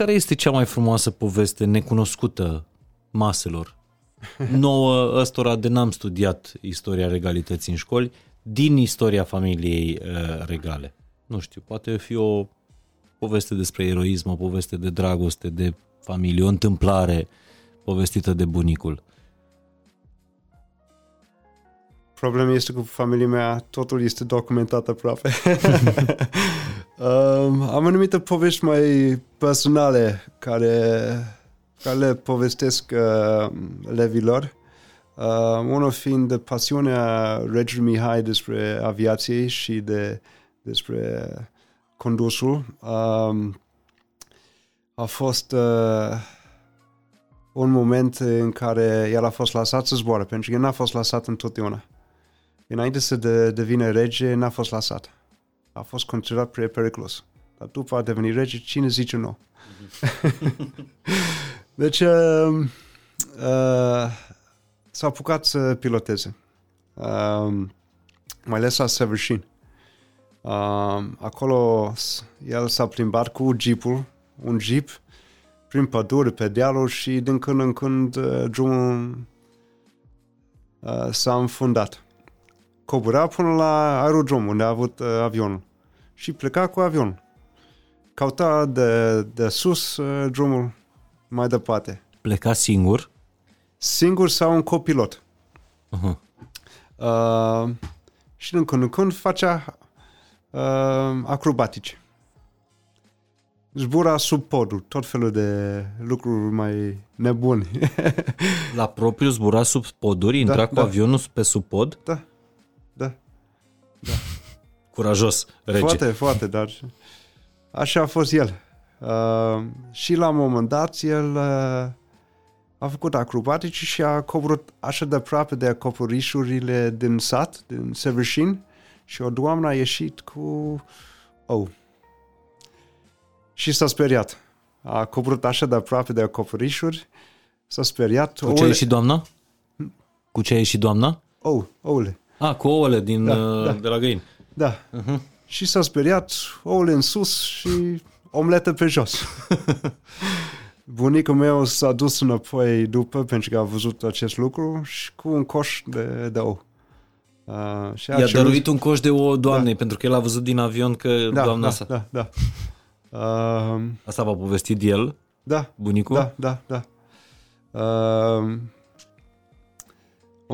Speaker 3: Care este cea mai frumoasă poveste necunoscută maselor? Nouă ăstora de n-am studiat istoria regalității în școli, din istoria familiei uh, regale. nu știu, poate fi o poveste despre eroism, o poveste de dragoste, de familie, o întâmplare povestită de bunicul.
Speaker 2: Problema este cu familia mea, totul este documentat aproape. um, am anumite povești mai personale care, care le povestesc uh, levilor. Uh, unul fiind de pasiunea regelui Mihai despre aviație și de, despre condusul. Um, a fost uh, un moment în care el a fost lăsat să zboare, pentru că el n-a fost lăsat întotdeauna. Înainte să de, devină rege, n-a fost lăsat. A fost considerat prea periculos. Dar după a devenit rege, cine zice nu? deci, uh, uh, s-a apucat să piloteze. Uh, mai ales la Severșin. Uh, acolo el s-a plimbat cu jeepul, un jeep, prin pădure, pe dealuri și din când în când uh, drumul uh, s-a înfundat. Cobora până la aerodrom unde a avut uh, avionul și pleca cu avionul. Cauta de, de sus uh, drumul mai departe.
Speaker 3: Pleca singur?
Speaker 2: Singur sau un copilot.
Speaker 3: Uh-huh.
Speaker 2: Uh, și din când în când facea uh, acrobatice. Zbura sub podul, tot felul de lucruri mai nebuni.
Speaker 3: La propriu zbura sub poduri, intra
Speaker 2: Da,
Speaker 3: cu
Speaker 2: da.
Speaker 3: avionul pe sub pod?
Speaker 2: da, da.
Speaker 3: Curajos, rege.
Speaker 2: Foarte, foarte, dar așa a fost el. Uh, și la un moment dat el uh, a făcut acrobatici și a coborât așa de aproape de acoperișurile din sat, din Severșin și o doamnă a ieșit cu oh. și s-a speriat. A coborât așa de aproape de acoperișuri, s-a speriat.
Speaker 3: Cu ce a ieșit doamna? Cu ce a ieșit doamna?
Speaker 2: Oh, oule.
Speaker 3: A, cu ouăle din,
Speaker 2: Da,
Speaker 3: uh,
Speaker 2: da.
Speaker 3: de la găini.
Speaker 2: Da. Uh-huh. Și s-a speriat, ouăle în sus și omletă pe jos. Bunicul meu s-a dus înapoi după, pentru că a văzut acest lucru, și cu un coș de, de ou. Uh, și a
Speaker 3: I-a
Speaker 2: cerut-
Speaker 3: dăruit un coș de ouă doamnei, pentru că el a văzut din avion că
Speaker 2: da,
Speaker 3: doamna
Speaker 2: da,
Speaker 3: sa...
Speaker 2: da, da. Uh,
Speaker 3: Asta v-a povestit el,
Speaker 2: da,
Speaker 3: bunicul?
Speaker 2: da, da, da. Uh,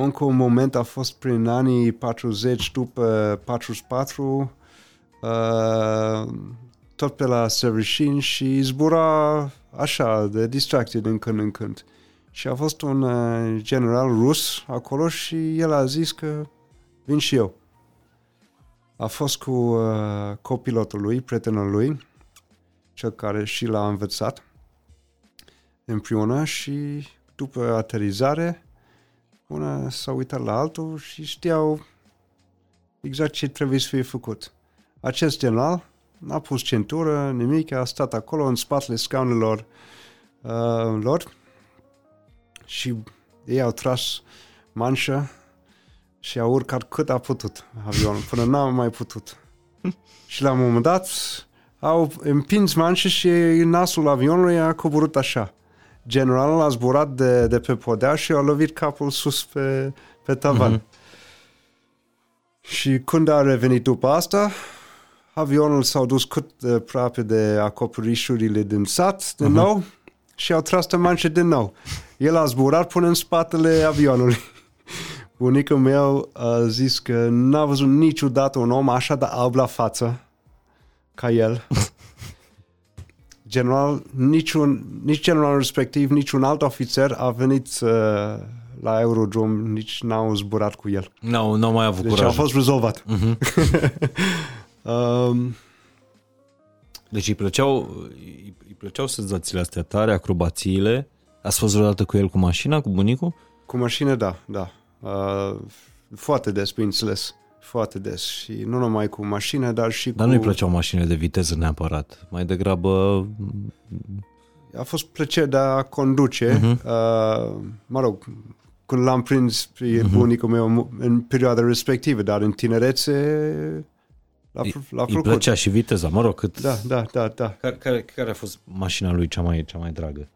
Speaker 2: încă un moment a fost prin anii 40 după 44, uh, tot pe la Severșin și zbura așa, de distracție din când în când. Și a fost un uh, general rus acolo și el a zis că vin și eu. A fost cu uh, copilotul lui, prietenul lui, cel care și l-a învățat împreună și după aterizare una s-a uitat la altul și știau exact ce trebuie să fie făcut. Acest general n-a pus centură, nimic, a stat acolo în spatele scaunelor uh, lor și ei au tras manșa și au urcat cât a putut avionul, până n-au mai putut. și la un moment dat au împins manșa și nasul avionului a coborât așa. Generalul a zburat de, de pe podea și a lovit capul sus pe, pe tavan.
Speaker 3: Mhm.
Speaker 2: Și când a revenit după asta, avionul s-a dus cât de aproape de acoperișurile din sat, din nou, și au tras de manșă din nou. El a zburat până în spatele avionului. Bunicul meu a zis că n-a văzut niciodată un om așa de alb la față ca el. General, niciun, nici generalul respectiv, niciun alt ofițer a venit uh, la aerodrom, nici n-au zburat cu el.
Speaker 3: N-au, n-au mai avut
Speaker 2: Deci a
Speaker 3: curaj.
Speaker 2: fost rezolvat.
Speaker 3: Mhm.
Speaker 2: um,
Speaker 3: Deci îi plăceau, îi, îi plăceau senzațiile astea tare, acrobațiile. Ați fost vreodată cu el cu mașina, cu bunicul?
Speaker 2: cu mașină, da, da. Uh, foarte des, bineînțeles. Foarte des. Și nu numai cu mașină, dar și
Speaker 3: Dar
Speaker 2: cu...
Speaker 3: nu-i plăceau mașinile de viteză neapărat. Mai degrabă...
Speaker 2: A fost plăcere de a conduce.
Speaker 3: Mhm.
Speaker 2: Uh, mă rog, când l-am prins pe bunicul meu mu- în perioada respectivă, dar în tinerețe l-a,
Speaker 3: Îi,
Speaker 2: l-a
Speaker 3: îi
Speaker 2: plăcut.
Speaker 3: plăcea și viteza, mă rog, cât...
Speaker 2: Da, da, da, da.
Speaker 3: Care, care, care a fost mașina lui cea mai, cea mai dragă?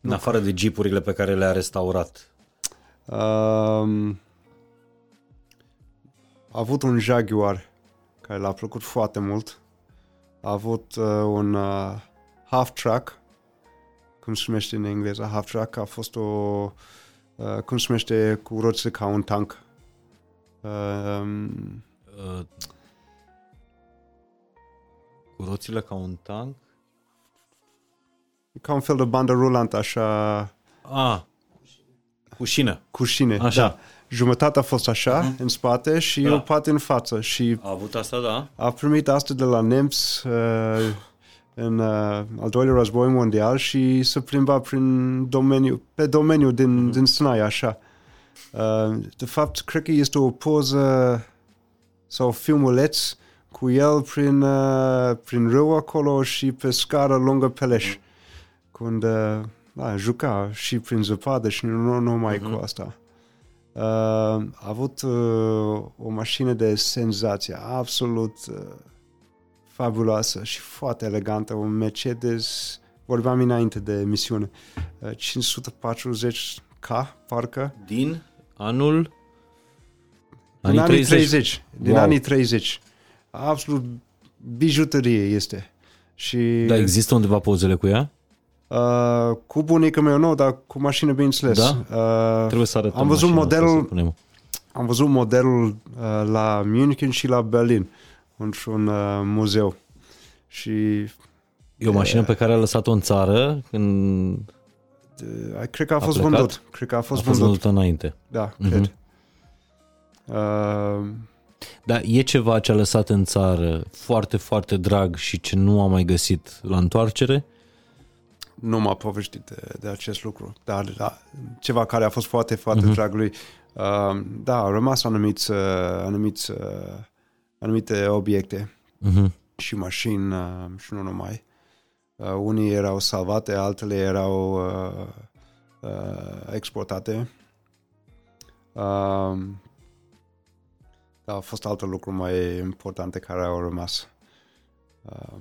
Speaker 3: În afară de jeepurile pe care le-a restaurat.
Speaker 2: Um, avut un Jaguar care l-a plăcut foarte mult. A avut uh, un uh, half track, cum se numește în engleză, half track, a fost o, uh, cum se numește cu roțile ca un tank. Uh,
Speaker 3: Uh, cu roțile ca un tank?
Speaker 2: ca un fel de bandă rulantă, așa,
Speaker 3: Ah, cu șină.
Speaker 2: cu șine.
Speaker 3: Așa.
Speaker 2: Da. Jumătate a fost așa, în spate, și
Speaker 3: Da.
Speaker 2: o parte în față. Și
Speaker 3: A avut asta, da?
Speaker 2: a primit asta de la nemți uh, în uh, al doilea război mondial și se plimba prin domeniu, pe domeniu din, din Sinai, așa. Uh, de fapt, cred că este o poză sau filmuleț cu el prin, uh, prin râu acolo și pe scară lungă Peleș. Când uh, da, juca și prin zăpadă și nu numai cu asta. Uh, a avut uh, o mașină de senzație, absolut uh, fabuloasă și foarte elegantă, un Mercedes, vorbeam înainte de emisiune, uh, 540K, parcă,
Speaker 3: Din anul...
Speaker 2: din anii 30. Din
Speaker 3: Wow.
Speaker 2: anii 30. Absolut bijuterie este. Și
Speaker 3: Da, există undeva pozele cu ea?
Speaker 2: Uh, cu bunica meu nou, dar cu mașină, bineînțeles.
Speaker 3: Da?
Speaker 2: Uh,
Speaker 3: Trebuie să arătăm
Speaker 2: am văzut
Speaker 3: mașina asta,
Speaker 2: modelul
Speaker 3: să punem.
Speaker 2: Am văzut modelul uh, la München și la Berlin, într-un uh, muzeu. Și
Speaker 3: E o mașină pe care a lăsat-o în țară când
Speaker 2: uh, cred că a fost
Speaker 3: plecat?
Speaker 2: vândut. Cred că a
Speaker 3: a
Speaker 2: fost,
Speaker 3: fost
Speaker 2: vândut.
Speaker 3: vândută înainte.
Speaker 2: Da,
Speaker 3: Mhm.
Speaker 2: cred. Uh,
Speaker 3: Dar e ceva ce a lăsat în țară foarte, foarte drag și ce nu a mai găsit la întoarcere?
Speaker 2: Nu m-a povestit de, de acest lucru, dar da, ceva care a fost foarte, foarte uh-huh. drag lui. Uh, da, au rămas anumiți, uh, anumiți, uh, anumite obiecte
Speaker 3: Uh-huh.
Speaker 2: și mașini uh, și nu numai. Uh, unii erau salvate, altele erau uh, uh, exportate. Uh, da, au fost alte lucruri mai importante care au rămas uh,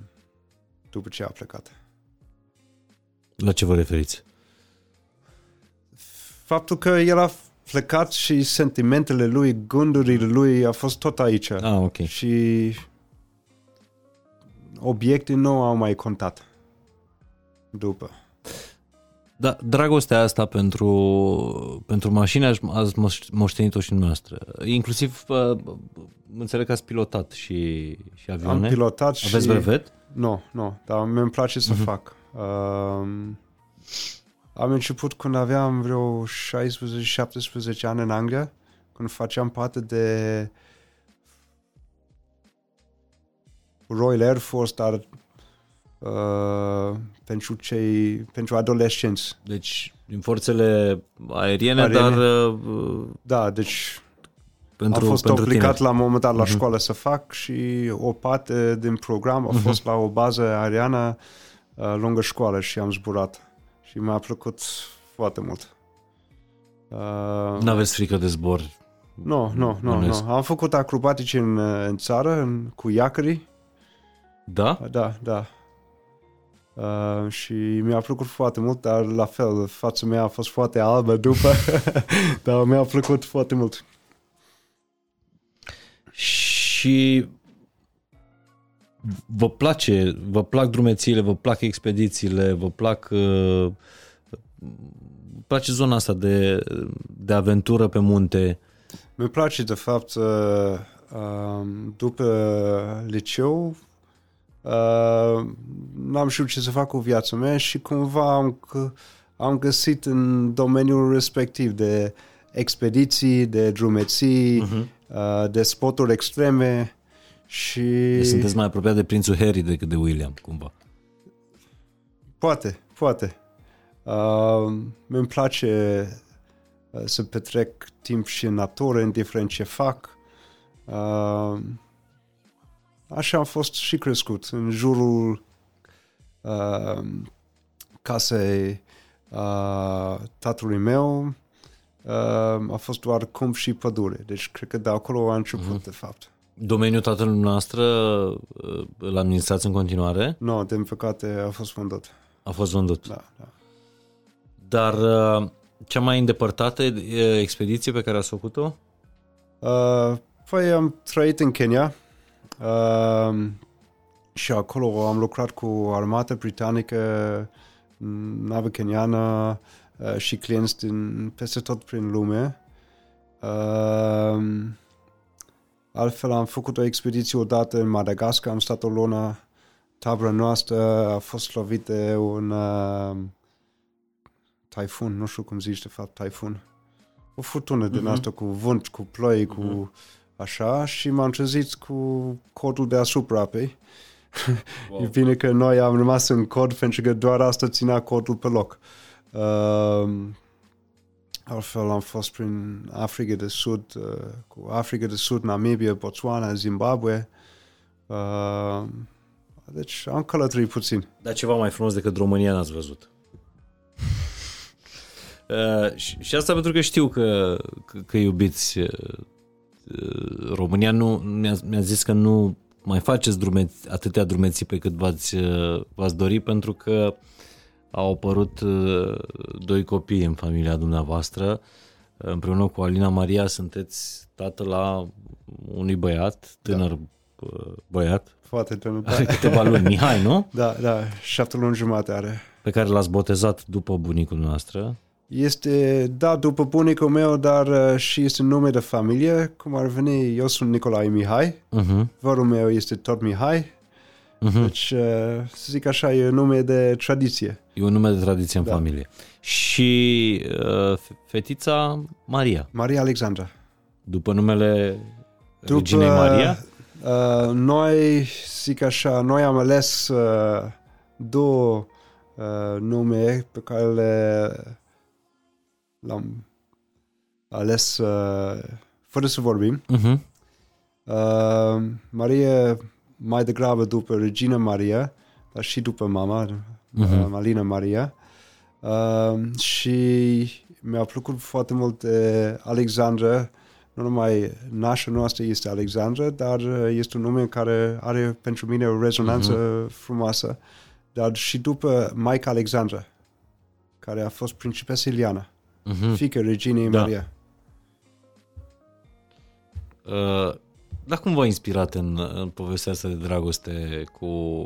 Speaker 2: după ce a plecat.
Speaker 3: La ce vă referiți?
Speaker 2: Faptul că el a plecat și sentimentele lui, gândurile lui a fost tot aici.
Speaker 3: Ah, ok.
Speaker 2: Și obiecte nu au mai contat după.
Speaker 3: Da, dragostea asta pentru, pentru mașini ați- ați moș- moștenit-o și noastră. Inclusiv, uh, înțeleg că ați pilotat și, și
Speaker 2: Am
Speaker 3: avioane.
Speaker 2: pilotat și...
Speaker 3: Aveți brevet?
Speaker 2: Nu, nu, dar mi-mi place să fac. Um, am început când aveam vreo 16-17 ani în Anglia, când făceam parte de Royal Air Force, dar uh, pentru cei, pentru adolescenți.
Speaker 3: Deci, din forțele aeriene,
Speaker 2: Aeriene.
Speaker 3: dar uh,
Speaker 2: Da, deci
Speaker 3: pentru,
Speaker 2: am fost
Speaker 3: pentru
Speaker 2: obligat
Speaker 3: tineri.
Speaker 2: la un moment dat la
Speaker 3: Mhm.
Speaker 2: școală să fac și o parte din program a
Speaker 3: Mhm.
Speaker 2: fost la o bază aeriană uh, lângă școală și am zburat. Și mi-a plăcut foarte mult. Uh,
Speaker 3: N-aveți frică de zbor?
Speaker 2: nu, nu, nu,
Speaker 3: Bănuiesc.
Speaker 2: nu. Am făcut acrobatici în, uh, în țară, în, cu iacării.
Speaker 3: Da?
Speaker 2: Da, da. Uh, și mi-a plăcut foarte mult, dar la fel, fața mea a fost foarte albă după, dar mi-a plăcut foarte mult.
Speaker 3: Și vă place, vă plac drumețiile, vă plac expedițiile, vă plac uh, vă place zona asta de, de aventură pe munte.
Speaker 2: Mi place de fapt uh, um, după liceu uh, n-am știut ce să fac cu viața mea și cumva am, că- am găsit în domeniul respectiv de expediții, de drumeții,
Speaker 3: Mhm.
Speaker 2: uh, de sporturi extreme și
Speaker 3: Deci sunteți mai apropiat de prințul Harry decât de William, cumva.
Speaker 2: poate, poate. Uh, mi-mi place uh, să petrec timp și în natură, indiferent ce fac. Uh, așa am fost și crescut, în jurul uh, casei uh, tatălui meu. Uh, a fost doar câmp și pădure, deci cred că de acolo a început, de fapt.
Speaker 3: Domeniul tatălui noastră uh, îl administrați în continuare?
Speaker 2: Nu, din păcate a fost vândut.
Speaker 3: A fost vândut.
Speaker 2: Da, da.
Speaker 3: Dar uh, cea mai îndepărtată uh, expediție pe care ați făcut-o?
Speaker 2: Uh, Păi am trăit în Kenya uh, și acolo am lucrat cu armata britanică, navă keniană uh, și clienți din peste tot prin lume. Uh, altfel am făcut o expediție odată în Madagascar, am stat o lună, tabra noastră a fost lovită de un uh, taifun, nu știu cum zici de fapt, taifun. O furtună din
Speaker 3: Mhm.
Speaker 2: asta cu vânt, cu ploi, cu
Speaker 3: Mhm.
Speaker 2: așa și m-am trezit cu codul deasupra apei.
Speaker 3: Wow.
Speaker 2: E bine că noi am rămas în cod pentru că doar asta ținea codul pe loc. Uh, altfel am fost prin Africa de Sud, uh, cu Africa de Sud, Namibia, Botswana, Zimbabwe. Uh, deci am călătorit puțin.
Speaker 3: Dar ceva mai frumos decât România n-ați văzut. Uh, și, și asta pentru că știu că, că, că iubiți uh, uh, România. Nu, mi-a, mi-a zis că nu mai faceți drumeți, atâtea drumeții pe cât v-ați, uh, v-ați dori pentru că au apărut uh, doi copii în familia dumneavoastră. Împreună cu Alina Maria sunteți tată la unui băiat, tânăr uh, băiat,
Speaker 2: Foarte tânăr. Da,
Speaker 3: are câteva luni, Mihai, nu?
Speaker 2: da, da, șapte luni jumate are.
Speaker 3: pe care l-ați botezat după bunicul noastră.
Speaker 2: Este, da, după bunicul meu, dar uh, și este nume de familie, cum ar veni, eu sunt Nicolae Mihai,
Speaker 3: Uh-huh.
Speaker 2: vărul meu este tot Mihai,
Speaker 3: Uh-huh.
Speaker 2: deci, uh, să zic așa, e un nume de tradiție.
Speaker 3: E un nume de tradiție în
Speaker 2: Da.
Speaker 3: familie. Și uh, fe- fetița Maria,
Speaker 2: Maria Alexandra.
Speaker 3: după numele
Speaker 2: După,
Speaker 3: reginei Maria.
Speaker 2: Uh, noi, zic așa, noi am ales uh, două uh, nume pe care le l-am ales uh, fără să vorbim.
Speaker 3: Uh-huh.
Speaker 2: Uh, Maria mai degrabă după Regina Maria, dar și după mama, uh-huh. uh, Malina Maria. Uh, și mi-a plăcut foarte mult de Alexandra, nu numai nașa noastră este Alexandra, dar uh, este un nume care are pentru mine o rezonanță uh-huh. frumoasă, dar și după Maica Alexandra, care a fost principesa Iliana,
Speaker 3: Uh-huh.
Speaker 2: fiica reginei
Speaker 3: Da.
Speaker 2: Maria.
Speaker 3: Uh, dar cum v-a inspirat în, în povestea asta de dragoste cu,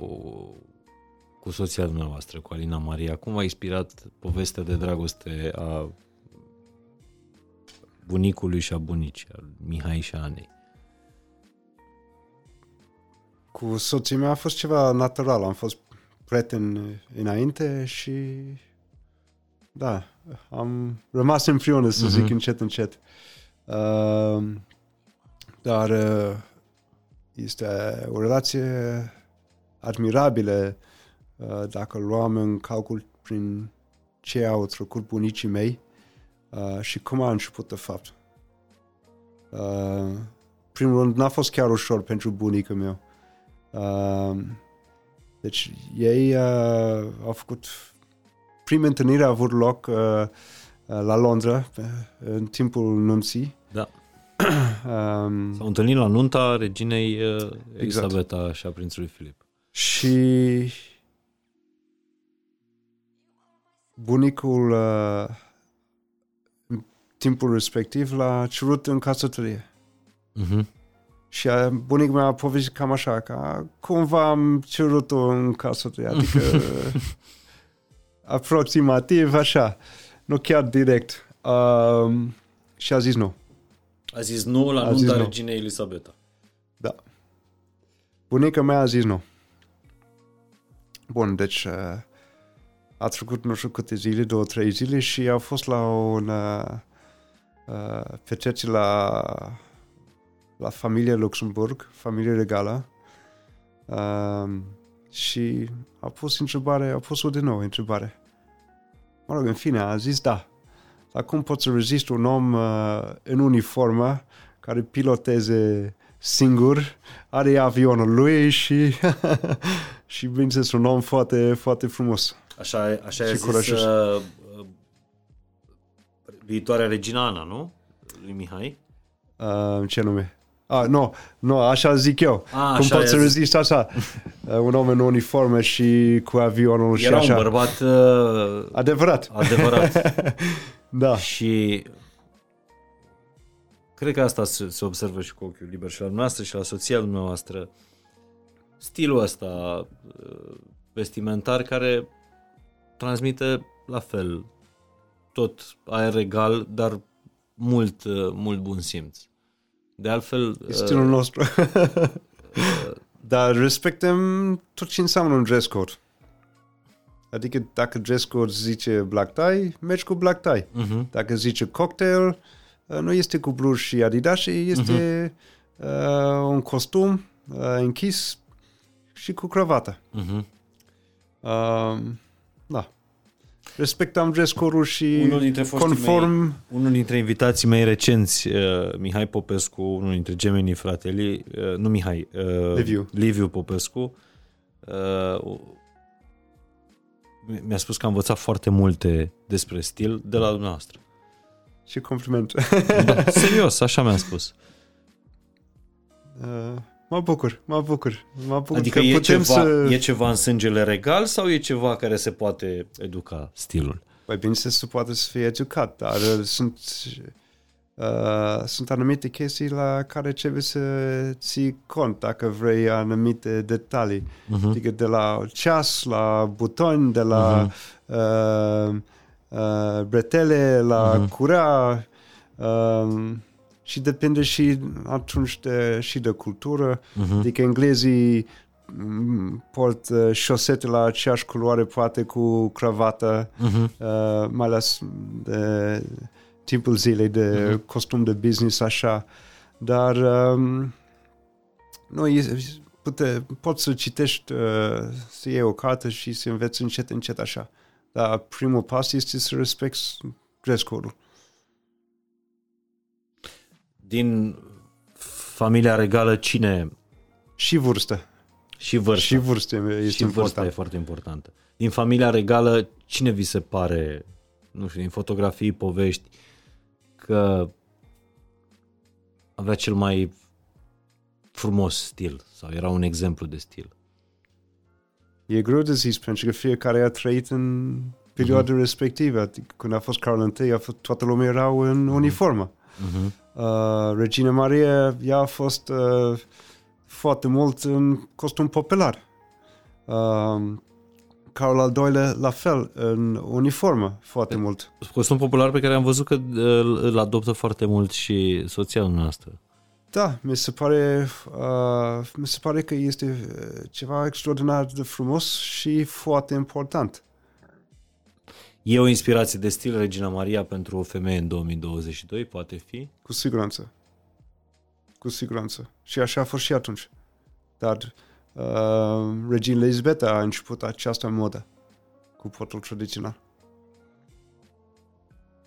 Speaker 3: cu soția dumneavoastră, cu Alina Maria? Cum v-a inspirat povestea de dragoste a bunicului și a bunicii, a Mihai și a Anei?
Speaker 2: Cu soția mea a fost ceva natural. Am fost prieten înainte și da, am rămas împreună, să zic,
Speaker 3: Mhm.
Speaker 2: încet, încet. Uh, dar uh, este o relație admirabilă uh, dacă luăm în calcul prin ce au trecut bunicii mei uh, și cum a început de fapt. Uh, primul rând, n-a fost chiar ușor pentru bunicul meu. Uh, deci ei uh, au făcut prima întâlnire a avut loc uh, uh, la Londra pe, în timpul nunții.
Speaker 3: Da.
Speaker 2: Um,
Speaker 3: S-au întâlnit la nunta reginei uh, Elisabeta și a prințului Filip.
Speaker 2: și bunicul uh, în timpul respectiv l-a cerut în casătorie.
Speaker 3: Uh-huh.
Speaker 2: Și uh, bunicul meu a povestit cam așa, că cumva am cerut-o în casătorie, adică aproximativ așa, nu chiar direct. Um, și a zis nu.
Speaker 3: A zis nu la
Speaker 2: A
Speaker 3: nunta
Speaker 2: zis nu.
Speaker 3: reginei Elisabeta.
Speaker 2: Da. Bunica mea a zis nu. Bun, deci uh, a trecut nu știu câte zile, două, trei zile și a fost la un uh, uh, petrecere la la familia Luxemburg, familia regală uh, și a pus întrebare, a pus-o de nou întrebare. Mă rog, în fine, a zis da. Dar cum poți să rezisti un om uh, în uniformă care piloteze singur, are avionul lui și, și bineînțeles un om foarte, foarte frumos.
Speaker 3: Așa, așa
Speaker 2: Și
Speaker 3: a zis
Speaker 2: curajos.
Speaker 3: uh, uh, viitoarea regina Ana, nu? Lui Mihai.
Speaker 2: Uh, ce nume? Ah, nu, nu, așa zic eu.
Speaker 3: A,
Speaker 2: Cum
Speaker 3: așa
Speaker 2: poți
Speaker 3: i-a
Speaker 2: să
Speaker 3: zis.
Speaker 2: rezisti așa? Uh, un om în uniformă și cu avionul și
Speaker 3: Era
Speaker 2: așa.
Speaker 3: un bărbat uh,
Speaker 2: Adevărat.
Speaker 3: adevărat.
Speaker 2: Da.
Speaker 3: și cred că asta se, se observă și cu ochiul liber și la noastră și la soția noastră. Stilul ăsta uh, vestimentar care transmite la fel tot aer egal, dar mult, uh, mult bun simț. De altfel...
Speaker 2: E stilul uh, nostru. Dar respectăm tot ce înseamnă un dress code. Adică dacă dress code zice black tie, mergi cu black tie. Uh-huh. Dacă zice cocktail, uh, nu este cu blues și adidas, este uh-huh. uh, un costum uh, închis și cu cravată. Uh-huh. Uh, da. Respectam dress code și unul dintre conform...
Speaker 3: Mei, unul dintre invitații mei recenți, uh, Mihai Popescu, unul dintre gemenii frateli, uh, nu Mihai, uh, Liviu. Liviu Popescu, uh, mi-a spus că a învățat foarte multe despre stil de la dumneavoastră.
Speaker 2: Și compliment.
Speaker 3: Da, serios, așa mi-a spus.
Speaker 2: Uh, mă bucur, mă bucur. Mă bucur
Speaker 3: adică e ceva, să... e ceva în sângele regal sau e ceva care se poate educa stilul?
Speaker 2: Păi bine se poate să fie educat, dar sunt Uh, sunt anumite chestii la care trebuie să ții cont dacă vrei anumite detalii. Uh-huh. Adică de la ceas, la butoni, de la uh-huh. uh, uh, bretele, la uh-huh. curea uh, și depinde și atunci de, și de cultură. Uh-huh. Adică englezii mm, port uh, șosete la aceeași culoare poate cu cravată, uh-huh. uh, mai ales de timpul zilei de uh-huh. costum de business așa, dar um, nu, pute, poți să citești, uh, să iei o carte și să înveți încet, încet așa. Dar primul pas este să respecti dress code-ul.
Speaker 3: Din familia regală, cine?
Speaker 2: Și vârstă.
Speaker 3: Și vârstă.
Speaker 2: Și vârstă este
Speaker 3: și vârsta important. e foarte importantă. Din familia regală, cine vi se pare, nu știu, din fotografii, povești, că avea cel mai frumos stil sau era un exemplu de stil?
Speaker 2: E greu de zis, pentru că fiecare a trăit în perioada uh-huh. respectivă. Adică când a fost Carol I, a fost, toată lumea era în uh-huh. uniformă. Uh-huh. Uh, Regina Maria, ea a fost uh, foarte mult în costum popular. Uh, Carol al doilea la fel, în uniformă foarte e, mult.
Speaker 3: Costum popular pe care am văzut că îl adoptă foarte mult și soția noastră.
Speaker 2: Da, mi se pare, uh, mi se pare că este uh, ceva extraordinar de frumos și foarte important.
Speaker 3: E o inspirație de stil Regina Maria pentru o femeie în 2022, poate fi?
Speaker 2: Cu siguranță. Cu siguranță. Și așa a fost și atunci. Dar uh, Regina Elizabeth a început această modă cu portul tradițional.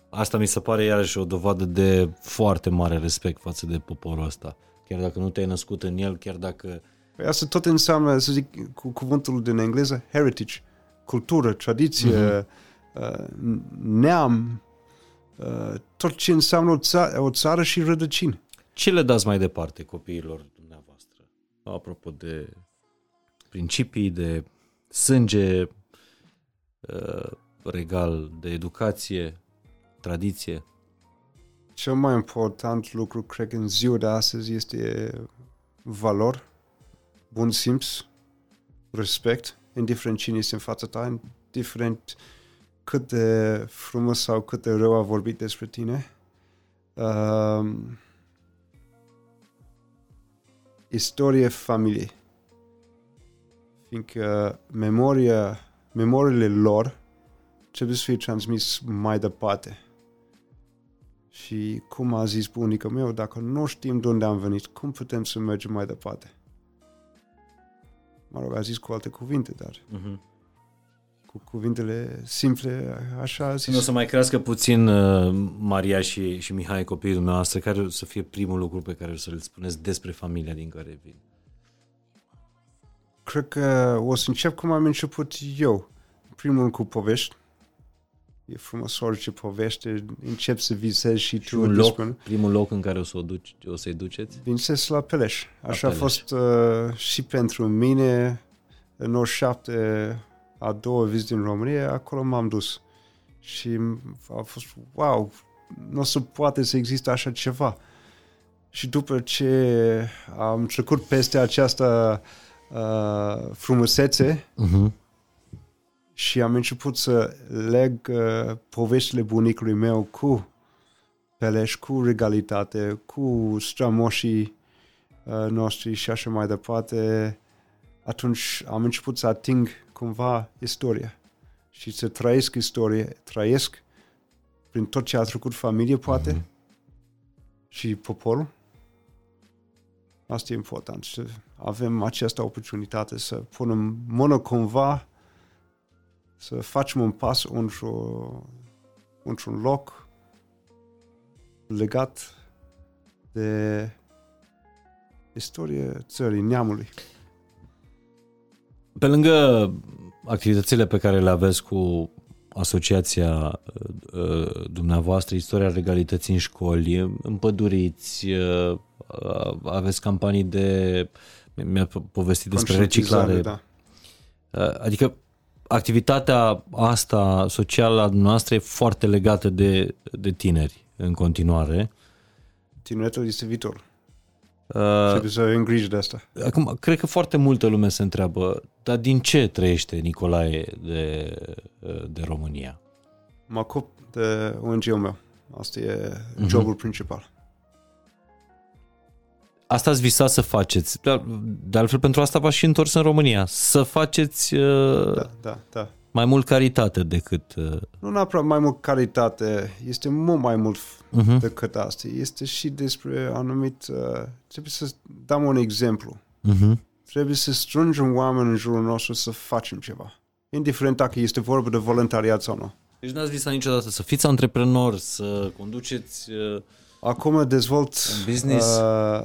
Speaker 3: Asta mi se pare iarăși o dovadă de foarte mare respect față de poporul ăsta. Chiar dacă nu te-ai născut în el, chiar dacă...
Speaker 2: Păi asta tot înseamnă, să zic, cu cuvântul din engleză, heritage, cultură, tradiție, uh-huh. uh, neam, uh, tot ce înseamnă o, ța- o țară și rădăcini.
Speaker 3: Ce le dați mai departe copiilor dumneavoastră? Apropo de principii, de sânge uh, regal, de educație, tradiție?
Speaker 2: Cel mai important lucru, cred că în ziua de astăzi, este valor, bun simț, respect, indiferent cine este în fața ta, indiferent cât de frumos sau cât de rău a vorbit despre tine. Uh, istorie familiei. Fiindcă memoria, memoriile lor trebuie să fie transmis mai departe. Și cum a zis bunica meu, dacă nu știm de unde am venit, cum putem să mergem mai departe? Mă rog, a zis cu alte cuvinte, dar uh-huh. Cu cuvintele simple, așa a zis.
Speaker 3: Nu o să mai crească puțin uh, Maria și, și Mihai, copiii dumneavoastră, care o să fie primul lucru pe care o să le spuneți despre familia din care vin?
Speaker 2: Cred că o să încep cum am început eu. Primul cu povești e frumos orice poveste, încep să visezi și, și tu.
Speaker 3: Un loc, primul loc în care o, să o, duci, o să-i duceți?
Speaker 2: Visez la Peleș. Așa la Peleș. a fost uh, și pentru mine. În 97, a doua vizită în România, acolo m-am dus. Și a fost, wow, nu o să poate să existe așa ceva. Și după ce am trecut peste această uh, frumusețe
Speaker 3: Uh-huh.
Speaker 2: și am început să leg uh, poveștile bunicului meu cu Peleș, cu regalitate, cu strămoșii uh, noștri și așa mai departe, atunci am început să ating cumva istoria și să trăiesc istorie, trăiesc prin tot ce a trecut familie, poate,
Speaker 3: Mhm.
Speaker 2: și poporul. Asta e important, să avem această oportunitate să punem mână cumva, să facem un pas într-o, într-un loc legat de istorie țării, neamului.
Speaker 3: Pe lângă activitățile pe care le aveți cu asociația uh, dumneavoastră, istoria legalității în școli, împăduriți, uh, uh, aveți campanii de, mi-a povestit despre
Speaker 2: Conștientizare,
Speaker 3: reciclare,
Speaker 2: Da.
Speaker 3: Uh, adică activitatea asta socială a noastră e foarte legată de, de tineri în continuare.
Speaker 2: Tineretul este viitor.
Speaker 3: Uh,
Speaker 2: Trebuie să ai îngrijă de asta.
Speaker 3: Acum, cred că foarte multă lume se întreabă, dar din ce trăiește Nicolae de, de România?
Speaker 2: Mă ocup de ONG-ul meu. Asta e
Speaker 3: Mhm.
Speaker 2: jobul principal.
Speaker 3: Asta ați visat să faceți. De, de altfel, pentru asta v-ați și întors în România. Să faceți uh,
Speaker 2: Da, da, da.
Speaker 3: mai mult caritate decât... Uh,
Speaker 2: Nu neapărat mai mult calitate, este mult mai mult
Speaker 3: uh-huh.
Speaker 2: decât asta. Este și despre anumit... Uh, trebuie să dăm un exemplu.
Speaker 3: Uh-huh.
Speaker 2: Trebuie să strângem oameni în jurul nostru să facem ceva. Indiferent dacă este vorba de voluntariat sau nu.
Speaker 3: Deci n-ați visat niciodată să fiți antreprenor, să conduceți... Uh,
Speaker 2: Acum dezvolt
Speaker 3: Un business?
Speaker 2: Uh,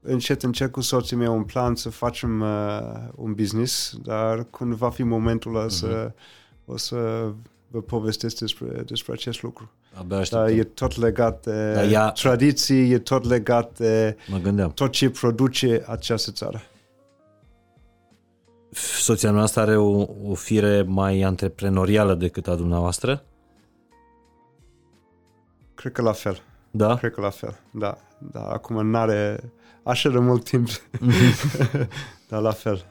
Speaker 2: încet, încet cu soții mei un plan să facem uh, un business, dar când va fi momentul ăla să, o să vă povestesc despre, despre acest lucru.
Speaker 3: Abia
Speaker 2: Dar
Speaker 3: așteptăm.
Speaker 2: e tot legat de
Speaker 3: Dar ea-
Speaker 2: tradiții, e tot legat de
Speaker 3: Mă gândeam.
Speaker 2: tot ce produce această țară.
Speaker 3: Soția noastră are o, o fire mai antreprenorială decât a dumneavoastră?
Speaker 2: Cred că la fel.
Speaker 3: Da?
Speaker 2: Cred că la fel, da. Da, acum n-are așa de mult timp, dar la fel.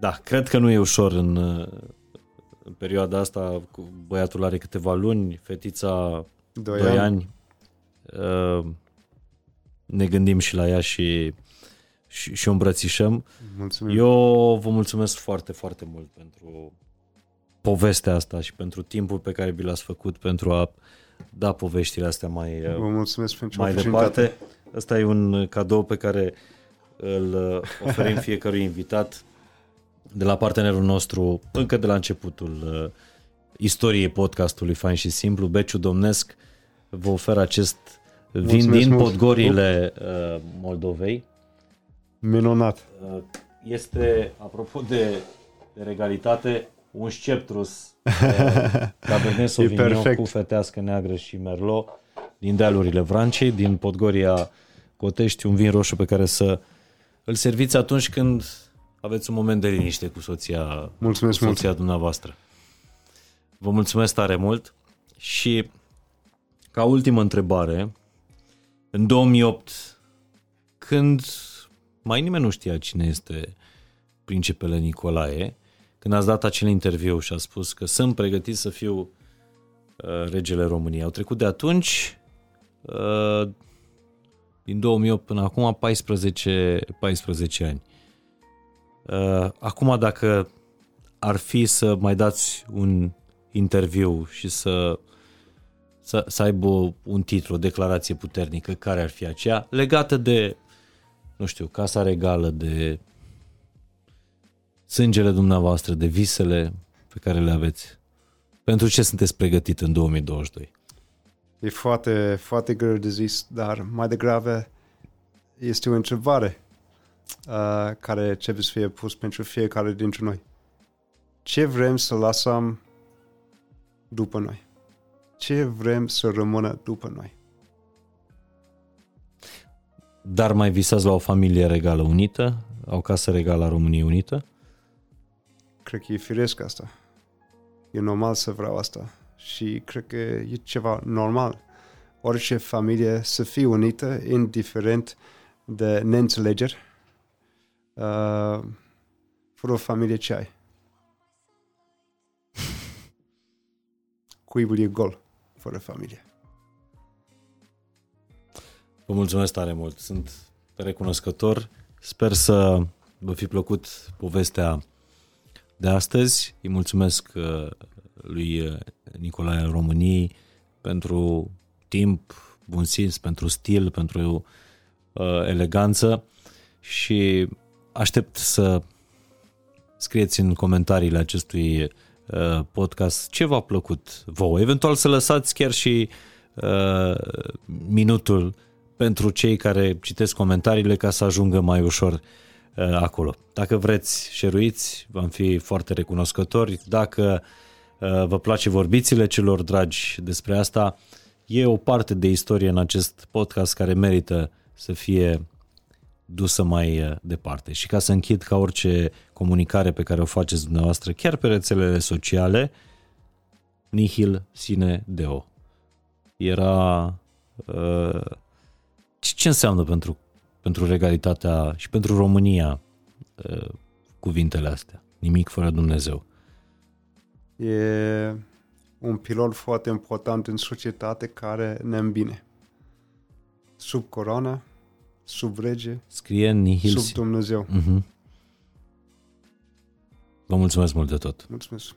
Speaker 3: Da, cred că nu e ușor în, uh, în perioada asta. Cu băiatul are câteva luni, fetița
Speaker 2: Doi,
Speaker 3: 2 ani. Uh, Ne gândim și la ea și, și, și o îmbrățișăm.
Speaker 2: Mulțumim.
Speaker 3: Eu vă mulțumesc foarte, foarte mult pentru povestea asta și pentru timpul pe care vi l-ați făcut pentru a da poveștile astea mai, uh,
Speaker 2: Vă mulțumesc pentru
Speaker 3: mai
Speaker 2: oportunitate.
Speaker 3: departe. Ăsta e un cadou pe care îl uh, oferim fiecărui invitat de la partenerul nostru încă de la începutul uh, istoriei podcastului Fain și Simplu, Beciu Domnesc vă oferă acest vin
Speaker 2: Mulțumesc
Speaker 3: din
Speaker 2: mult.
Speaker 3: Podgorile uh, Moldovei.
Speaker 2: Minunat.
Speaker 3: Uh, Este, apropo de, de regalitate, un sceptrus uh, Cabernet Sauvignon
Speaker 2: perfect.
Speaker 3: cu fetească neagră și Merlot din dealurile Vrancei, din Podgoria Cotești, un vin roșu pe care să îl serviți atunci când aveți un moment de liniște cu soția,
Speaker 2: Mulțumesc
Speaker 3: cu soția dumneavoastră. Vă mulțumesc tare mult și ca ultimă întrebare, în 2008, când mai nimeni nu știa cine este principele Nicolae, când ați dat acel interviu și a spus că sunt pregătit să fiu uh, regele României. Au trecut de atunci, uh, din 2008 până acum, 14, 14 ani. Uh, acum, dacă ar fi să mai dați un interviu și să, să, să aibă un titlu, o declarație puternică, care ar fi aceea, legată de, nu știu, Casa Regală, de sângele dumneavoastră, de visele pe care le aveți. Pentru ce sunteți pregătit în 2022?
Speaker 2: E foarte, foarte greu de zis, dar mai degrabă este o întrebare uh, care trebuie să fie pus pentru fiecare dintre noi. Ce vrem să lăsăm după noi? Ce vrem să rămână după noi?
Speaker 3: Dar mai visați la o familie regală unită? O casă regală a României unită?
Speaker 2: Cred că e firesc asta. E normal să vreau asta. Și cred că e ceva normal. orice familie să fie unită, indiferent de neînțelegeri. Uh, fără o familie ce ai? Cuibul e gol fără familie.
Speaker 3: Vă mulțumesc tare mult. Sunt recunoscător. Sper să vă fi plăcut povestea de astăzi. Îi mulțumesc uh, lui uh, Nicolae României pentru timp, bun simț, pentru stil, pentru uh, eleganță și aștept să scrieți în comentariile acestui uh, podcast ce v-a plăcut vouă. Eventual să lăsați chiar și uh, minutul pentru cei care citesc comentariile ca să ajungă mai ușor uh, acolo. Dacă vreți, șeruiți, vom fi foarte recunoscători. Dacă uh, vă place vorbițile celor dragi despre asta, e o parte de istorie în acest podcast care merită să fie dusă mai uh, departe. Și ca să închid ca orice comunicare pe care o faceți dumneavoastră, chiar pe rețelele sociale, nihil sine deo. Era uh, ce înseamnă pentru, pentru regalitatea și pentru România uh, cuvintele astea? Nimic fără Dumnezeu.
Speaker 2: E un pilot foarte important în societate care ne îmbine. Sub coroana, sub rege,
Speaker 3: Scrie nihil
Speaker 2: sub Dumnezeu.
Speaker 3: Uh-huh. Vă mulțumesc mult de tot.
Speaker 2: Mulțumesc.